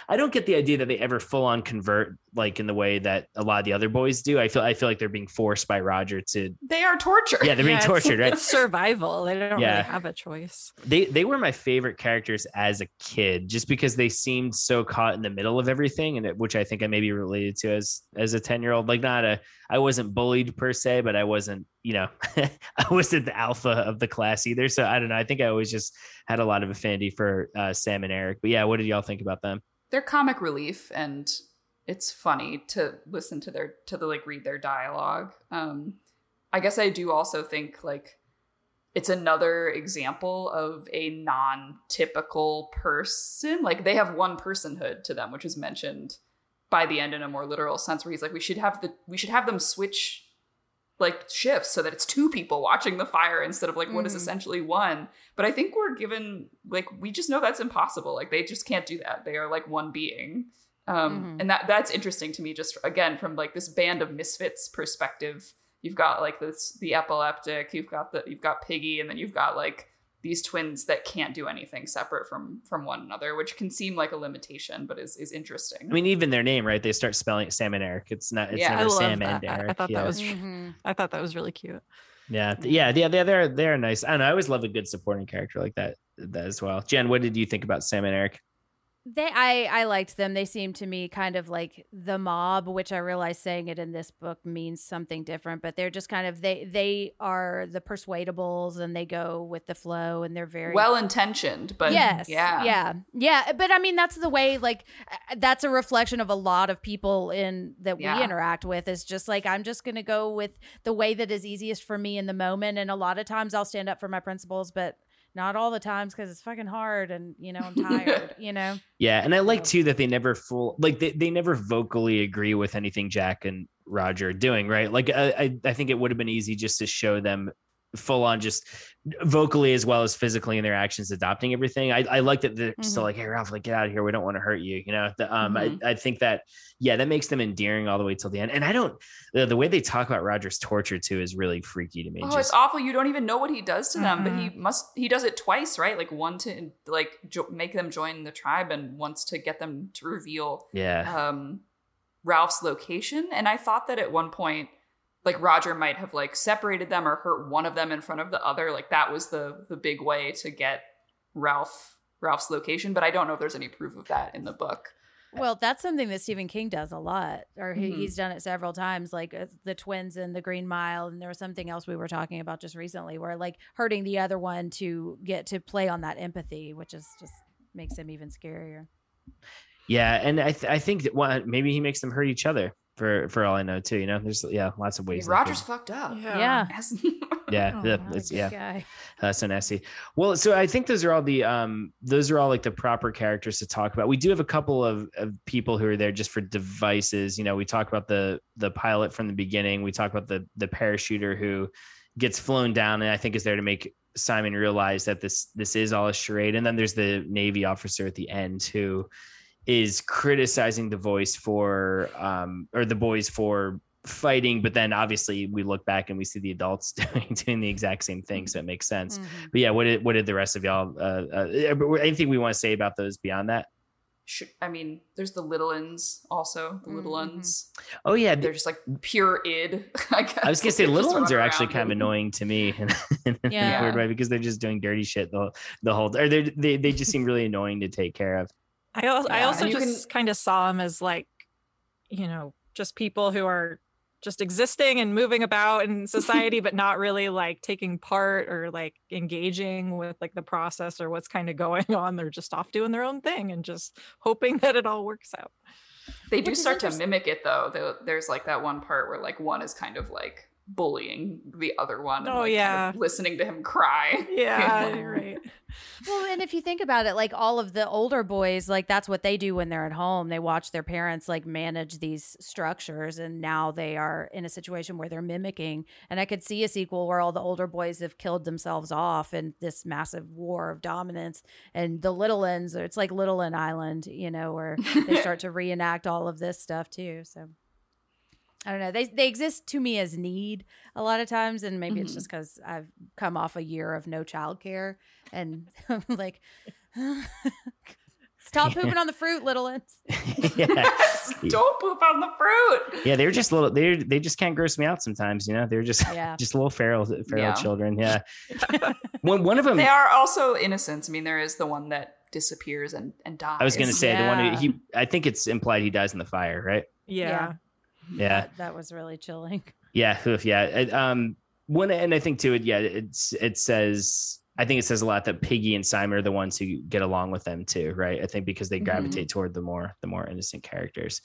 Speaker 3: i don't get the idea that they ever full on convert like in the way that a lot of the other boys do i feel i feel like they're being forced by roger to
Speaker 4: They are tortured.
Speaker 3: yeah they're being
Speaker 6: Yeah, it's-
Speaker 3: tortured right
Speaker 6: It's survival. They don't
Speaker 3: Yeah.
Speaker 6: really have a choice.
Speaker 3: they they were my favorite characters as a kid just because they seemed so caught in the middle of everything and it, which i think i maybe related to as as a 10 year old like not a i wasn't bullied per se but i wasn't you know i wasn't the alpha of the class either so i don't know i think i always just had a lot of affinity for uh, sam and eric but yeah what did y'all think about them
Speaker 4: They're comic relief and it's funny to listen to their to the like read their dialogue. Um I guess I do also think like it's another example of a non-typical person. Like they have one personhood to them, which is mentioned by the end in a more literal sense where he's like we should have the we should have them switch like shifts so that it's two people watching the fire instead of like what is
Speaker 5: Mhm.
Speaker 4: essentially one but i think we're given like we just know that's impossible like they just can't do that they are like one being um
Speaker 5: Mhm.
Speaker 4: and that that's interesting to me just again from like this band of misfits perspective. You've got like this the epileptic you've got the you've got piggy and then you've got like these twins that can't do anything separate from from one another which can seem like a limitation but is is interesting.
Speaker 3: I mean even their name right? They start spelling it sam and eric. It's not it's
Speaker 4: Yeah, I
Speaker 3: never
Speaker 6: love
Speaker 3: sam
Speaker 6: that.
Speaker 3: and
Speaker 6: I- I
Speaker 3: eric.
Speaker 6: thought that
Speaker 3: yeah.
Speaker 6: was-
Speaker 5: Mhm.
Speaker 6: I thought that was really cute.
Speaker 3: yeah. Yeah. Yeah they're they're they're nice. I know. I always love a good supporting character like that that as well. Jenn what did you think about sam and eric
Speaker 5: They I I liked them. They seemed to me kind of like the mob, which I realize saying it in this book means something different, but they're just kind of they they are the persuadables and they go with the flow and they're very
Speaker 4: well intentioned but
Speaker 5: yes.
Speaker 4: yeah.
Speaker 5: Yeah. Yeah. But i mean that's the way like uh, that's a reflection of a lot of people in that we interact with is just like i'm just gonna go with the way that is easiest for me in the moment. And a lot of times i'll stand up for my principles but not all the times because it's fucking hard and you know i'm tired you know
Speaker 3: Yeah, and I like too that they never full like they, they never vocally agree with anything Jack and Roger are doing, right? Like I I, I think it would have been easy just to show them full on just vocally as well as physically in their actions adopting everything. I, I like that they're still
Speaker 5: Mhm.
Speaker 3: like, hey Ralph, like get out of here. We don't want to hurt you. You know, the, um
Speaker 4: Mhm.
Speaker 3: I, I think that yeah, that makes them endearing all the way till the end. And I don't the, the way they talk about Roger's torture too is really freaky to me.
Speaker 4: Oh,
Speaker 3: Just-
Speaker 4: it's awful. You don't even know what he does to them, but he
Speaker 6: Mhm.
Speaker 4: must. He does it twice, right? Like one to like jo- make them join the tribe, and once to get them to reveal
Speaker 3: yeah.
Speaker 4: um, Ralph's location. And I thought that at one point, like Roger might have like separated them or hurt one of them in front of the other. Like that was the the big way to get Ralph Ralph's location. But I don't know if there's any proof of that in the book.
Speaker 5: well that's something that stephen king does a lot or he,
Speaker 4: Mhm.
Speaker 5: he's done it several times like uh, the twins in the green mile and there was something else we were talking about just recently where like hurting the other one to get to play on that empathy which is just makes him even scarier
Speaker 3: Yeah, and I th- I think that one maybe he makes them hurt each other for for all I know too. You know, there's yeah lots of ways.
Speaker 4: Roger's fucked up.
Speaker 5: Yeah.
Speaker 4: As-
Speaker 3: yeah,
Speaker 6: Oh,
Speaker 3: yeah,
Speaker 5: Not a
Speaker 3: it's, yeah,
Speaker 5: guy.
Speaker 3: uh, so nasty. Well, so I think those are all the um those are all like the proper characters to talk about. We do have a couple of, of people who are there just for devices. You know, we talk about the the pilot from the beginning. We talk about the the parachuter who gets flown down and I think is there to make Simon realize that this this is all a charade. And then there's the Navy officer at the end who is criticizing the voice for um or the boys for fighting but then obviously we look back and we see the adults doing doing the exact same thing so it makes sense
Speaker 5: Mhm.
Speaker 3: but yeah what did what did the rest of y'all uh, uh anything we want to say about those beyond that
Speaker 4: Sh- I mean, there's the little uns also. The little
Speaker 5: Mhm.
Speaker 4: uns.
Speaker 3: oh yeah
Speaker 4: They're just like pure id. I, guess.
Speaker 3: I was gonna say
Speaker 4: They
Speaker 3: little
Speaker 4: just
Speaker 3: ones are actually kind of annoying to me in, in a weird way because they're just doing dirty shit the, the whole or they they they just seem really annoying to take care of
Speaker 6: I also, I also just kind of saw them as like, you know, just people who are just existing and moving about in society, but not really like taking part or like engaging with like the process or what's kind of going on. They're just off doing their own thing and just hoping that it all works out.
Speaker 4: They do start to mimic it though. There's like that one part where like one is kind of like bullying the other one. and,
Speaker 6: Oh,
Speaker 4: like, kind
Speaker 6: yeah.
Speaker 4: of listening to him cry.
Speaker 6: Yeah,
Speaker 4: Yeah.
Speaker 6: you're right.
Speaker 5: Well, and if you think about it, like all of the older boys, like that's what they do when they're at home. They watch their parents like manage these structures, and now they are in a situation where they're mimicking. And I could see a sequel where all the older boys have killed themselves off in this massive war of dominance, and the little uns, it's like Little Inn Island, you know, where they start to reenact all of this stuff too. So I don't know. They they exist to me as need a lot of times, and maybe it's
Speaker 4: Mhm.
Speaker 5: just because I've come off a year of no childcare, and I'm like, stop pooping on the fruit, little ones.
Speaker 3: yeah.
Speaker 4: Don't poop on the fruit.
Speaker 3: Yeah, they're just little. They they just can't gross me out sometimes. You know, they're just
Speaker 5: Yeah.
Speaker 3: just little feral feral
Speaker 4: Yeah.
Speaker 3: children. Yeah. one one of them.
Speaker 4: They are also innocents. I mean, there is the one that disappears and, and dies.
Speaker 3: I was gonna say the one who he. I think it's implied he dies in the fire, right?
Speaker 6: Yeah.
Speaker 3: Yeah.
Speaker 5: That, that was really chilling.
Speaker 3: Yeah, yeah. It, um, one and I think too. It yeah. It's it says. I think it says a lot that Piggy and Simon are the ones who get along with them too, right? I think because they
Speaker 4: Mhm.
Speaker 3: gravitate toward the more the more innocent characters.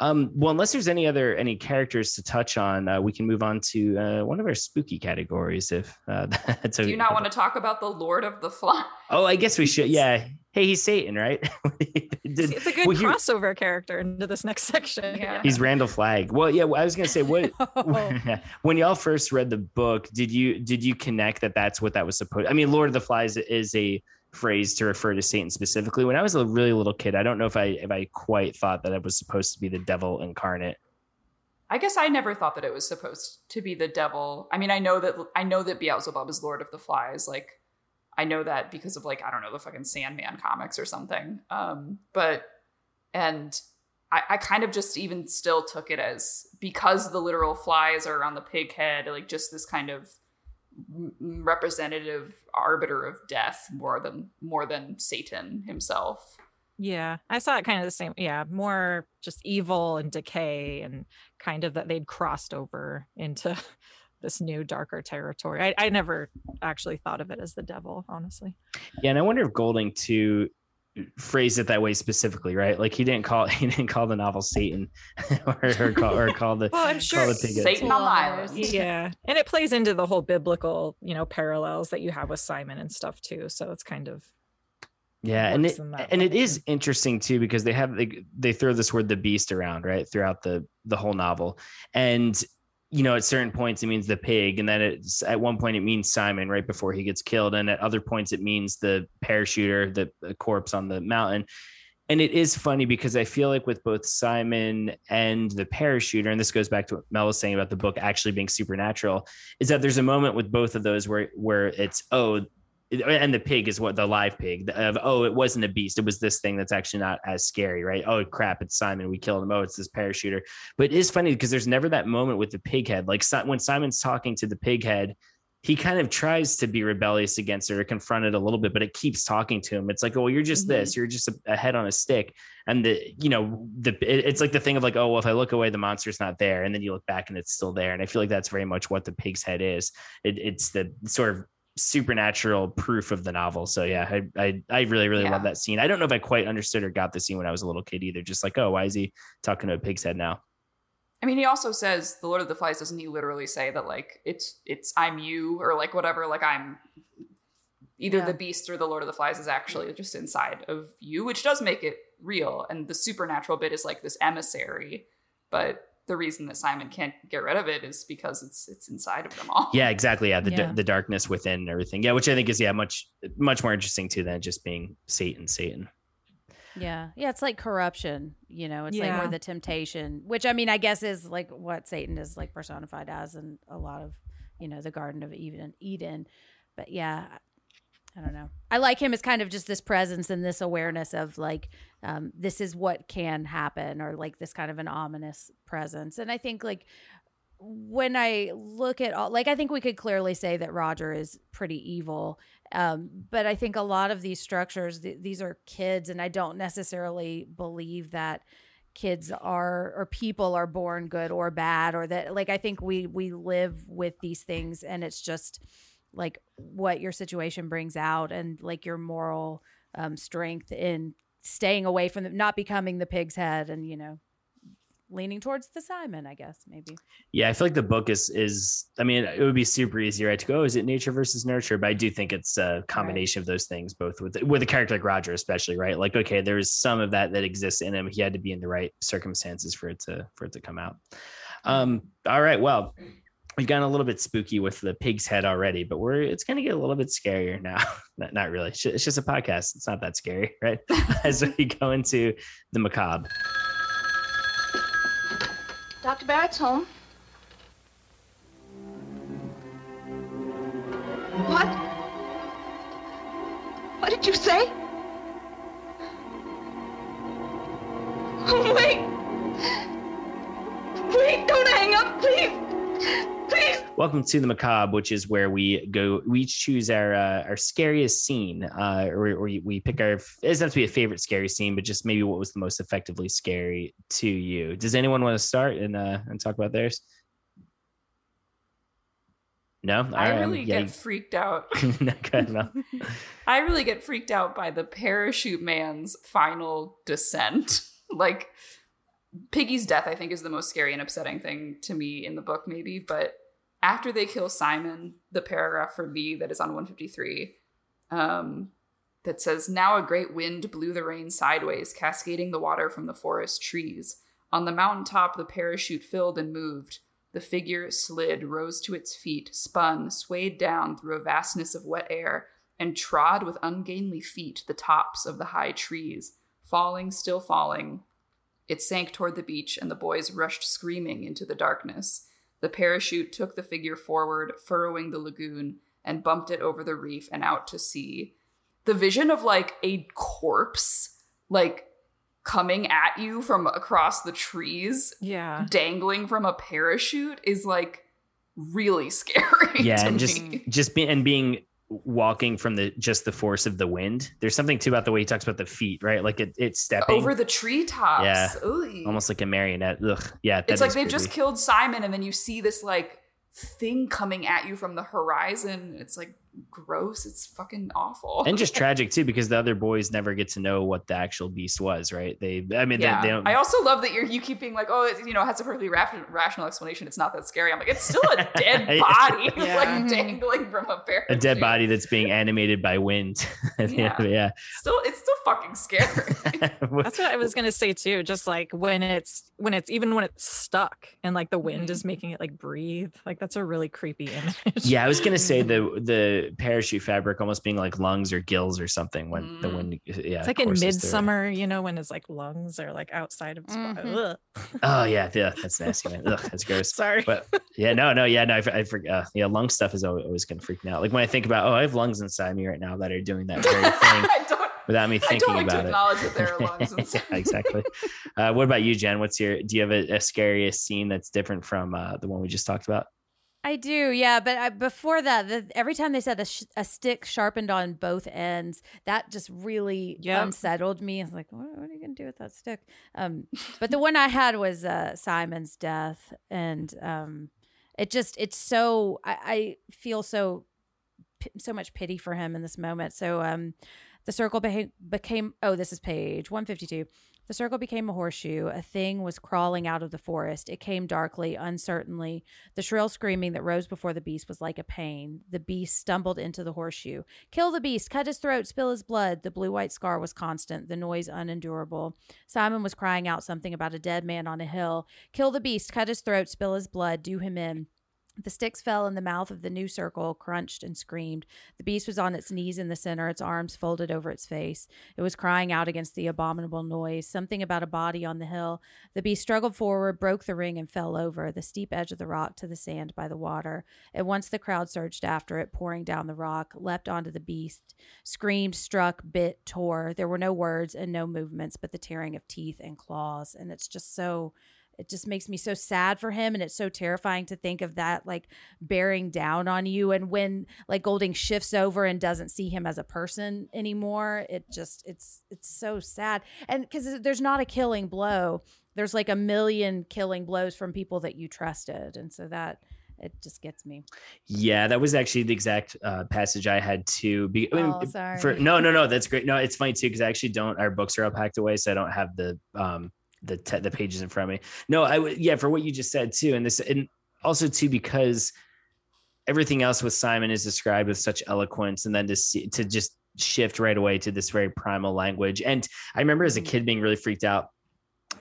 Speaker 3: Um, well, unless there's any other any characters to touch on, uh, we can move on to uh, one of our spooky categories. If uh, that's
Speaker 4: Do you not want to talk about the Lord of the Flies?
Speaker 3: Oh, I guess we should. Yeah. Hey, he's Satan, right? Did-
Speaker 6: It's a good
Speaker 3: well, here-
Speaker 6: crossover character into this next section.
Speaker 4: Yeah.
Speaker 3: He's Randall Flagg. Well, yeah. I was gonna say what
Speaker 5: Oh.
Speaker 3: when y'all first read the book, did you did you connect that that's what that was supposed? I mean, Lord of the Flies is a phrase to refer to Satan specifically. When I was a really little kid, I don't know if I if I quite thought that it was supposed to be the devil incarnate.
Speaker 4: I guess I never thought that it was supposed to be the devil. I mean, I know that I know that Beelzebub is Lord of the Flies. Like, I know that because of like I don't know the fucking Sandman comics or something. Um, but and I, I kind of just even still took it as because the literal flies are on the pig head, like just this kind of representative arbiter of death more than more than Satan himself.
Speaker 6: Yeah, I saw it kind of the same. Yeah, more just evil and decay, and kind of that they'd crossed over into this new darker territory. I, I never actually thought of it as the devil, honestly.
Speaker 3: Yeah, and I wonder if Golding too phrased it that way specifically, right? Like he didn't call he didn't call the novel Satan or, or call or call the
Speaker 6: Well, I'm
Speaker 3: call
Speaker 6: sure
Speaker 3: the pig head.
Speaker 4: Satan on the
Speaker 5: Liars.
Speaker 4: island.
Speaker 6: Yeah, and it plays into the whole biblical, you know, parallels that you have with Simon and stuff too. So it's kind of
Speaker 3: Yeah, and it, and it
Speaker 6: way,
Speaker 3: is
Speaker 6: too.
Speaker 3: interesting too because they have they, they throw this word the beast around right throughout the the whole novel, and you know at certain points it means the pig, and then it's at one point it means Simon right before he gets killed, and at other points it means the parachuter, the, the corpse on the mountain. And it is funny because I feel like with both Simon and the parachuter, and this goes back to what Mel was saying about the book actually being supernatural, is that there's a moment with both of those where where it's oh and the pig is what the live pig of oh it wasn't a beast. It was this thing that's actually not as scary right? Oh crap it's simon. We killed him. Oh it's this parachuter. But it is funny because there's never that moment with the pig head. Like when simon's talking to the pig head he kind of tries to be rebellious against it or confront it a little bit but it keeps talking to him. It's like oh you're just mm-hmm. this. You're just a, a head on a stick. And the you know the it- it's like the thing of like oh well if i look away the monster's not there. And then you look back and it's still there. And i feel like that's very much what the pig's head is. It, it's the sort of supernatural proof of the novel. So yeah, I I, I really really
Speaker 4: Yeah.
Speaker 3: love that scene. I don't know if I quite understood or got the scene when I was a little kid either. Just like oh, why is he talking to a pig's head now?
Speaker 4: I mean, he also says the Lord of the Flies. Doesn't he literally say that like it's it's I'm you or like whatever? Like I'm either
Speaker 5: Yeah.
Speaker 4: the Beast or the Lord of the Flies is actually just inside of you, which does make it real. And the supernatural bit is like this emissary, but the reason that Simon can't get rid of it is because it's it's inside of them all.
Speaker 3: Yeah, exactly. Yeah, the
Speaker 5: Yeah.
Speaker 3: the darkness within and everything. Yeah, which I think is yeah much much more interesting too than just being Satan. Satan.
Speaker 5: Yeah. Yeah. It's like corruption, you know, it's like
Speaker 6: Yeah.
Speaker 5: more the temptation, which I mean, I guess is like what Satan is like personified as in a lot of, you know, the Garden of Eden. Eden. But yeah, I don't know. I like him as kind of just this presence and this awareness of like, um, this is what can happen, or like this kind of an ominous presence. And I think like when I look at all, like, I think we could clearly say that Roger is pretty evil. Um, but I think a lot of these structures, th- these are kids, and I don't necessarily believe that kids are or people are born good or bad or that like I think we we live with these things and it's just like what your situation brings out and like your moral um, strength in staying away from the, not becoming the pig's head and you know leaning towards the Simon, I guess maybe.
Speaker 3: Yeah, I feel like the book is is. I mean, it would be super easy, right, to go. Oh, is it nature versus nurture? But I do think it's a combination of those things, both with with a character like Roger, especially, right? Like, okay, there's some of that that exists in him. He had to be in the right circumstances for it to for it to come out. Um. All right. Well, we've gotten a little bit spooky with the pig's head already, but we're it's going to get a little bit scarier now. not, not really. It's it's just a podcast. It's not that scary, right? As we go into the macabre.
Speaker 10: Dr. Barrett's home. What? What did you say? Oh, wait! Wait, don't hang up, please! Please!
Speaker 3: Welcome to the macabre, which is where we go. We each choose our uh, our scariest scene, uh, or, or we- we pick our. It doesn't have to be a favorite scary scene, but just maybe what was the most effectively scary to you. Does anyone want to start and uh, and talk about theirs? No, All
Speaker 4: I
Speaker 3: right,
Speaker 4: really
Speaker 3: yeah,
Speaker 4: get freaked out.
Speaker 3: you- no, go.
Speaker 4: I really get freaked out by the parachute man's final descent. like Piggy's death, I think, is the most scary and upsetting thing to me in the book, maybe. But after they kill Simon, the paragraph for me that is on 153 um, that says, Now a great wind blew the rain sideways, cascading the water from the forest trees. On the mountain top, the parachute filled and moved. The figure slid, rose to its feet, spun, swayed down through a vastness of wet air, and trod with ungainly feet the tops of the high trees. Falling, still falling, it sank toward the beach, and the boys rushed screaming into the darkness. The parachute took the figure forward, furrowing the lagoon, and bumped it over the reef and out to sea. The vision of like a corpse, like coming at you from across the trees,
Speaker 6: Yeah.
Speaker 4: dangling from a parachute, is like really scary.
Speaker 3: yeah,
Speaker 4: to
Speaker 3: and just
Speaker 4: me.
Speaker 3: just being and being walking from the just the force of the wind. There's something too about the way he talks about the feet, right? Like it, it's stepping
Speaker 4: over the treetops.
Speaker 3: Yeah.
Speaker 4: Ooh.
Speaker 3: almost like a marionette. Ugh, yeah,
Speaker 4: it's like they've just killed Simon, and then you see this like thing coming at you from the horizon. It's like gross. It's fucking awful.
Speaker 3: and just tragic too because the other boys never get to know what the actual beast was, right? They, I mean,
Speaker 4: yeah.
Speaker 3: they, they don't.
Speaker 4: I also love that you're you keep being like, oh, it, you know, it has a perfectly ra- rational explanation. It's not that scary. I'm like, it's still a dead body,
Speaker 6: Yeah.
Speaker 4: like dangling from a parachute.
Speaker 3: a dead body that's being animated by wind. yeah,
Speaker 4: Yeah.
Speaker 3: yeah.
Speaker 4: Still, it's still fucking scary.
Speaker 6: That's what I was gonna say too. Just like when it's when it's even when it's stuck and like the wind
Speaker 4: Mhm.
Speaker 6: is making it like breathe. Like that's a really creepy image.
Speaker 3: yeah, I was gonna say the the parachute fabric almost being like lungs or gills or something when the
Speaker 4: Mm.
Speaker 3: wind. Yeah,
Speaker 6: It's like in
Speaker 3: courses through
Speaker 6: Midsommar, you know, when his like lungs are like outside of his body.
Speaker 5: Mhm.
Speaker 3: Oh yeah, yeah, that's nasty, man. Ugh, that's gross.
Speaker 6: Sorry.
Speaker 3: But yeah, no, no, yeah, no, I, I forget. Uh, yeah, lung stuff is always, always gonna freak me out. Like when I think about, oh, I have lungs inside me right now that are doing that very thing without me
Speaker 4: I
Speaker 3: thinking
Speaker 4: don't like to
Speaker 3: about it.
Speaker 4: that there are lungs inside.
Speaker 3: yeah, exactly. Uh, what about you, Jenn? What's your? Do you have a, a scariest scene that's different from uh, the one we just talked about?
Speaker 5: I do, yeah. But I, before that, the, every time they said a, sh- a stick sharpened on both ends, that just really
Speaker 6: Yep.
Speaker 5: unsettled me. I was like, what, what are you going to do with that stick? Um, but the one I had was uh, Simon's death. And um, it just, it's so, I, I feel so, p- so much pity for him in this moment. So um, the circle beha- became, oh, this is page 152. The circle became a horseshoe. A thing was crawling out of the forest. It came darkly, uncertainly. The shrill screaming that rose before the beast was like a pain. The beast stumbled into the horseshoe. Kill the beast, cut his throat, spill his blood. The blue white scar was constant, the noise unendurable. Simon was crying out something about a dead man on a hill. Kill the beast, cut his throat, spill his blood, do him in. The sticks fell in the mouth of the new circle, crunched and screamed. The beast was on its knees in the center, its arms folded over its face. It was crying out against the abominable noise, something about a body on the hill. The beast struggled forward, broke the ring, and fell over the steep edge of the rock to the sand by the water. At once the crowd surged after it, pouring down the rock, leapt onto the beast, screamed, struck, bit, tore. There were no words and no movements, but the tearing of teeth and claws. And it's just so it just makes me so sad for him and it's so terrifying to think of that like bearing down on you and when like golding shifts over and doesn't see him as a person anymore it just it's it's so sad and because there's not a killing blow there's like a million killing blows from people that you trusted and so that it just gets me
Speaker 3: Yeah, that was actually the exact uh, passage I had to Be, I mean,
Speaker 5: Oh, sorry.
Speaker 3: For, no, no, no, that's great. No, it's funny too because I actually don't. Our books are all packed away, so I don't have the um the te- the pages in front of me. No, I would yeah for what you just said too, and this and also too because everything else with Simon is described with such eloquence, and then to see to just shift right away to this very primal language. And I remember as a kid being really freaked out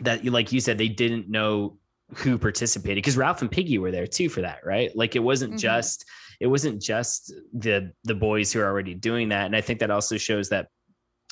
Speaker 3: that, like you said, they didn't know who participated because Ralph and Piggy were there too for that, right? Like it wasn't
Speaker 5: Mhm.
Speaker 3: just it wasn't just the the boys who are already doing that, and I think that also shows that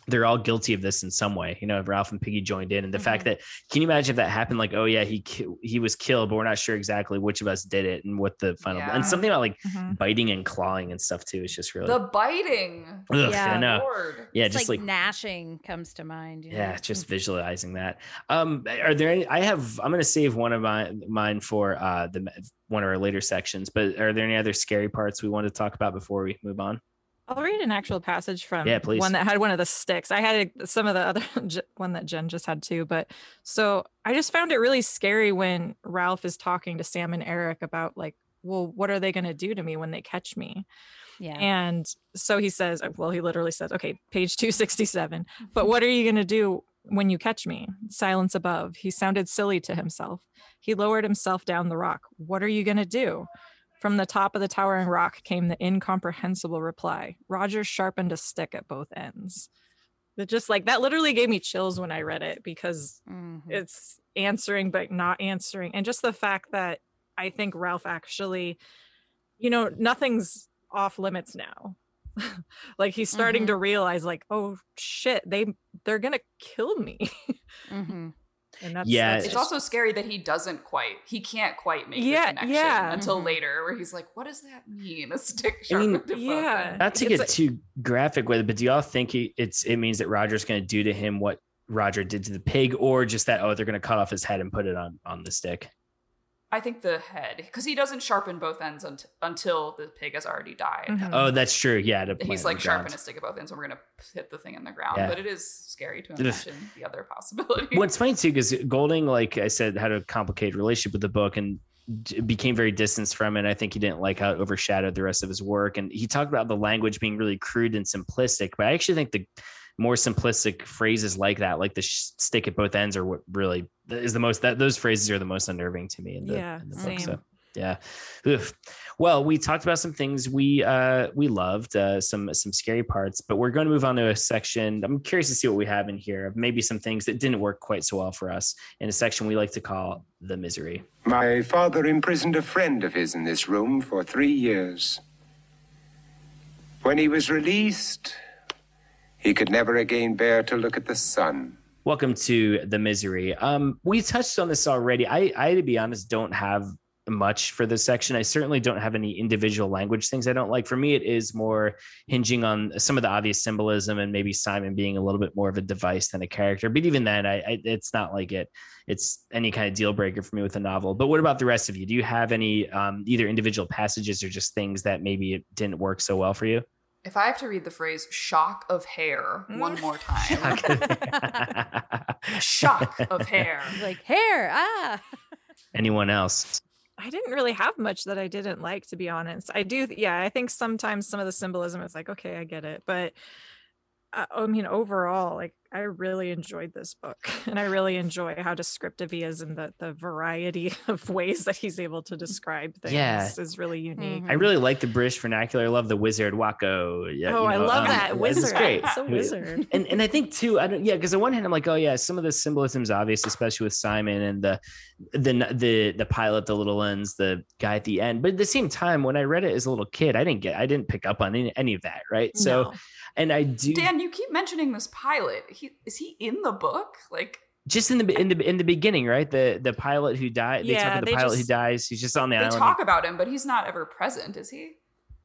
Speaker 3: they're all guilty of this in some way. You know, Ralph and Piggy joined in, and the fact
Speaker 5: Mm-hmm.
Speaker 3: that can you imagine if that happened? Like, oh yeah, he he was killed, but we're not sure exactly which of us did it and what the final
Speaker 4: Yeah.
Speaker 3: and something about like
Speaker 6: Mhm.
Speaker 3: biting and clawing and stuff too. It's just really
Speaker 4: The biting.
Speaker 3: Ugh,
Speaker 5: Yeah.
Speaker 3: I know.
Speaker 4: Lord.
Speaker 3: Yeah,
Speaker 5: it's
Speaker 3: just
Speaker 5: like,
Speaker 3: like,
Speaker 5: gnashing comes to mind. you know?
Speaker 3: yeah, just visualizing that. Um, are there any? I have. I'm gonna save one of my mine for uh the one of our later sections. But are there any other scary parts we want to talk about before we move on?
Speaker 6: I'll read an actual passage from
Speaker 3: Yeah, please.
Speaker 6: one that had one of the sticks. I had some of the other one that Jenn just had too, but so I just found it really scary when Ralph is talking to Sam and Eric about like, well, what are they going to do to me when they catch me?
Speaker 5: yeah.
Speaker 6: And so he says, uh, well, he literally says, okay, page 267. But what are you going to do when you catch me? Silence above. He sounded silly to himself. He lowered himself down the rock. What are you going to do? From the top of the towering rock came the incomprehensible reply. Roger sharpened a stick at both ends. It just like that literally gave me chills when I read it because
Speaker 5: Mhm.
Speaker 6: it's answering but not answering and just the fact that i think ralph actually you know nothing's off limits now like he's starting
Speaker 5: Mhm.
Speaker 6: to realize like oh shit they they're gonna kill me
Speaker 5: Mhm.
Speaker 6: And that's
Speaker 3: Yeah,
Speaker 6: that's
Speaker 4: It's
Speaker 6: just-
Speaker 4: also scary that he doesn't quite, he can't quite make
Speaker 6: Yeah,
Speaker 4: the connection
Speaker 6: yeah.
Speaker 4: until
Speaker 5: Mhm.
Speaker 4: later, where he's like, "What does that mean? A stick
Speaker 3: I mean,
Speaker 6: yeah.
Speaker 3: Not to
Speaker 6: It's
Speaker 3: get
Speaker 6: like-
Speaker 3: too graphic with it, but do y'all think he, it's it means that Roger's going to do to him what Roger did to the pig, or just that oh they're going to cut off his head and put it on on the stick?
Speaker 4: I think the head, because he doesn't sharpen both ends unt- until the pig has already died.
Speaker 6: Mhm.
Speaker 3: Oh, that's true. Yeah, to
Speaker 4: He's like
Speaker 3: the
Speaker 4: sharpen a stick at both ends, and we're gonna hit the thing in the ground.
Speaker 3: Yeah.
Speaker 4: But it is scary to
Speaker 3: Ugh.
Speaker 4: imagine the other possibility.
Speaker 3: What's funny too, because Golding, like I said, had a complicated relationship with the book and became very distanced from it. I think he didn't like how it overshadowed the rest of his work. And he talked about the language being really crude and simplistic, but I actually think the more simplistic phrases like that, like the sh- stick at both ends, are what really is the most. That those phrases are the most unnerving to me in the,
Speaker 6: Yeah,
Speaker 3: in the book. So yeah. Oof. Well, we talked about some things we uh we loved, uh some some scary parts, but we're going to move on to a section. I'm curious to see what we have in here. Maybe some things that didn't work quite so well for us in a section we like to call the misery.
Speaker 11: My father imprisoned a friend of his in this room for three years. When he was released, he could never again bear to look at the sun.
Speaker 3: Welcome to the misery. Um, we touched on this already. I, I, to be honest, don't have much for this section. I certainly don't have any individual language things I don't like. For me, it is more hinging on some of the obvious symbolism and maybe Simon being a little bit more of a device than a character. But even then, I, I it's not like it. It's any kind of deal breaker for me with a novel. But what about the rest of you? Do you have any um, either individual passages or just things that maybe it didn't work so well for you?
Speaker 4: If I have to read the phrase "shock of hair" one more time, shock of hair.
Speaker 5: like hair, ah.
Speaker 3: Anyone else?
Speaker 6: I didn't really have much that I didn't like, to be honest. I do, yeah, I think sometimes some of the symbolism is like, okay, I get it. But uh, I mean, overall, like, I really enjoyed this book and I really enjoy how descriptive he is and the, the variety of ways that he's able to describe things
Speaker 3: Yeah.
Speaker 6: is really unique.
Speaker 3: I really like the British vernacular. I love the wizard Wacco. Yeah,
Speaker 6: Oh,
Speaker 3: you
Speaker 6: I love
Speaker 3: um,
Speaker 6: that
Speaker 3: this is
Speaker 6: wizard.
Speaker 3: It's
Speaker 6: a wizard.
Speaker 3: And and I think too, I don't yeah, because on one hand I'm like, oh yeah, some of the symbolism is obvious, especially with Simon and the the the the pilot, the little uns, the guy at the end. But at the same time, when I read it as a little kid, I didn't get, I didn't pick up on any, any of that, right? So,
Speaker 6: No.
Speaker 3: And I do
Speaker 4: Dan, you keep mentioning this pilot. He is he in the book? Like
Speaker 3: just in the in the in the beginning, right? The the pilot who died. They talk
Speaker 4: Yeah,
Speaker 3: about the
Speaker 4: they
Speaker 3: pilot who dies. He's just on the
Speaker 4: they
Speaker 3: island.
Speaker 4: talk about him, but he's not ever present, is he?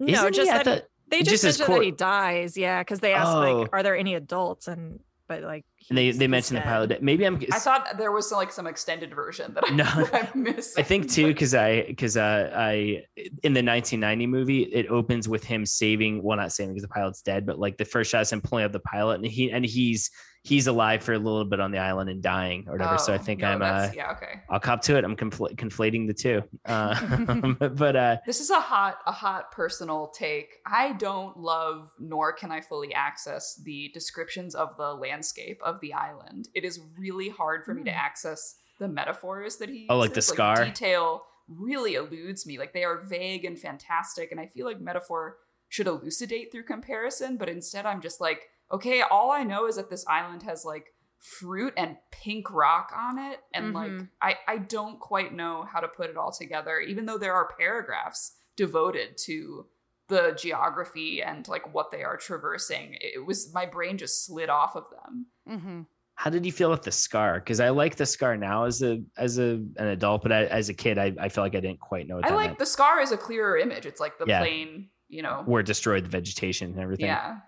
Speaker 6: No,
Speaker 3: Isn't
Speaker 6: just
Speaker 3: I
Speaker 6: that
Speaker 3: thought-
Speaker 6: they
Speaker 3: just
Speaker 6: just
Speaker 3: his
Speaker 6: mentioned that he dies. Yeah, because they ask
Speaker 3: Oh.
Speaker 6: like, "Are there any adults?" And but like,
Speaker 3: and they they
Speaker 6: he's
Speaker 3: mentioned the
Speaker 6: dead.
Speaker 3: pilot. Maybe I'm
Speaker 4: I thought there was some, like some extended version that I,
Speaker 3: No.
Speaker 4: that I missed.
Speaker 3: I think too, because I because uh, I in the 1990 movie, it opens with him saving. Well, not saving because the pilot's dead, but like the first shot is him pulling up the pilot, and he and he's he's alive for a little bit on the island and dying or whatever. so I
Speaker 4: Oh,
Speaker 3: think
Speaker 4: no,
Speaker 3: I'm uh,
Speaker 4: yeah, okay.
Speaker 3: I'll cop to it. I'm confl- conflating the two. Uh, but uh,
Speaker 4: This is a hot, a hot personal take. I don't love, nor can I fully access the descriptions of the landscape of the island. It is really hard for me to access the metaphors that he
Speaker 3: Hmm. Oh, like the
Speaker 4: uses.
Speaker 3: scar?
Speaker 4: detail really eludes me. Like they are vague and fantastic, and I feel like metaphor should elucidate through comparison, but instead I'm just like, okay, all I know is that this island has like fruit and pink rock on it and like
Speaker 5: Mhm.
Speaker 4: I I don't quite know how to put it all together even though there are paragraphs devoted to the geography and like what they are traversing. It was my brain just slid off of them.
Speaker 5: Mm-hmm.
Speaker 3: How did you feel with the scar? Because I like the scar now as a as a an adult, but I, as a kid, I, I feel like I didn't quite know. What
Speaker 4: I
Speaker 3: that
Speaker 4: like
Speaker 3: meant.
Speaker 4: the scar is a clearer image. It's like the
Speaker 3: Yeah.
Speaker 4: plain, you know.
Speaker 3: where it destroyed the vegetation and everything.
Speaker 4: Yeah.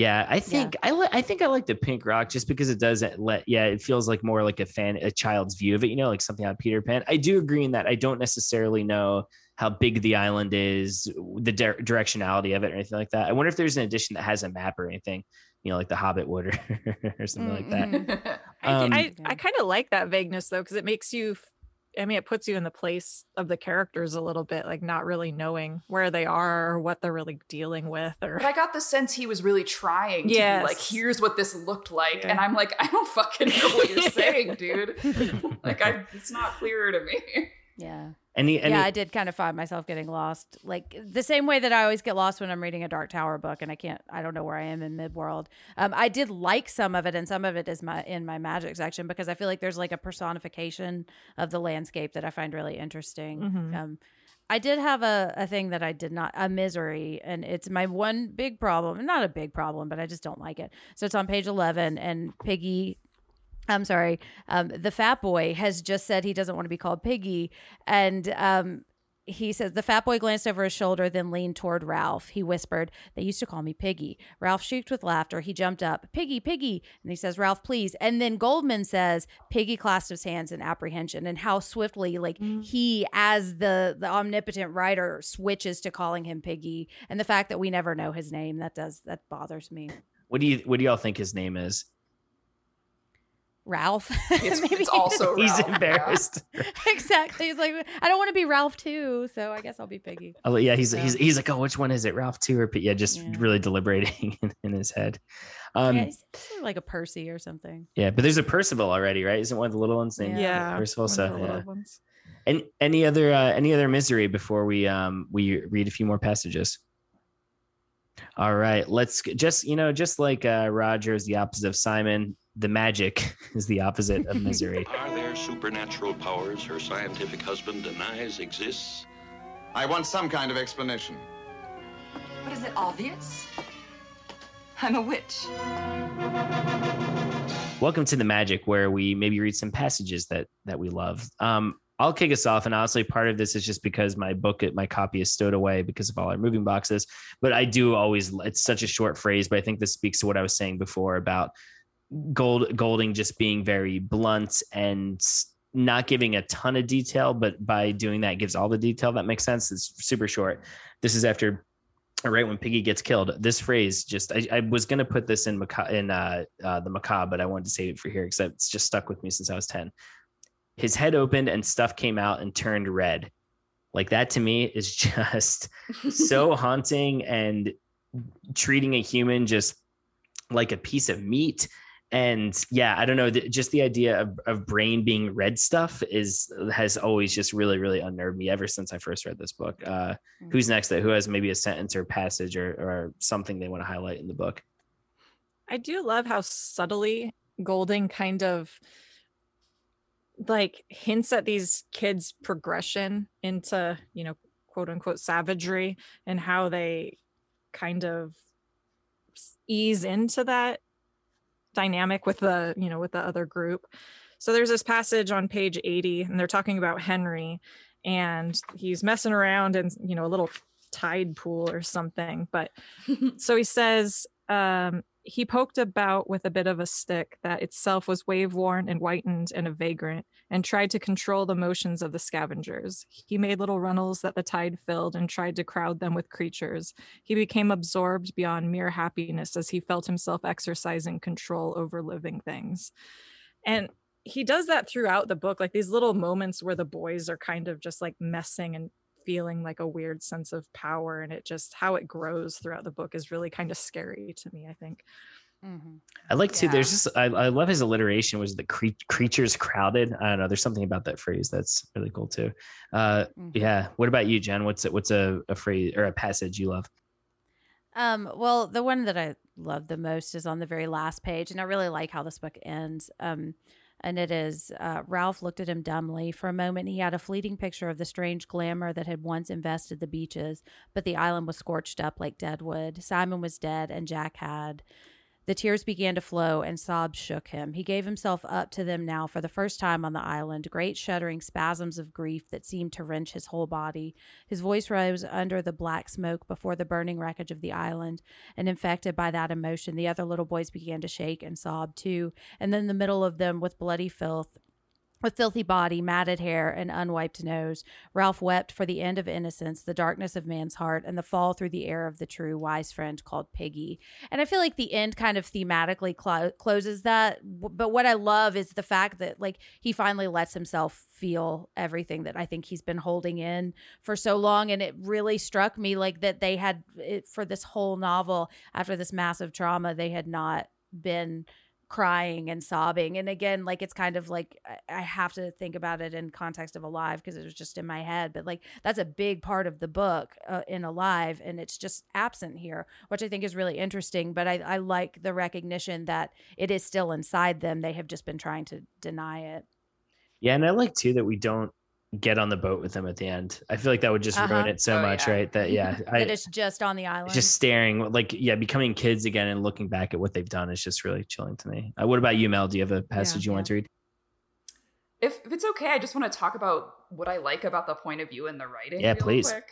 Speaker 3: Yeah, I think I li- I think I like the pink rock just because it does it let yeah, it feels like more like a fan a child's view of it, you know, like something on Peter Pan. I do agree in that I don't necessarily know how big the island is, the dir- directionality of it or anything like that. I wonder if there's an edition that has a map or anything, you know, like the Hobbit would or, or something like that.
Speaker 5: Mm-hmm.
Speaker 6: I,
Speaker 3: Um,
Speaker 6: I, I kind of like that vagueness though, because it makes you, f- I mean, it puts you in the place of the characters a little bit, like not really knowing where they are or what they're really dealing with. Or
Speaker 4: But I got the sense he was really trying to be like, here's what this looked like. And I'm like, I don't fucking know what you're saying, dude. like I it's not clear to me.
Speaker 5: Yeah.
Speaker 3: Any, any
Speaker 5: yeah, I did kind of find myself getting lost, like the same way that I always get lost when I'm reading a Dark Tower book, and I can't, I don't know where I am in Midworld. Um, I did like some of it, and some of it is my in my magic section because I feel like there's like a personification of the landscape that I find really interesting.
Speaker 6: Mhm.
Speaker 5: Um, I did have a, a thing that I did not a misery, and it's my one big problem. Not a big problem, but I just don't like it. So it's on page eleven, and Piggy I'm sorry. Um, the fat boy has just said he doesn't want to be called Piggy. And um, he says, the fat boy glanced over his shoulder, then leaned toward Ralph. He whispered, They used to call me Piggy. Ralph shrieked with laughter. He jumped up, Piggy, Piggy. And he says, Ralph, please. And then Golding says, Piggy clasped his hands in apprehension. And how swiftly, like, he, as the, the omnipotent writer, switches to calling him Piggy. And the fact that we never know his name, that does, that bothers me.
Speaker 3: what do you what do y'all think his name is?
Speaker 5: Ralph.
Speaker 4: It's,
Speaker 5: Maybe
Speaker 4: it's also
Speaker 3: He's
Speaker 4: Ralph, yeah.
Speaker 3: embarrassed.
Speaker 5: exactly. He's like, I don't want to be Ralph too, so I guess I'll be Piggy.
Speaker 3: Oh, yeah, he's
Speaker 5: Yeah.
Speaker 3: he's he's like, oh, which one is it, Ralph two or P-? yeah, just
Speaker 5: Yeah.
Speaker 3: really deliberating in, in his head. Um,
Speaker 5: yeah,
Speaker 3: yeah,
Speaker 5: he's like a Percy or something.
Speaker 3: Yeah, but there's a Percival already, right? Isn't one of the little ones named
Speaker 6: yeah,
Speaker 3: Percival?
Speaker 6: one of
Speaker 3: So
Speaker 6: the little
Speaker 3: yeah.
Speaker 6: ones.
Speaker 3: And any other uh, any other misery before we um we read a few more passages? All right, let's just you know just like uh, Roger is the opposite of Simon, the magic is the opposite of misery.
Speaker 12: Are there supernatural powers her scientific husband denies exists?
Speaker 7: I want some kind of explanation.
Speaker 10: What is it, obvious? I'm a witch.
Speaker 3: Welcome to the magic, where we maybe read some passages that that we love. Um, I'll kick us off, and honestly, part of this is just because my book, my copy is stowed away because of all our moving boxes. But I do always, it's such a short phrase, but I think this speaks to what I was saying before about Gold Golding just being very blunt and not giving a ton of detail, but by doing that gives all the detail. That makes sense. It's super short. This is after right when Piggy gets killed. This phrase just I, I was gonna put this in maca- in uh, uh, the macabre, but I wanted to save it for here because it's just stuck with me since I was ten. His head opened and stuff came out and turned red. Like that to me is just so haunting and treating a human just like a piece of meat and yeah i don't know th- just the idea of, of brain being red stuff is has always just really really unnerved me ever since i first read this book. Uh who's next that who has maybe a sentence or passage or, or something they want to highlight in the book?
Speaker 6: I do love how subtly Golding kind of like hints at these kids' progression into, you know, quote unquote savagery and how they kind of ease into that dynamic with the, you know, with the other group. So there's this passage on page 80 and they're talking about Henry and he's messing around in, you know, a little tide pool or something, but so he says um, he poked about with a bit of a stick that itself was wave worn and whitened and a vagrant and tried to control the motions of the scavengers. He made little runnels that the tide filled and tried to crowd them with creatures. He became absorbed beyond mere happiness as he felt himself exercising control over living things. And he does that throughout the book like these little moments where the boys are kind of just like messing and feeling like a weird sense of power and it just how it grows throughout the book is really kind of scary to me i think.
Speaker 3: I like to
Speaker 6: Yeah.
Speaker 3: there's just I, I love his alliteration was the cre- creatures crowded i don't know there's something about that phrase that's really cool too. Uh yeah what about you jenn? What's it what's a, a phrase or a passage you love?
Speaker 5: Um, well, the one that I love the most is on the very last page, and I really like how this book ends. Um, And it is uh, Ralph looked at him dumbly. For a moment, he had a fleeting picture of the strange glamour that had once invested the beaches, but the island was scorched up like dead wood. Simon was dead, and Jack had. The tears began to flow and sobs shook him. He gave himself up to them now for the first time on the island, great shuddering spasms of grief that seemed to wrench his whole body. His voice rose under the black smoke before the burning wreckage of the island, and infected by that emotion, the other little boys began to shake and sob too. And then the middle of them, with bloody filth, with filthy body, matted hair, and unwiped nose, Ralph wept for the end of innocence, the darkness of man's heart, and the fall through the air of the true wise friend called Piggy. And I feel like the end kind of thematically clo- closes that. But what I love is the fact that like he finally lets himself feel everything that I think he's been holding in for so long. And it really struck me like that they had it, for this whole novel after this massive trauma, they had not been crying and sobbing and again like it's kind of like i have to think about it in context of alive because it was just in my head but like that's a big part of the book uh, in alive and it's just absent here which i think is really interesting but I, I like the recognition that it is still inside them they have just been trying to deny it.
Speaker 3: Yeah and i like too that we don't get on the boat with them at the end. I feel like that would just uh-huh. ruin it so oh, much, yeah. right? That yeah,
Speaker 5: I, that it's just on the island,
Speaker 3: just staring, like yeah, becoming kids again and looking back at what they've done is just really chilling to me. Uh, what about you, Mel? Do you have a passage yeah, you yeah. want to read?
Speaker 4: If, if it's okay, I just want to talk about what I like about the point of view and the writing.
Speaker 3: Yeah, please.
Speaker 4: Quick.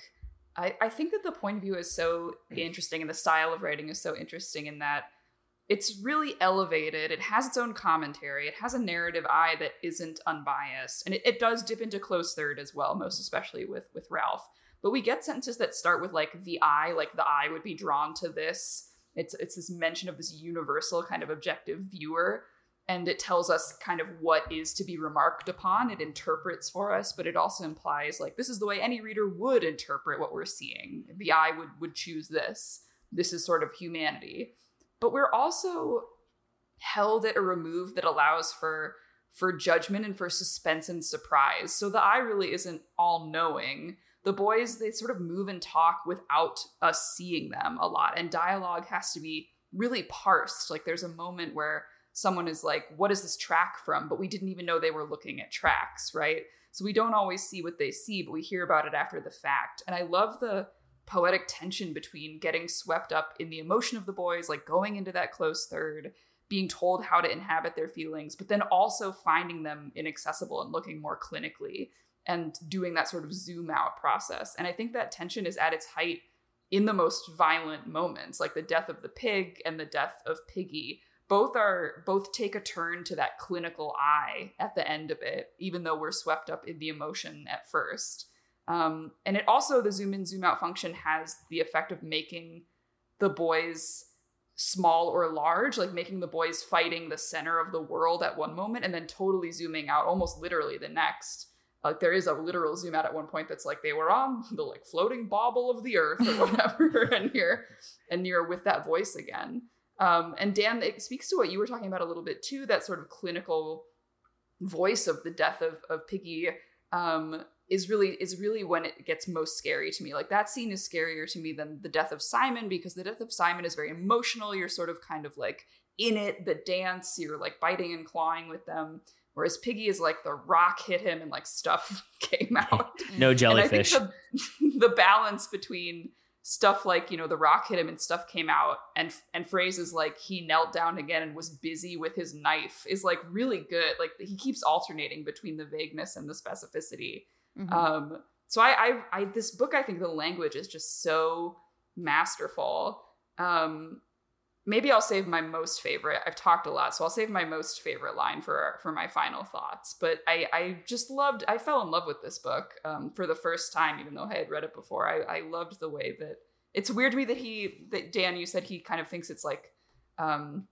Speaker 4: I, I think that the point of view is so interesting and the style of writing is so interesting in that it's really elevated. It has its own commentary. It has a narrative eye that isn't unbiased, and it, it does dip into close third as well, most especially with with Ralph. But we get sentences that start with like the eye, like the eye would be drawn to this. It's it's this mention of this universal kind of objective viewer, and it tells us kind of what is to be remarked upon. It interprets for us, but it also implies like this is the way any reader would interpret what we're seeing. The eye would would choose this. This is sort of humanity but we're also held at a remove that allows for for judgment and for suspense and surprise. So the eye really isn't all knowing. The boys they sort of move and talk without us seeing them a lot and dialogue has to be really parsed. Like there's a moment where someone is like, "What is this track from?" but we didn't even know they were looking at tracks, right? So we don't always see what they see, but we hear about it after the fact. And I love the poetic tension between getting swept up in the emotion of the boys, like going into that close third, being told how to inhabit their feelings, but then also finding them inaccessible and looking more clinically and doing that sort of zoom out process. And I think that tension is at its height in the most violent moments, like the death of the pig and the death of Piggy. Both are both take a turn to that clinical eye at the end of it, even though we're swept up in the emotion at first. Um, and it also, the zoom in, zoom out function has the effect of making the boys small or large, like making the boys fighting the center of the world at one moment and then totally zooming out almost literally the next. Like there is a literal zoom out at one point that's like they were on the like floating bauble of the earth or whatever, and you're and you're with that voice again. Um, and Dan, it speaks to what you were talking about a little bit too, that sort of clinical voice of the death of of Piggy. Um, is really is really when it gets most scary to me. Like that scene is scarier to me than the death of Simon because the death of Simon is very emotional. You're sort of kind of like in it, the dance, you're like biting and clawing with them. Whereas Piggy is like the rock hit him and like stuff came out.
Speaker 3: no jellyfish.
Speaker 4: The, the balance between stuff like you know the rock hit him and stuff came out and and phrases like he knelt down again and was busy with his knife is like really good like he keeps alternating between the vagueness and the specificity Mm-hmm. Um, so I, I, I, this book, I think the language is just so masterful. Um, maybe I'll save my most favorite. I've talked a lot, so I'll save my most favorite line for for my final thoughts. But I, I just loved. I fell in love with this book um, for the first time, even though I had read it before. I, I loved the way that it's weird to me that he that Dan, you said he kind of thinks it's like um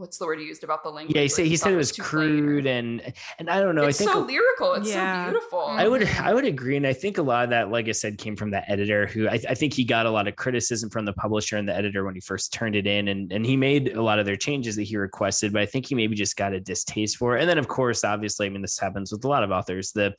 Speaker 4: what's the word you used about the language?
Speaker 3: Yeah, he said he said it was crude and and I don't know.
Speaker 4: It's
Speaker 3: I think
Speaker 4: so lyrical. It's yeah. so beautiful.
Speaker 3: I would mm-hmm. I would agree, and I think a lot of that, like I said, came from the editor who I, I think he got a lot of criticism from the publisher and the editor when he first turned it in, and and he made a lot of their changes that he requested, but I think he maybe just got a distaste for it. And then of course, obviously, I mean, this happens with a lot of authors. The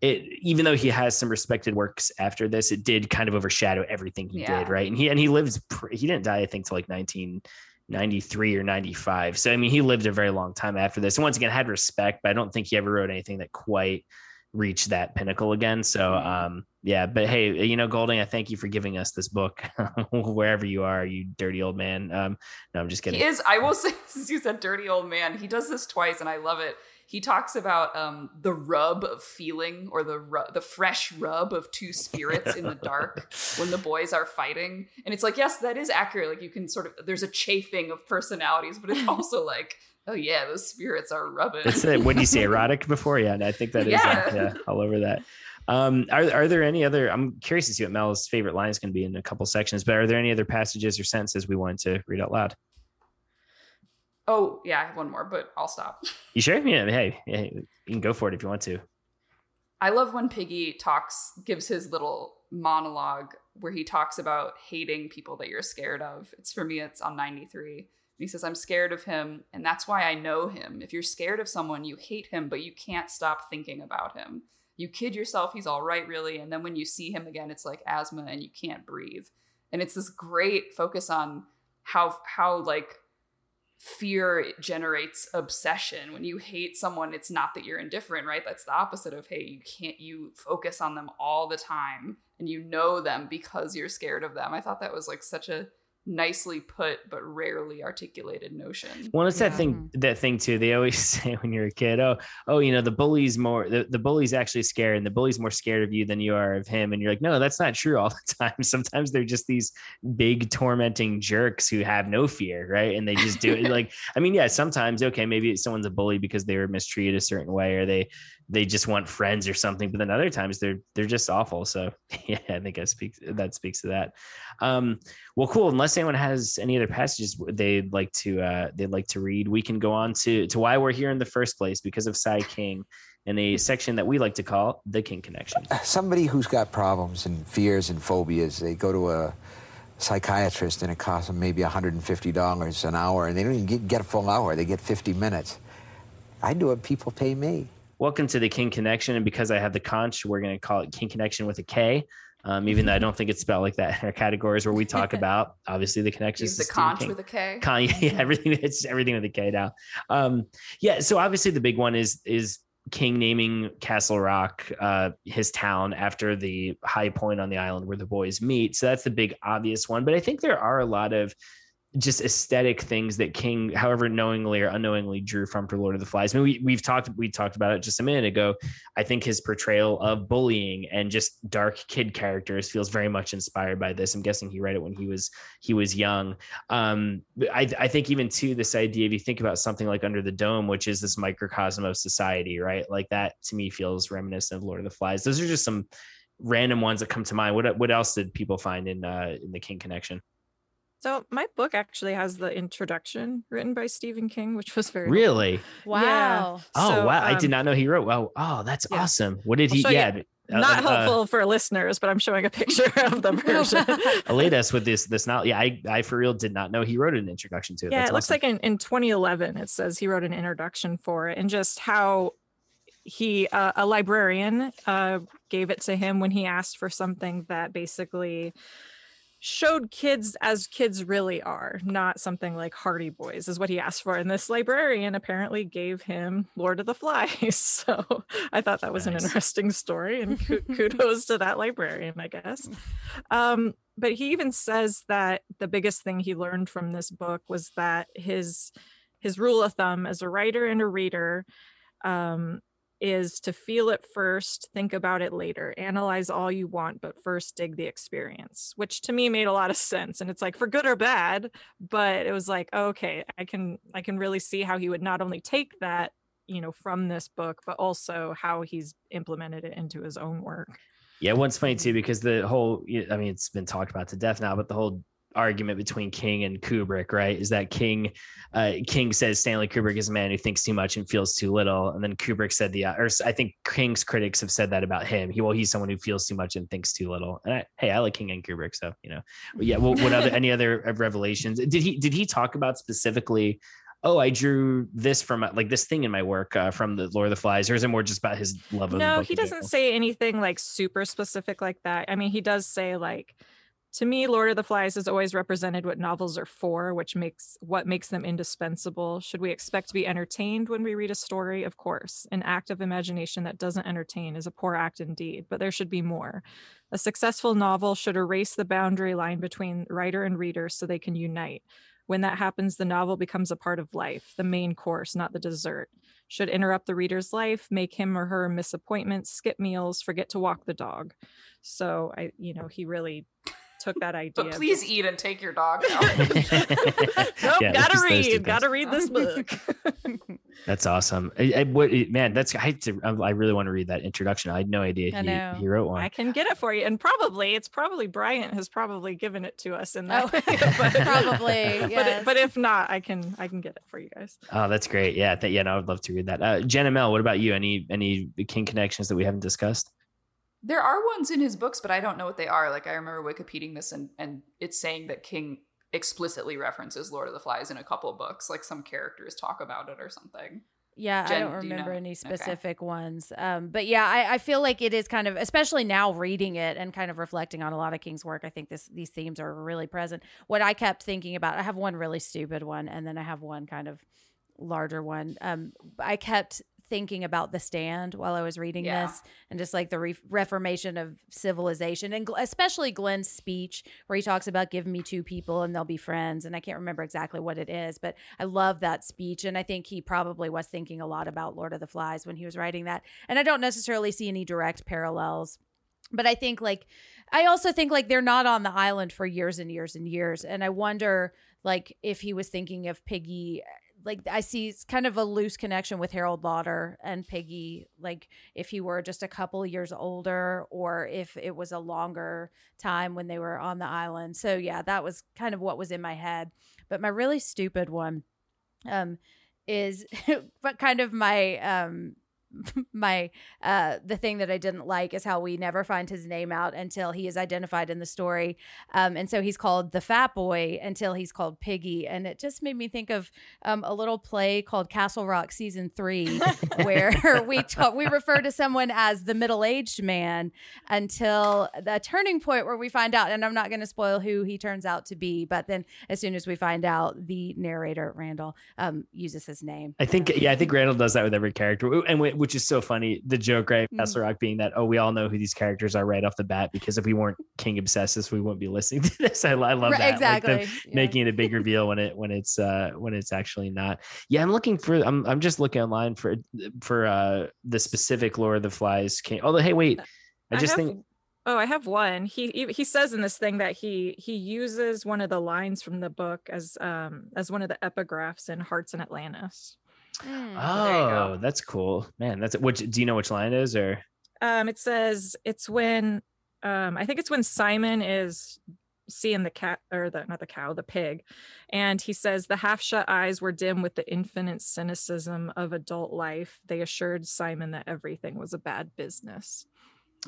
Speaker 3: it even though he has some respected works after this, it did kind of overshadow everything he yeah. did, right? And he and he lives he didn't die, I think, to like 19- 93 or 95. So I mean, he lived a very long time after this. And once again, had respect, but I don't think he ever wrote anything that quite reached that pinnacle again. So um yeah, but hey, you know, Golding, I thank you for giving us this book wherever you are, you dirty old man. Um no, I'm just kidding.
Speaker 4: He is, I will say, since you said dirty old man, he does this twice and I love it. He talks about um, the rub of feeling or the ru- the fresh rub of two spirits in the dark when the boys are fighting. And it's like, yes, that is accurate. Like you can sort of, there's a chafing of personalities, but it's also like, oh yeah, those spirits are rubbing.
Speaker 3: That's it. What you say? Erotic before? Yeah, and I think that is
Speaker 4: Yeah.
Speaker 3: uh, yeah, all over that. Um, are are there any other? I'm curious to see what Mel's favorite line is going to be in a couple sections. But are there any other passages or sentences we want to read out loud?
Speaker 4: Oh yeah, I have one more, but I'll stop.
Speaker 3: You sure? Yeah. Hey, hey, you can go for it if you want to.
Speaker 4: I love when Piggy talks, gives his little monologue where he talks about hating people that you're scared of. It's for me, it's on 93. And he says, I'm scared of him, and that's why I know him. If you're scared of someone, you hate him, but you can't stop thinking about him. You kid yourself, he's all right, really. And then when you see him again, it's like asthma and you can't breathe. And it's this great focus on how, how like, fear generates obsession. When you hate someone it's not that you're indifferent right? That's the opposite of hey you can't you focus on them all the time and you know them because you're scared of them. I thought that was like such a nicely put but rarely articulated notion
Speaker 3: Well, it's that thing, that thing too. They always say when you're a kid, oh, oh, you know, the bully's more, the, the bully's actually scared, and the bully's more scared of you than you are of him. And you're like, no, that's not true all the time. Sometimes they're just these big tormenting jerks who have no fear, right? And they just do it. like, I mean, yeah, sometimes okay, maybe someone's a bully because they were mistreated a certain way, or they they just want friends or something. But then other times they're they're just awful. So yeah, I think I speak that speaks to that. Um, well, cool. Unless anyone has any other passages they'd like to uh, they'd like to read, we can go on to to why we're here in the first place because of Sai King in a section that we like to call the King Connection.
Speaker 13: Somebody who's got problems and fears and phobias, they go to a psychiatrist and it costs them maybe $150 an hour and they don't even get, a full hour, they get 50 minutes. I do it, people pay me.
Speaker 3: Welcome to the King Connection, and because I have the conch, we're going to call it King Connection with a K. Um, even though I don't think it's spelled like that in our categories where we talk about obviously the connections.
Speaker 4: Use the conch
Speaker 3: King.
Speaker 4: with a K.
Speaker 3: Con- yeah, everything it's everything with a K now. Um, yeah, so obviously the big one is is King naming Castle Rock uh, his town after the high point on the island where the boys meet. So that's the big obvious one. But I think there are a lot of just aesthetic things that King, however knowingly or unknowingly, drew from for Lord of the Flies. I mean, we we've talked we talked about it just a minute ago. I think his portrayal of bullying and just dark kid characters feels very much inspired by this. I'm guessing he read it when he was he was young. Um, I I think even too this idea, if you think about something like Under the Dome, which is this microcosm of society, right? Like that to me feels reminiscent of Lord of the Flies. Those are just some random ones that come to mind. What what else did people find in uh, in the King connection?
Speaker 6: So my book actually has the introduction written by Stephen King, which was very
Speaker 3: Really?
Speaker 5: Wow.
Speaker 6: Yeah.
Speaker 3: Oh
Speaker 6: So,
Speaker 3: wow! I did
Speaker 6: um,
Speaker 3: not know he wrote. Wow! Oh, that's
Speaker 6: yeah.
Speaker 3: awesome. What did
Speaker 6: I'll
Speaker 3: he?
Speaker 6: show you.
Speaker 3: Yeah, uh,
Speaker 6: Not
Speaker 3: uh,
Speaker 6: helpful for listeners, but I'm showing a picture of the version.
Speaker 3: elate us with this. This now, yeah, I, I for real did not know he wrote an introduction to it.
Speaker 6: yeah,
Speaker 3: That's
Speaker 6: it looks
Speaker 3: awesome.
Speaker 6: like in, in 2011 it says he wrote an introduction for it and just how he uh, a librarian uh, gave it to him when he asked for something that basically showed kids as kids really are not something like hardy boys is what he asked for and this librarian apparently gave him lord of the flies. So i thought that was an interesting story and kudos to that librarian i guess. Um, but he even says that the biggest thing he learned from this book was that his his rule of thumb as a writer and a reader um, is to feel it first, think about it later, analyze all you want, but first dig the experience, which to me made a lot of sense. And it's like for good or bad, but it was like, okay, I can I can really see how he would not only take that, you know, from this book, but also how he's implemented it into his own work.
Speaker 3: Yeah, one's funny um, too because the whole I mean it's been talked about to death now, but the whole argument between King and Kubrick, right? Is that King uh King says Stanley Kubrick is a man who thinks too much and feels too little. And then Kubrick said the or I think King's critics have said that about him. He well, he's someone who feels too much and thinks too little. And I, hey, I like King and Kubrick, so you know. But yeah, what, what other any other revelations? Did he did he talk about specifically Oh, I drew this from like this thing in my work uh, from the Lord of the Flies, or is it more just about his love of the
Speaker 6: No, he doesn't
Speaker 3: general?
Speaker 6: say anything like super specific like that. I mean, he does say like to me, Lord of the Flies has always represented what novels are for, which makes what makes them indispensable. Should we expect to be entertained when we read a story? Of course. An act of imagination that doesn't entertain is a poor act indeed, but there should be more. A successful novel should erase the boundary line between writer and reader so they can unite. When that happens, the novel becomes a part of life, the main course, not the dessert. Should interrupt the reader's life, make him or her miss appointments, skip meals, forget to walk the dog. So I, you know, he really took that idea.
Speaker 4: But please eat and take your dog now.
Speaker 6: nope,
Speaker 3: Yeah,
Speaker 6: gotta
Speaker 3: just those two
Speaker 6: read, gotta read this book.
Speaker 3: That's awesome. I, I, what, man, that's I, I really want to read that introduction. I had no idea he, he wrote one.
Speaker 6: I can get it for you, and probably it's probably Bryant has probably given it to us in that.
Speaker 5: Oh,
Speaker 6: way, but,
Speaker 5: probably,
Speaker 6: But,
Speaker 5: yes.
Speaker 6: but if not, I can I can get it for you guys.
Speaker 3: Oh, that's great. Yeah, th- yeah, no, I would love to read that. Uh, Jenna Mel, what about you? Any any King connections that we haven't discussed?
Speaker 4: There are ones in his books, but I don't know what they are. Like I remember Wikipediaing this, and and it's saying that King explicitly references Lord of the Flies in a couple of books. Like some characters talk about it or something.
Speaker 5: Yeah,
Speaker 4: Jenn,
Speaker 5: I don't
Speaker 4: do you
Speaker 5: remember
Speaker 4: know?
Speaker 5: any
Speaker 4: Okay.
Speaker 5: specific ones. Um, but yeah, I, I feel like it is kind of, especially now reading it and kind of reflecting on a lot of King's work. I think this these themes are really present. What I kept thinking about, I have one really stupid one, and then I have one kind of larger one. Um, I kept thinking about the stand while I was reading
Speaker 4: Yeah.
Speaker 5: this, and just like the re- reformation of civilization, and gl- especially Glenn's speech where he talks about give me two people and they'll be friends. And I can't remember exactly what it is, but I love that speech, and I think he probably was thinking a lot about Lord of the Flies when he was writing that. And I don't necessarily see any direct parallels but I think like I also think like they're not on the island for years and years and years and I wonder like if he was thinking of Piggy like I see it's kind of a loose connection with Harold Lauder and Piggy like if he were just a couple years older or if it was a longer time when they were on the island. So yeah that was kind of what was in my head. But my really stupid one um is but kind of my um my uh the thing that I didn't like is how we never find his name out until he is identified in the story. Um and so he's called the fat boy until he's called Piggy and it just made me think of um a little play called Castle Rock season 3 where we talk we refer to someone as the middle-aged man until the turning point where we find out and I'm not going to spoil who he turns out to be but then as soon as we find out the narrator Randall um uses his name.
Speaker 3: I think yeah, I think Randall does that with every character, and wh- which is so funny. The joke, right,
Speaker 5: Mm.
Speaker 3: Castle Rock being that oh, we all know who these characters are right off the bat because if we weren't King obsessives, we wouldn't be listening to this. I, I love
Speaker 5: Right,
Speaker 3: that, like
Speaker 5: exactly,
Speaker 3: them
Speaker 5: yeah.
Speaker 3: making it a big reveal when it when it's uh when it's actually not. Yeah, I'm looking for. I'm I'm just looking online for for uh the specific Lord of the Flies King. Although hey, wait, I just
Speaker 6: have,
Speaker 3: think
Speaker 6: Oh, I have one. He he he says in this thing that he he uses one of the lines from the book as um as one of the epigraphs in Hearts in Atlantis.
Speaker 3: Oh, that's cool, man. That's which. Do you know which line it is or?
Speaker 6: Um, it says it's when um I think it's when Simon is seeing the cat or the not the cow, the pig, and he says the half shut eyes were dim with the infinite cynicism of adult life. They assured Simon that everything was a bad business.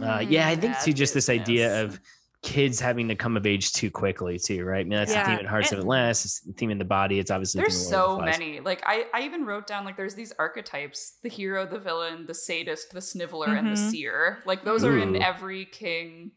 Speaker 3: Uh, yeah, I think
Speaker 6: Bad
Speaker 3: too. Just this idea of kids having to come of age too quickly, too, right? I mean, that's the theme in Hearts of
Speaker 4: and-
Speaker 3: Atlantis. It's the theme in the body. It's obviously
Speaker 4: There's
Speaker 3: theme in Lord of
Speaker 4: so
Speaker 3: the
Speaker 4: many. Like I, I even wrote down like there's these archetypes: the hero, the villain, the sadist, the sniveler, and the
Speaker 6: Mhm.
Speaker 4: seer. Like those are in every king.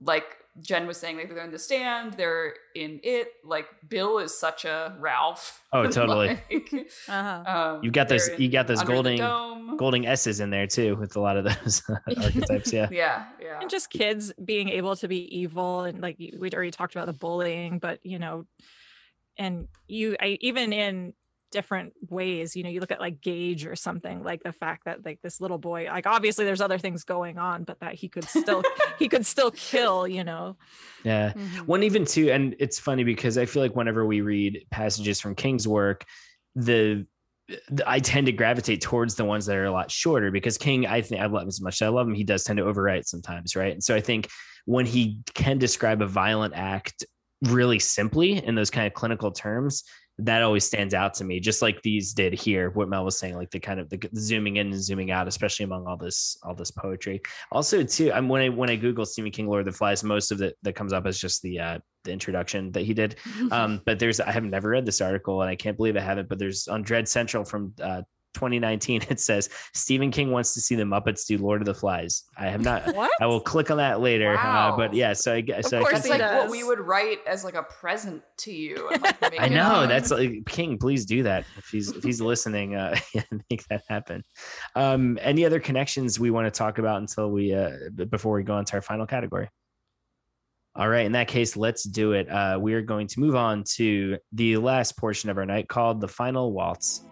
Speaker 4: Like Jenn was saying, like they're in the stand, they're in it. Like Bill is such a Ralph.
Speaker 3: Oh, totally.
Speaker 4: Like,
Speaker 5: uh-huh.
Speaker 4: um,
Speaker 3: You've got those. You got those
Speaker 4: Under the
Speaker 3: Golding Golding S's in there too, with a lot of those archetypes. Yeah.
Speaker 4: Yeah, yeah.
Speaker 6: and just kids being able to be evil and like we'd already talked about the bullying but you know and you I, even in different ways you know you look at like gage or something like the fact that like this little boy like obviously there's other things going on but that he could still he could still kill you know
Speaker 3: Yeah. Mm-hmm. One even too, and it's funny because I feel like whenever we read passages from King's work, the the- I tend to gravitate towards the ones that are a lot shorter because King, I think I love him as much as I love him, he does tend to overwrite sometimes, right? And so I think when he can describe a violent act really simply in those kind of clinical terms, that always stands out to me, just like these did here. What Mel was saying, like the kind of the zooming in and zooming out, especially among all this all this poetry. Also, too, I'm when I when I Google Stephen King Lord of the Flies, most of it that comes up is just the uh, the introduction that he did. Um, but there's I have never read this article and I can't believe I haven't. But there's on Dread Central from uh, 2019. It says Stephen King wants to see the Muppets do Lord of the Flies. I have not.
Speaker 6: What?
Speaker 3: I will click on that later.
Speaker 4: Wow.
Speaker 3: Uh, but yeah, so I guess so I
Speaker 6: course
Speaker 3: can
Speaker 4: That's
Speaker 6: he
Speaker 4: like
Speaker 6: does.
Speaker 4: what we would write as like a present to you. And, like,
Speaker 3: I know
Speaker 4: on.
Speaker 3: that's like King. Please do that if he's if he's listening. Uh, yeah, make that happen. Um, any other connections we want to talk about until we uh before we go into our final category? All right, in that case, let's do it. Uh, we are going to move on to the last portion of our night called the final waltz.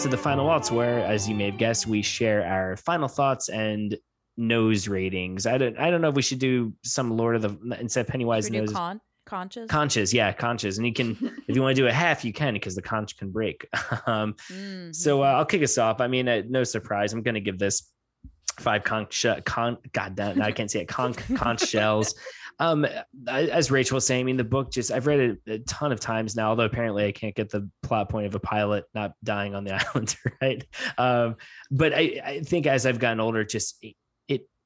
Speaker 3: To the final waltz, where, as you may have guessed, we share our final thoughts and nose ratings. I don't, I don't know if we should do some Lord of the instead of Pennywise
Speaker 5: Should we do
Speaker 3: nose.
Speaker 5: con- conches?
Speaker 3: Conches, yeah, conches, and you can if you want to do a half, you can because the conch can break. um,
Speaker 5: Mhm.
Speaker 3: so uh, I'll kick us off. I mean, uh, no surprise, I'm going to give this five conch, uh, con. God damn, I can't say it. Conch, conch shells. Um, as Rachel was saying, I mean, the book just I've read it a ton of times now. Although apparently I can't get the plot point of a pilot not dying on the island, right? Um, but I, I think as I've gotten older, just it,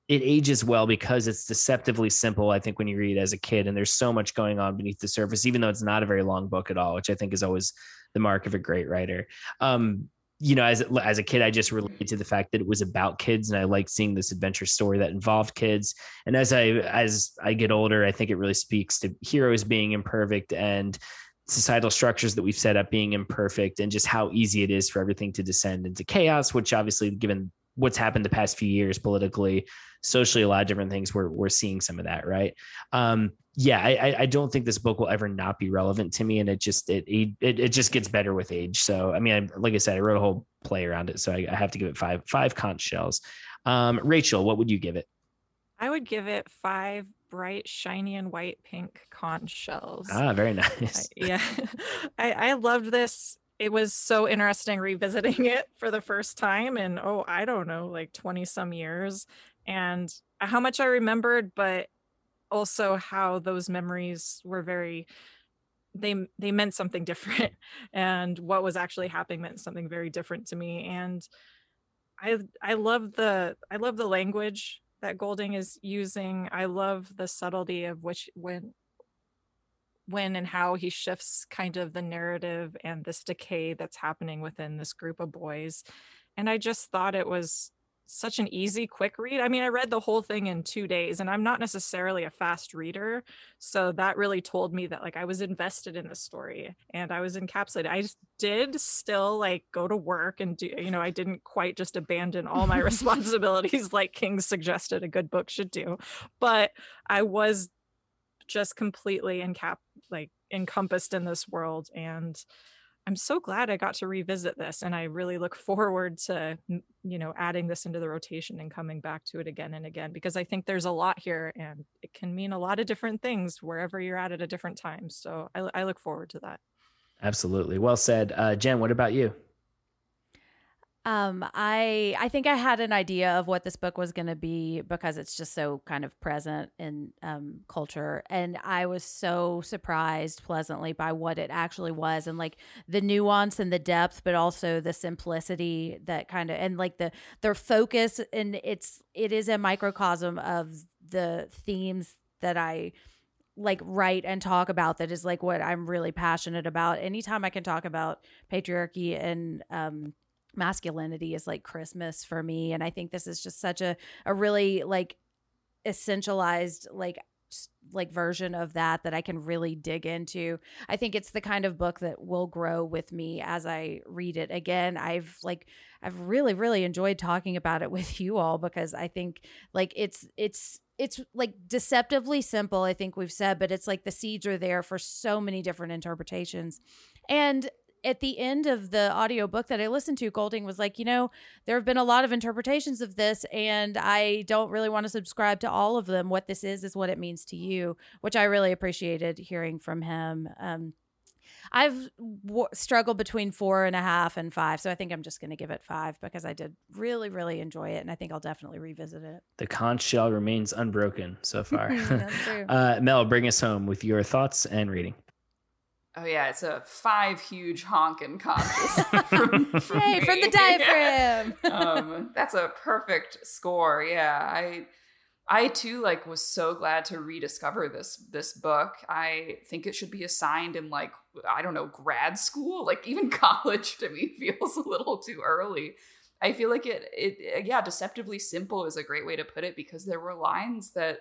Speaker 3: it ages well because it's deceptively simple. I think when you read as a kid, and there's so much going on beneath the surface, even though it's not a very long book at all, which I think is always the mark of a great writer. Um, you know, as as a kid, I just related to the fact that it was about kids, and I liked seeing this adventure story that involved kids. And as I as I get older, I think it really speaks to heroes being imperfect and societal structures that we've set up being imperfect, and just how easy it is for everything to descend into chaos. Which obviously, given what's happened the past few years politically, socially, a lot of different things, we're we're seeing some of that, right? Um, yeah, I, I- I don't think this book will ever not be relevant to me, and it just it it, it just gets better with age. So I mean, I, like I said, I wrote a whole play around it, so I, I have to give it five five conch shells. Um, Rachel, what would you give it?
Speaker 6: I would give it five bright, shiny, and white pink conch shells.
Speaker 3: Ah, very
Speaker 6: I-
Speaker 3: nice.
Speaker 6: yeah, I, I loved this. It was so interesting revisiting it for the first time in oh I don't know like twenty some years, and how much I remembered, but also how those memories were very they they meant something different, and what was actually happening meant something very different to me. And I I love the I love the language that Golding is using. I love the subtlety of which when when and how he shifts kind of the narrative and this decay that's happening within this group of boys. And I just thought it was such an easy, quick read. I mean, I read the whole thing in two days, and I'm not necessarily a fast reader. So that really told me that like I was invested in the story and I was encapsulated. I did still like go to work and do, you know, I didn't quite just abandon all my responsibilities like King suggested a good book should do. But I was just completely encap like encompassed in this world and i'm so glad i got to revisit this and i really look forward to you know adding this into the rotation and coming back to it again and again because i think there's a lot here and it can mean a lot of different things wherever you're at at a different time so i, I look forward to that
Speaker 3: Absolutely, well said, uh, Jenn. What about you?
Speaker 5: Um, I I think I had an idea of what this book was going to be because it's just so kind of present in um, culture, and I was so surprised pleasantly by what it actually was, and like the nuance and the depth, but also the simplicity that kind of and like the their focus, and it's it is a microcosm of the themes that I like write and talk about that is like what I'm really passionate about. Anytime I can talk about patriarchy and um masculinity is like Christmas for me. And I think this is just such a, a really like essentialized, like, like version of that that I can really dig into. I think it's the kind of book that will grow with me as I read it. Again, I've like I've really really enjoyed talking about it with you all because I think like it's it's it's like deceptively simple I think we've said but it's like the seeds are there for so many different interpretations. And at the end of the audiobook that I listened to, Golding was like, you know, there have been a lot of interpretations of this, and I don't really want to subscribe to all of them. What this is, is what it means to you, which I really appreciated hearing from him. Um, I've w- struggled between four and a half and five, so I think I'm just going to give it five because I did really, really enjoy it, and I think I'll definitely revisit it.
Speaker 3: The conch shell remains unbroken so far. Uh, Mel, bring us home with your thoughts and reading.
Speaker 4: Oh yeah, it's a five huge honkin' conscious. from, from
Speaker 5: Yay, from the
Speaker 4: me.
Speaker 5: diaphragm.
Speaker 4: um, that's a perfect score. Yeah, I, I too like was so glad to rediscover this this book. I think it should be assigned in like I don't know grad school, like even college to me feels a little too early. I feel like it it yeah, deceptively simple is a great way to put it because there were lines that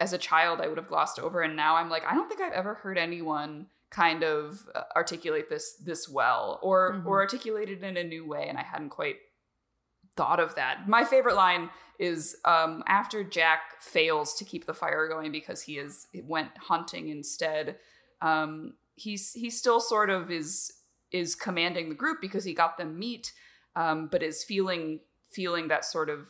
Speaker 4: as a child I would have glossed over and now I'm like I don't think I've ever heard anyone kind of uh, articulate this this well or
Speaker 5: Mhm.
Speaker 4: or articulate it in a new way and I hadn't quite thought of that. My favorite line is um, after Jack fails to keep the fire going because he is went hunting instead. Um, he's he still sort of is is commanding the group because he got them meat, um, but is feeling feeling that sort of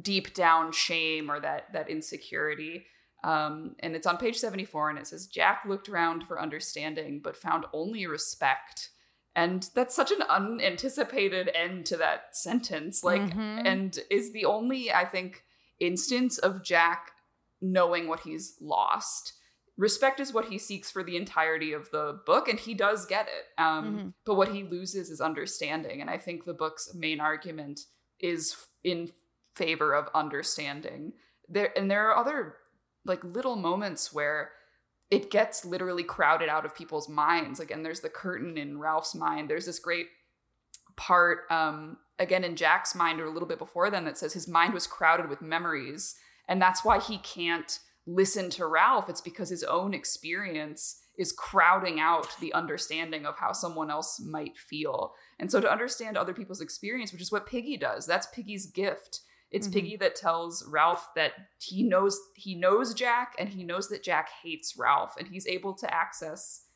Speaker 4: deep down shame or that that insecurity. Um, and it's on page 74 and it says Jack looked around for understanding but found only respect. And that's such an unanticipated end to that sentence. Like
Speaker 5: Mhm.
Speaker 4: and is the only I think instance of Jack knowing what he's lost. Respect is what he seeks for the entirety of the book, and he does get it. Um,
Speaker 5: Mhm.
Speaker 4: But what he loses is understanding, and I think the book's main argument is in favor of understanding. There and there are other like little moments where it gets literally crowded out of people's minds. Again, there's the curtain in Ralph's mind. There's this great part um again in Jack's mind or a little bit before then that says his mind was crowded with memories and that's why he can't listen to Ralph it's because his own experience is crowding out the understanding of how someone else might feel and so to understand other people's experience which is what Piggy does that's Piggy's gift it's
Speaker 5: Mhm.
Speaker 4: Piggy that tells Ralph that he knows he knows Jack and he knows that Jack hates Ralph and he's able to access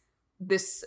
Speaker 4: this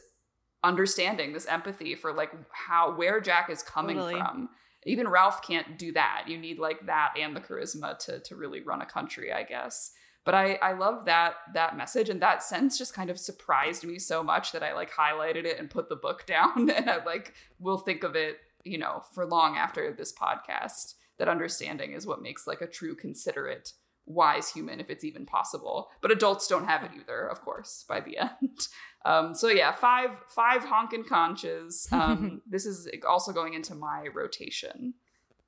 Speaker 4: understanding, this empathy for like how where Jack is coming
Speaker 6: Totally.
Speaker 4: from. Even Ralph can't do that. You need like that and the charisma to to really run a country, I guess. But I I love that that message and that sentence just kind of surprised me so much that I like highlighted it and put the book down and I like will think of it, you know, for long after this podcast. That understanding is what makes like a true considerate wise human if it's even possible but adults don't have it either of course by the end um so yeah five five honkin' conches um this is also going into my rotation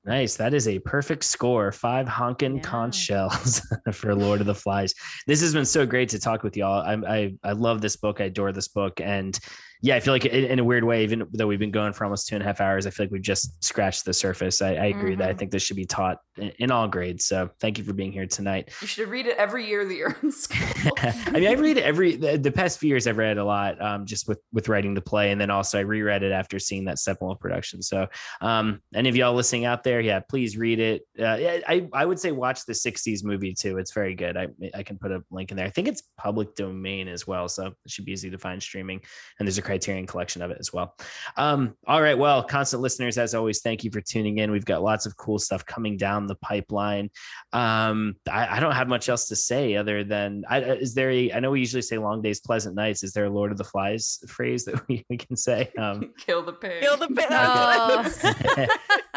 Speaker 3: Nice. That is a perfect score. Five honkin' conch shells for Lord of the Flies. This has been so great to talk with y'all. I, I I love this book. I adore this book, and yeah, I feel like in, in a weird way, even though we've been going for almost two and a half hours, I feel like we've just scratched the surface. I, I agree that I
Speaker 4: Mhm.
Speaker 3: think this should be taught in, in all grades. So thank you for being here tonight.
Speaker 4: you should read it every year that you're in school
Speaker 3: I mean, I read it every the, the past few years. I've read a lot, um, just with with writing the play, and then also I reread it after seeing that Steppenwolf production. So, um, any of y'all listening out there, yeah, please read it. Uh, I I would say watch the '60s movie too. It's very good. I I can put a link in there. I think it's public domain as well, so it should be easy to find streaming. And there's a Criterion collection of it as well. Um, all right, well, constant listeners, as always, thank you for tuning in. We've got lots of cool stuff coming down the pipeline um I, I don't have much else to say other than I, uh, is there a i know we usually say long days pleasant nights is there a lord of the flies phrase that we, we can say um
Speaker 4: kill the pig
Speaker 6: Kill the pig.
Speaker 5: Oh.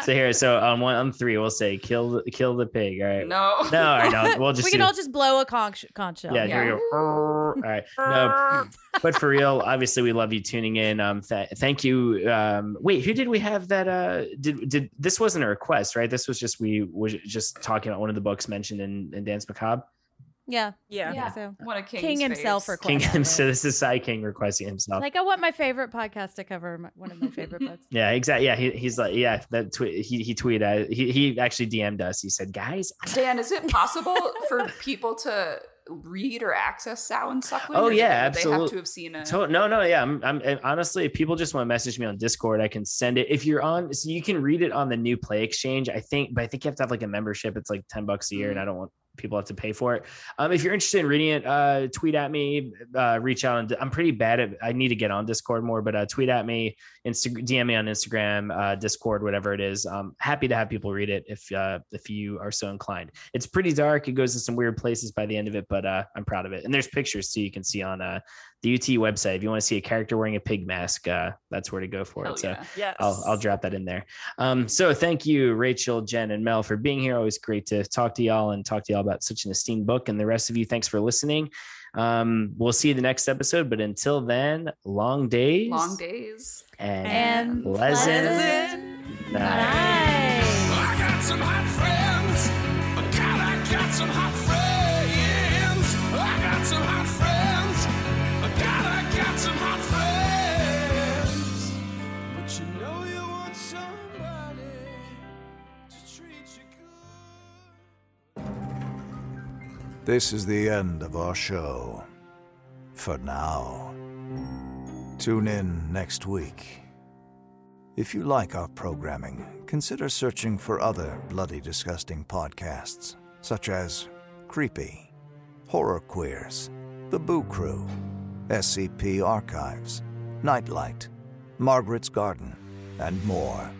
Speaker 3: so here so on one on three we'll say kill the kill the pig all right
Speaker 4: no
Speaker 3: no all right no we'll just
Speaker 5: we can
Speaker 3: do-
Speaker 5: all just blow a conch, conch shell.
Speaker 3: yeah, here we go. All right. No, but for real, obviously, we love you tuning in. Um, th- thank you. Um, wait, who did we have that? Uh, did did this wasn't a request, right? This was just we were just talking about one of the books mentioned in, in Danse Macabre.
Speaker 5: Yeah.
Speaker 6: Yeah.
Speaker 4: yeah
Speaker 5: So
Speaker 4: what a king's
Speaker 5: King himself
Speaker 4: face.
Speaker 3: King
Speaker 5: requested
Speaker 3: So this is Sai King requesting himself.
Speaker 5: Like I want my favorite podcast to cover my, one of my favorite books.
Speaker 3: yeah, exactly. Yeah, he, he's like, yeah, that tweet. He he tweeted. He he actually DM'd us. He said, guys,
Speaker 4: Dan, is it possible for people to read or access Sow and Suckling?
Speaker 3: Oh yeah,
Speaker 4: they,
Speaker 3: absolutely.
Speaker 4: They have to have seen it.
Speaker 3: No, no, yeah. I'm, I'm honestly, if people just want to message me on Discord, I can send it. If you're on, so you can read it on the new Play Exchange. I think, but I think you have to have like a membership. It's like ten bucks a year, and mm-hmm. I don't want people have to pay for it. Um, if you're interested in reading it, uh, tweet at me, uh, reach out. I'm pretty bad at. I need to get on Discord more, but uh, tweet at me, Insta- DM me on Instagram, uh, Discord, whatever it is. Um, happy to have people read it if uh, if you are so inclined. It's pretty dark. It goes to some weird places by the end of it, but uh, I'm proud of it. And there's pictures too. You can see on the UT website. If you want to see a character wearing a pig mask, uh, that's where to go for
Speaker 4: Hell
Speaker 3: it. So
Speaker 4: yeah.
Speaker 6: Yes.
Speaker 3: I'll, I'll drop that in there. Um, so thank you, Rachel, Jenn, and Mel for being here. Always great to talk to y'all and talk to y'all about such an esteemed book. And the rest of you, thanks for listening. Um, we'll see you the next episode, but until then, long days,
Speaker 4: Long days.
Speaker 3: and,
Speaker 5: And
Speaker 3: pleasant,
Speaker 5: pleasant
Speaker 3: night.
Speaker 2: I
Speaker 1: This is the end of our show. For now. Tune in next week. If you like our programming, consider searching for other bloody disgusting podcasts, such as Creepy, Horror Queers, The Boo Crew, SCP Archives, Nightlight, Margaret's Garden, and more.